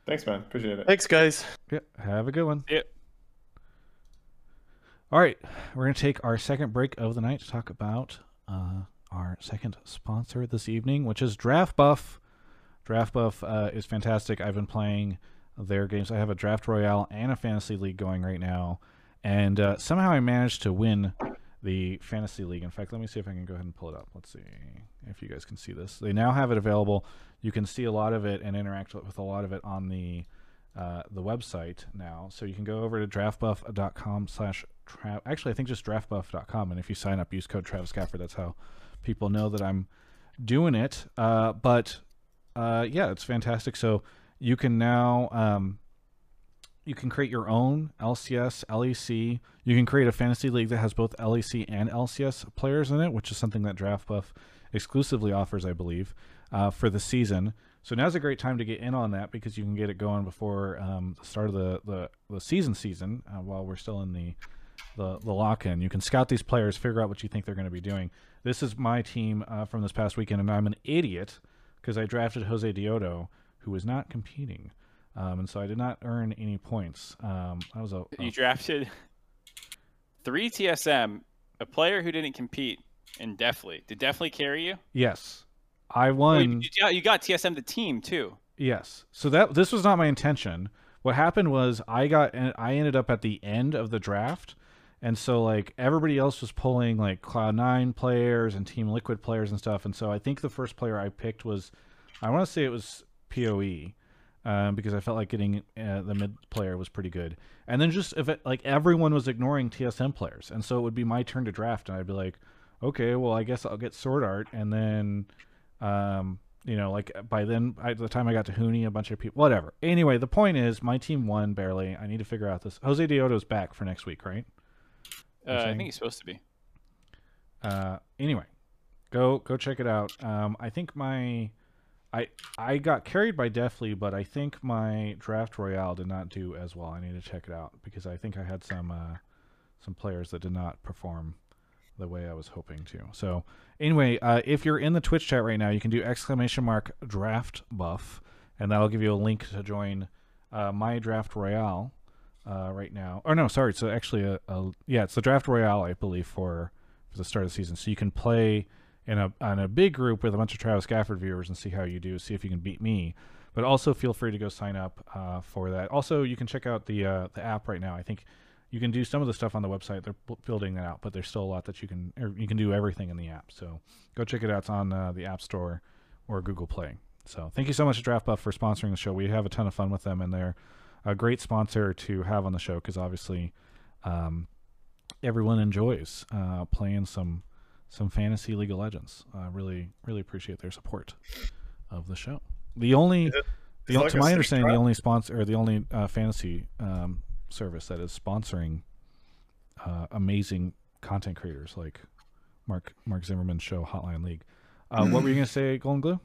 Thanks, man. Appreciate it. Thanks, guys. Yeah, have a good one. Yeah. All right, we're going to take our second break of the night to talk about uh, our second sponsor this evening, which is Draft Buff. Draft Buff uh, is fantastic. I've been playing their games. I have a Draft Royale and a Fantasy League going right now, and uh, somehow I managed to win the Fantasy League. In fact, let me see if I can go ahead and pull it up. Let's see if you guys can see this. They now have it available. You can see a lot of it and interact with a lot of it on the uh, the website now. So you can go over to draftbuff.com slash actually I think just draftbuff.com and if you sign up use code Travis Gafford that's how people know that I'm doing it. Uh, but uh, yeah, it's fantastic. So you can now um, you can create your own LCS, LEC. You can create a fantasy league that has both LEC and LCS players in it, which is something that DraftBuff exclusively offers, I believe, uh, for the season. So now's a great time to get in on that because you can get it going before um, the start of the the, the season season uh, while we're still in the the, the lock in. You can scout these players, figure out what you think they're going to be doing. This is my team uh, from this past weekend, and I'm an idiot because I drafted Josedeodo, who was not competing. Um, and so I did not earn any points. Um, I was a, you drafted three TSM a player who didn't compete and definitely did definitely carry you yes. I won. you, you- you got TSM the team too Yes. So that this was not my intention. What happened was I got I ended up at the end of the draft and so like everybody else was pulling like Cloud Nine players and Team Liquid players and stuff. And so I think the first player I picked was, I want to say it was Poe. Um, because I felt like getting uh, the mid player was pretty good, and then just if it, like everyone was ignoring TSM players, and so it would be my turn to draft, and I'd be like, okay, well I guess I'll get SwordArt, and then, um, you know, like by then, by the time I got to Huni, a bunch of people, whatever. Anyway, the point is, my team won barely. I need to figure out this. Josedeodo's back for next week, right? Uh, I think he's supposed to be. Uh, anyway, go go check it out. Um, I think my I I got carried by Deftly, but I think my draft royale did not do as well. I need to check it out because I think I had some uh, some players that did not perform the way I was hoping to. So anyway, uh, if you're in the Twitch chat right now, you can do exclamation mark draft buff, and that'll give you a link to join uh, my draft royale uh, right now. Or no, sorry, so actually a, a yeah, it's the draft royale I believe for for the start of the season. So you can play in a on a big group with a bunch of Travis Gafford viewers and see how you do, see if you can beat me. But also feel free to go sign up uh, for that. Also, you can check out the uh, the app right now. I think you can do some of the stuff on the website. They're building that out, but there's still a lot that you can you can do everything in the app. So go check it out. It's on uh, the App Store or Google Play. So thank you so much to Draft Buff for sponsoring the show. We have a ton of fun with them, and they're a great sponsor to have on the show because obviously um, everyone enjoys uh, playing some some fantasy League of Legends. Uh, really, really appreciate their support of the show. The only, it- the, is it o- like to my understanding, the only sponsor or the only uh, fantasy um, service that is sponsoring uh, amazing content creators like Mark Mark Zimmerman's show Hotline League. Uh, what were you gonna say, Golden Glue?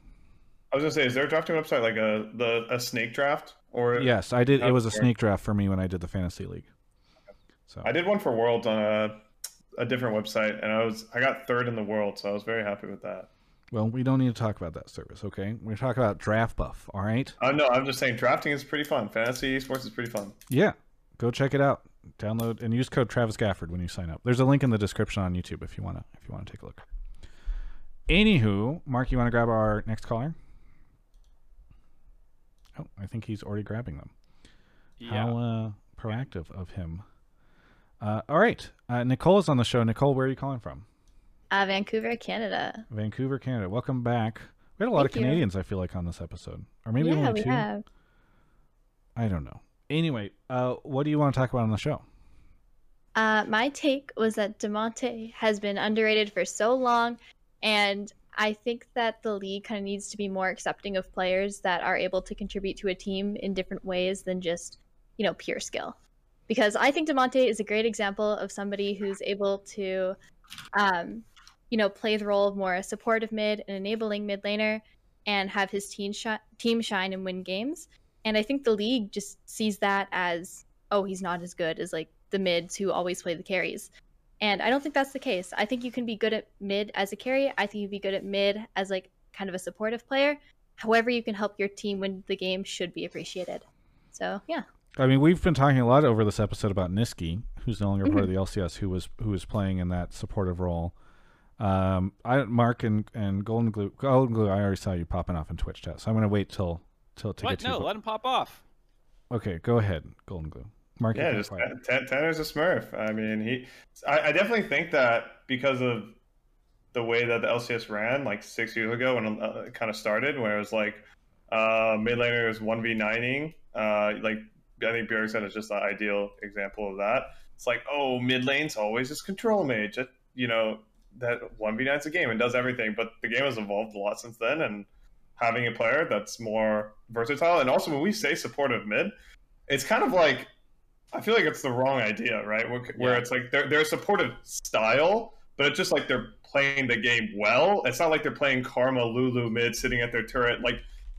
I was gonna say, is there a drafting website like a the a snake draft or Yes, I did. It was a snake draft for me when I did the fantasy league. So I did one for Worlds on a a different website, and I was I got third in the world, so I was very happy with that. well, we don't need to talk about that service, okay? We're talking about Draft Buff. All right. Uh, no, I'm just saying drafting is pretty fun. Fantasy sports is pretty fun. Yeah, go check it out. Download and use code Travis Gafford when you sign up. There's a link in the description on YouTube if you wanna if you wanna take a look. Anywho, Mark, you want to grab our next caller? Oh, I think he's already grabbing them. Yeah. How uh, proactive of him. Uh, all right, uh, Nicole is on the show. Nicole, where are you calling from? Uh, Vancouver, Canada. Vancouver, Canada. Welcome back. We had a lot Thank of you. Canadians, I feel like, on this episode, or maybe yeah, only we two. have. I don't know. Anyway, uh, what do you want to talk about on the show? Uh, my take was that Damonte has been underrated for so long, and I think that the league kind of needs to be more accepting of players that are able to contribute to a team in different ways than just, you know, pure skill. Because I think Damonte is a great example of somebody who's able to, um, you know, play the role of more a supportive mid, an enabling mid laner, and have his team shi- team shine and win games. And I think the league just sees that as, oh, he's not as good as like the mids who always play the carries. And I don't think that's the case. I think you can be good at mid as a carry. I think you'd be good at mid as like kind of a supportive player. However, you can help your team win the game should be appreciated. So yeah. I mean, we've been talking a lot over this episode about Nisqy, who's no longer part of the LCS, who was who was playing in that supportive role. Um, I Mark and and Golden Glue, Golden Glue. I already saw you popping off in Twitch chat, so I'm going to wait till till to What? get to. No, let him pop off. Okay, go ahead, Golden Glue. Mark, Yeah, just quiet. Tanner's a Smurf. I mean, he. I, I definitely think that because of the way that the LCS ran like six years ago when uh, it kind of started, where it was like uh, mid laners one v nining. Uh, like I think Bjergsen is just the ideal example of that. It's like, oh, mid lane's always just control mage. You know that one v nine's a game and does everything. But the game has evolved a lot since then, and having a player that's more versatile, and also when we say supportive mid, it's kind of like I feel like it's the wrong idea, right? Where, where Yeah. it's like they're they're supportive style, but it's just like they're playing the game well. It's not like they're playing Karma Lulu mid, sitting at their turret, like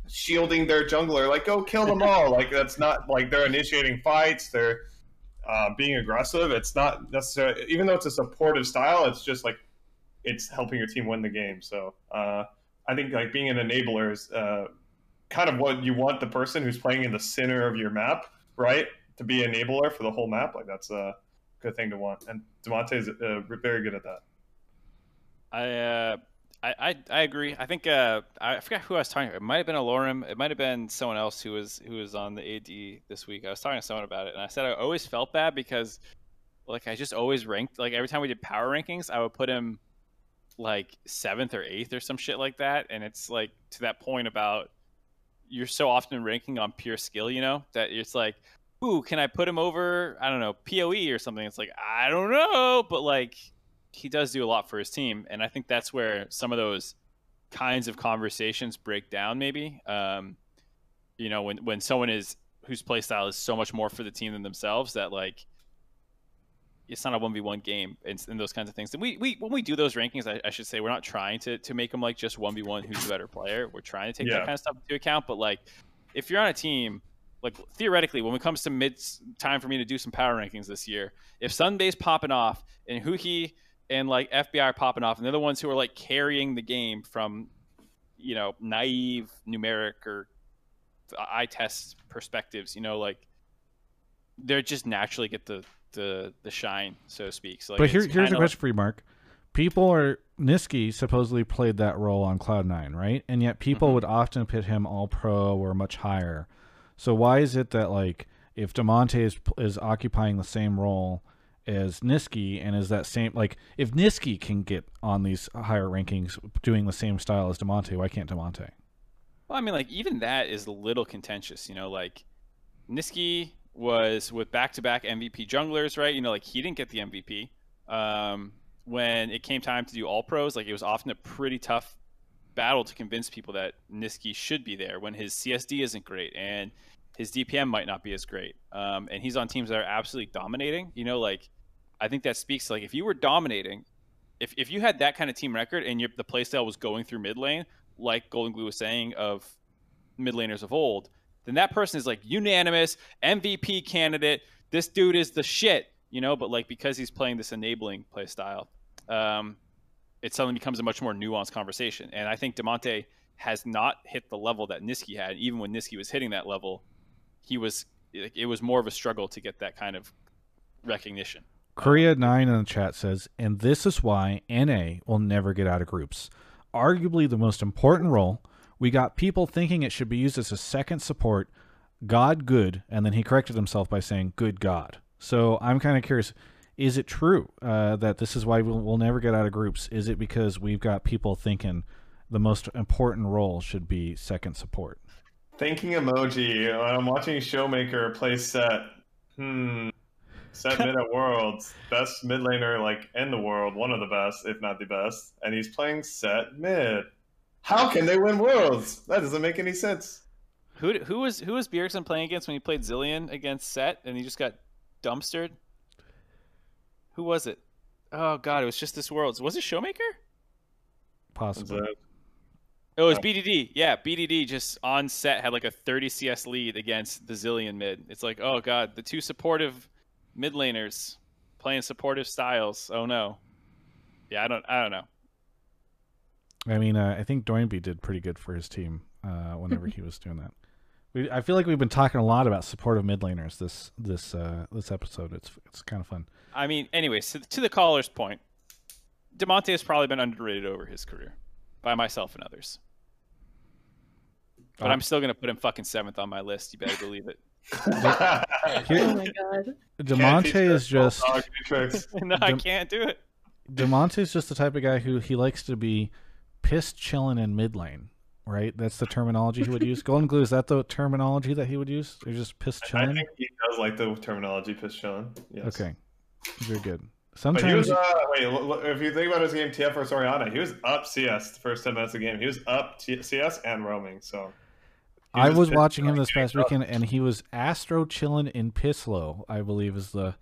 shielding their jungler, like go kill them all. like that's not like they're initiating fights. They're uh, being aggressive. It's not necessarily, even though it's a supportive style. It's just like it's helping your team win the game. So uh, I think like being an enabler is uh, kind of what you want the person who's playing in the center of your map, right? To be enabler for the whole map. Like that's a good thing to want. And Damonte is uh, very good at that. I, uh, I, I, I agree. I think uh, I forgot who I was talking. to. It might have been Alorum. It might have been someone else who was who was on the AD this week. I was talking to someone about it, and I said I always felt bad because like I just always ranked like every time we did power rankings, I would put him like seventh or eighth or some shit like that. And it's like to that point about you're so often ranking on pure skill, you know, that it's like, ooh, can I put him over? I don't know, POE or something. It's like I don't know, but like he does do a lot for his team, and I think that's where some of those kinds of conversations break down. Maybe, um, you know, when when someone is whose play style is so much more for the team than themselves that like it's not a one v one game and, and, those kinds of things. And we, we when we do those rankings, I, I, should say we're not trying to to make them like just one v one who's the better player. We're trying to take yeah. that kind of stuff into account. But like, if you're on a team, like theoretically, when it comes to mid time for me to do some power rankings this year, if Ssumday's popping off and Huni and like FBI are popping off, and they're the ones who are like carrying the game from, you know, naive numeric or eye test perspectives. You know, like they're just naturally get the the the shine, so to speak. So, like, but here, here's a question for you, Mark. People are Nisqy supposedly played that role on Cloud Nine, right? And yet people mm-hmm. would often pit him all pro or much higher. So why is it that like if Damonte is is occupying the same role as Nisqy and is that same like if Nisqy can get on these higher rankings doing the same style as Damonte, why can't Damonte? Well, I mean, like even that is a little contentious. You know, like Nisqy was with back-to-back MVP junglers, right? You know, like he didn't get the MVP. Um, when it came time to do all pros, like it was often a pretty tough battle to convince people that Nisqy should be there when his CSD isn't great and his DPM might not be as great. Um, and he's on teams that are absolutely dominating. You know, like I think that speaks like if you were dominating, if, if you had that kind of team record and your, the playstyle was going through mid lane, like Golden Glue was saying of mid laners of old, then that person is like unanimous MVP candidate. This dude is the shit, you know. But like because he's playing this enabling playstyle, um, it suddenly becomes a much more nuanced conversation. And I think Damonte has not hit the level that Nisqy had. Even when Nisqy was hitting that level, he was it was more of a struggle to get that kind of recognition. Korea nine in the chat says, and this is why NA will never get out of groups. Arguably the most important role we got people thinking it should be used as a second support, God good, and then he corrected himself by saying good God. So I'm kind of curious is it true uh, that this is why we'll, we'll never get out of groups? Is it because we've got people thinking the most important role should be second support? Thinking emoji. I'm watching Showmaker play Sett. Hmm. Sett mid at Worlds, best mid laner like in the world, one of the best, if not the best, and he's playing Sett mid. How can they win worlds? That doesn't make any sense. Who who was who was Bjergsen playing against when he played Zilean against Sett and he just got dumpstered? Who was it? Oh god, it was just this worlds. Was it Showmaker? Possibly. Oh, it was BDD. Yeah, BDD just on Sett had like a 30 CS lead against the Zilean mid. It's like, oh god, the two supportive mid laners playing supportive styles. Oh no. Yeah, I don't I don't know. I mean, uh, I think Doinby did pretty good for his team uh, whenever he was doing that. We, I feel like we've been talking a lot about supportive mid laners this this uh, this episode. It's it's kind of fun. I mean, anyways, to, to the caller's point, Damonte has probably been underrated over his career by myself and others. But uh, I'm still gonna put him fucking seventh on my list. You better believe it. Here, oh my god. Damonte is just no, I can't do it. Damonte is just the type of guy who he likes to be pissed chilling in mid lane, right? That's the terminology he would use. Golden glue is that the terminology that he would use? Or just pissed chilling? I think he does like the terminology pissed chilling. Yes. Okay, very good. Sometimes but he was, uh, wait, if you think about his game TF versus Orianna, he was up CS the first ten minutes of the game. He was up T- CS and roaming. So I was, was watching him this past weekend, and he was astro chilling in low. I believe is the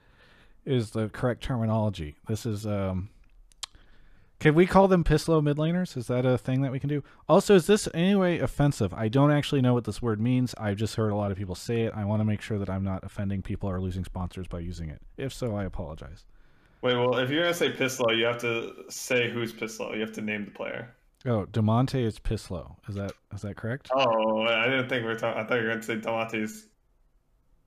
is the correct terminology. This is um can we call them Pisslow mid laners? Is that a thing that we can do? Also, is this anyway offensive? I don't actually know what this word means. I've just heard a lot of people say it. I want to make sure that I'm not offending people or losing sponsors by using it. If so, I apologize. Wait, well, if you're gonna say Pisslow, you have to say who's Pisslow. You have to name the player. Oh, Damonte is Pisslow. Is that is that correct? Oh, I didn't think we were talking. I thought you were gonna say Damonte's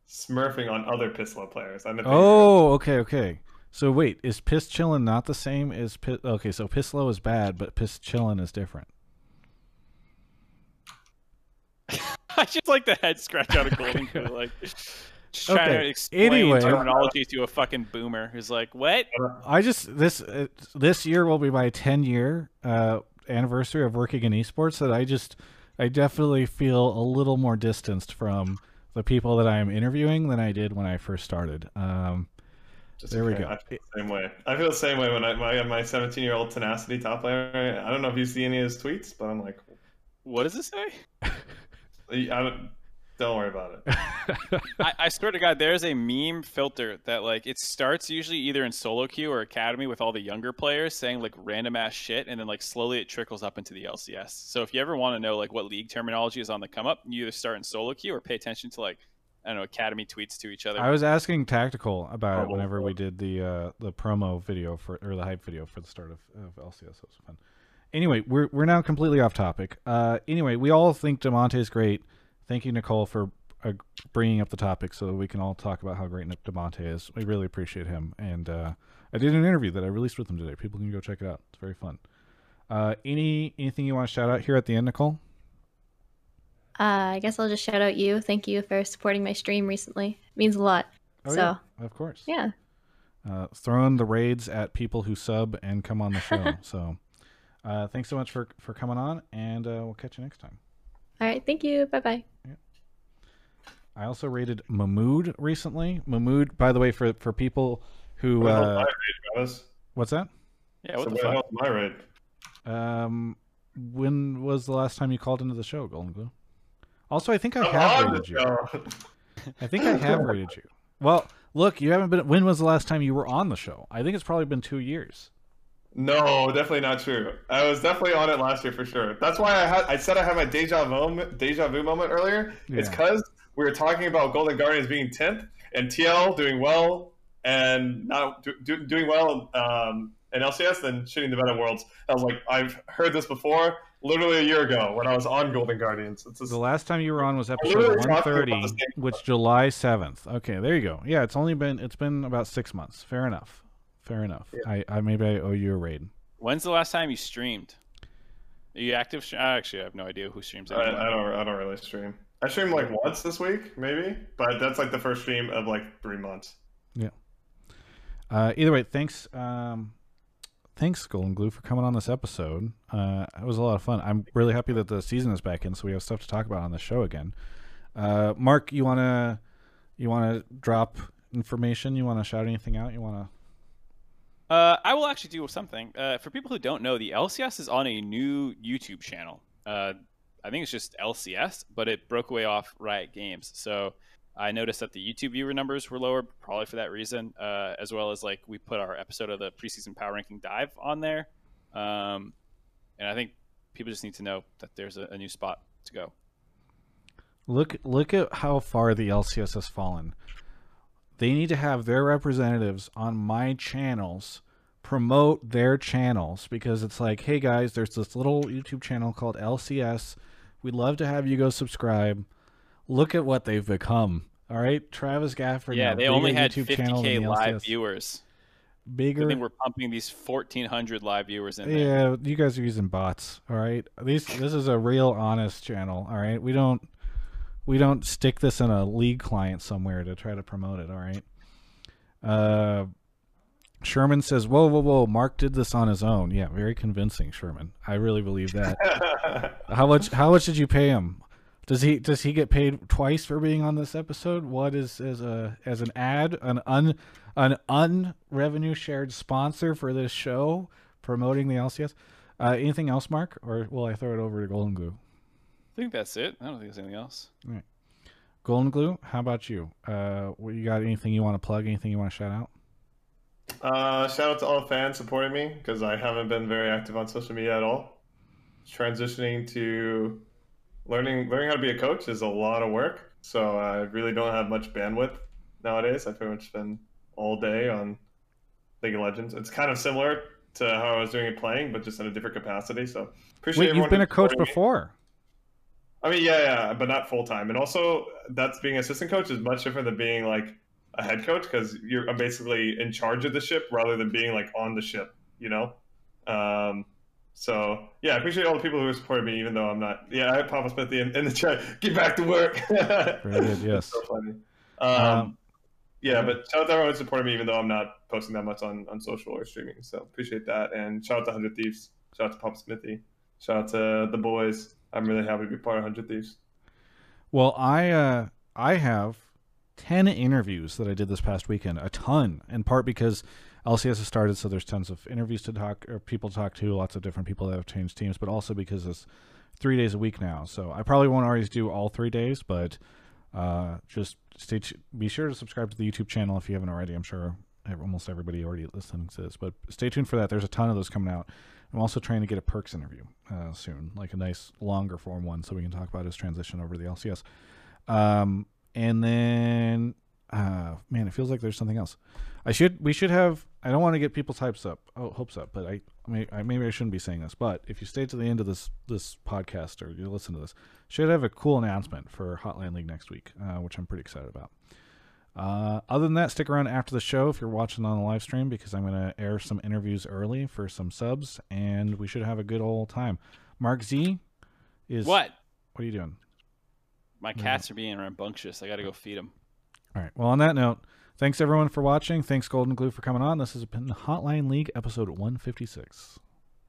smurfing on other Pisslow players. I oh, okay, okay. So wait, is piss chillin' not the same as piss? Okay, so piss low is bad, but piss chillin' is different. I just like the head scratch out of Golden Glue. Like, Just trying to explain anyway. terminology to a fucking boomer who's like, "What?" I just this uh, this year will be my 10 year uh, anniversary of working in esports. That I just I definitely feel a little more distanced from the people that I am interviewing than I did when I first started. Um, Just there we go. I feel the same way. I feel the same way when I my my 17 year old tenacity top player. I don't know if you see any of his tweets, but I'm like, What does it say? I don't, don't worry about it. I, I swear to God, there's a meme filter that like it starts usually either in solo queue or academy with all the younger players saying like random ass shit, and then like slowly it trickles up into the LCS. So if you ever want to know like what league terminology is on the come up, you either start in solo queue or pay attention to like I don't know academy tweets to each other. I was asking Tactical about it Oh, whenever we did the uh, the promo video for or the hype video for the start of, of LCS. That was fun. Anyway, we're we're now completely off topic. Uh, anyway, we all think Damonte is great. Thank you, Nicole, for uh, bringing up the topic so that we can all talk about how great Nick Damonte is. We really appreciate him. And uh, I did an interview that I released with him today. People can go check it out. It's very fun. Uh, any anything you want to shout out here at the end, Nicole? Uh, I guess I'll just shout out you. Thank you for supporting my stream recently. It means a lot. Oh, so yeah, of course. yeah. uh, throwing the raids at people who sub and come on the show. so, uh, thanks so much for for coming on, and uh, we'll catch you next time. All right. Thank you. Bye bye. I also rated Mahmood recently. Mahmood, by the way, for for people who What uh, my raid, Travis? what's that? yeah, what So the fuck? my raid? Um, when was the last time you called into the show, Golden Glue? Also, I think I have on rated you. I think I have rated you. Well, look, you haven't been. When was the last time you were on the show? I think it's probably been two years. No, definitely not true. I was definitely on it last year for sure. That's why I had I said I had my deja vu moment, deja vu moment earlier. It's because we were talking about Golden Guardians being tenth and TL doing well and not do, do, doing well um, in LCS, then shitting the bed at Worlds. I was like, I've heard this before, literally a year ago when I was on Golden Guardians. It's just, The last time you were on was episode literally talking about 130, which July 7th. Okay, there you go. Yeah, it's only been it's been about six months. Fair enough. Fair enough. I, I maybe I owe you a raid. When's the last time you streamed? Are you active? sh- I actually have no idea who streams I. I don't I don't really stream. I streamed like once this week, maybe, but that's like the first stream of like three months. Yeah. Uh, either way, thanks, um, thanks Golden Glue for coming on this episode. Uh, it was a lot of fun. I'm really happy that the season is back in, so we have stuff to talk about on the show again. Uh, Mark, you wanna you wanna drop information? You wanna shout anything out? You wanna? Uh, I will actually do something. Uh, for people who don't know, the LCS is on a new YouTube channel. Uh, I think it's just LCS, but it broke away off Riot Games. So I noticed that the YouTube viewer numbers were lower, probably for that reason, uh, as well as like we put our episode of the preseason power ranking dive on there. Um, and I think people just need to know that there's a, a new spot to go. Look look at how far the LCS has fallen. They need to have their representatives on my channels promote their channels because it's like, hey guys, there's this little YouTube channel called LCS. We'd love to have you go subscribe. Look at what they've become. All right, Travis Gafford. yeah, they only had YouTube 50k the live LCS. viewers. I Bigger. think we're pumping these 1,400 live viewers in there. Yeah, you guys are using bots. All right, these this is a real honest channel. All right, we don't we don't stick this in a league client somewhere to try to promote it. All right. Uh, Sherman says, "Whoa, whoa, whoa! Mark did this on his own. Yeah, very convincing, Sherman. I really believe that. how much? How much did you pay him? Does he does he get paid twice for being on this episode? What is as a as an ad an un an unrevenue shared sponsor for this show promoting the LCS? Uh, anything else, Mark, or will I throw it over to Golden Glue? I think that's it. I don't think there's anything else. Golden Glue, how about you? Uh, you got anything you want to plug? Anything you want to shout out? Uh, shout out to all the fans supporting me because I haven't been very active on social media at all. Transitioning to learning learning how to be a coach is a lot of work, so I really don't have much bandwidth nowadays. I pretty much spend all day on League of Legends. It's kind of similar to how I was doing it playing, but just in a different capacity. So appreciate Wait, you've been a coach supporting me. before. I mean, yeah, yeah, but not full time. And also, that's being assistant coach is much different than being like a head coach because you're I'm basically in charge of the ship rather than being like on the ship. You know. Um, so yeah, I appreciate all the people who supported me, even though I'm not. Yeah, I have Papa Smith in, in the chat. Get back to work. Good. Yes. so funny. Um, Um, yeah, but shout out to everyone who supported me, even though I'm not posting that much on, on social or streaming. So appreciate that. And shout out to 100 Thieves. Shout out to Pop Smithy. Shout out to the boys. I'm really happy to be part of 100 Thieves. Well, I uh, I have ten interviews that I did this past weekend. A ton, in part because LCS has started, so there's tons of interviews to talk or people to talk to. Lots of different people that have changed teams, but also because it's three days a week now. So I probably won't always do all three days, but uh, just stay. T- be sure to subscribe to the YouTube channel if you haven't already. I'm sure almost everybody already listening to this, but stay tuned for that. There's a ton of those coming out. I'm also trying to get a Perkz interview uh, soon, like a nice longer form one, so we can talk about his transition over to the LCS. Um, and then, uh, man, it feels like there's something else. I should, we should have. I don't want to get people's hypes up, oh, hopes up, but I, I, may, I maybe I shouldn't be saying this. But if you stay to the end of this this podcast or you listen to this, should have a cool announcement for Hotline League next week, uh, which I'm pretty excited about. Uh, other than that, stick around after the show if you're watching on the live stream because I'm going to air some interviews early for some subs, and we should have a good old time. Mark Z is What? What are you doing? My cats are being rambunctious. I got to go feed them. All right. Well, on that note, thanks everyone for watching. Thanks Golden Glue for coming on. This has been Hotline League episode 156.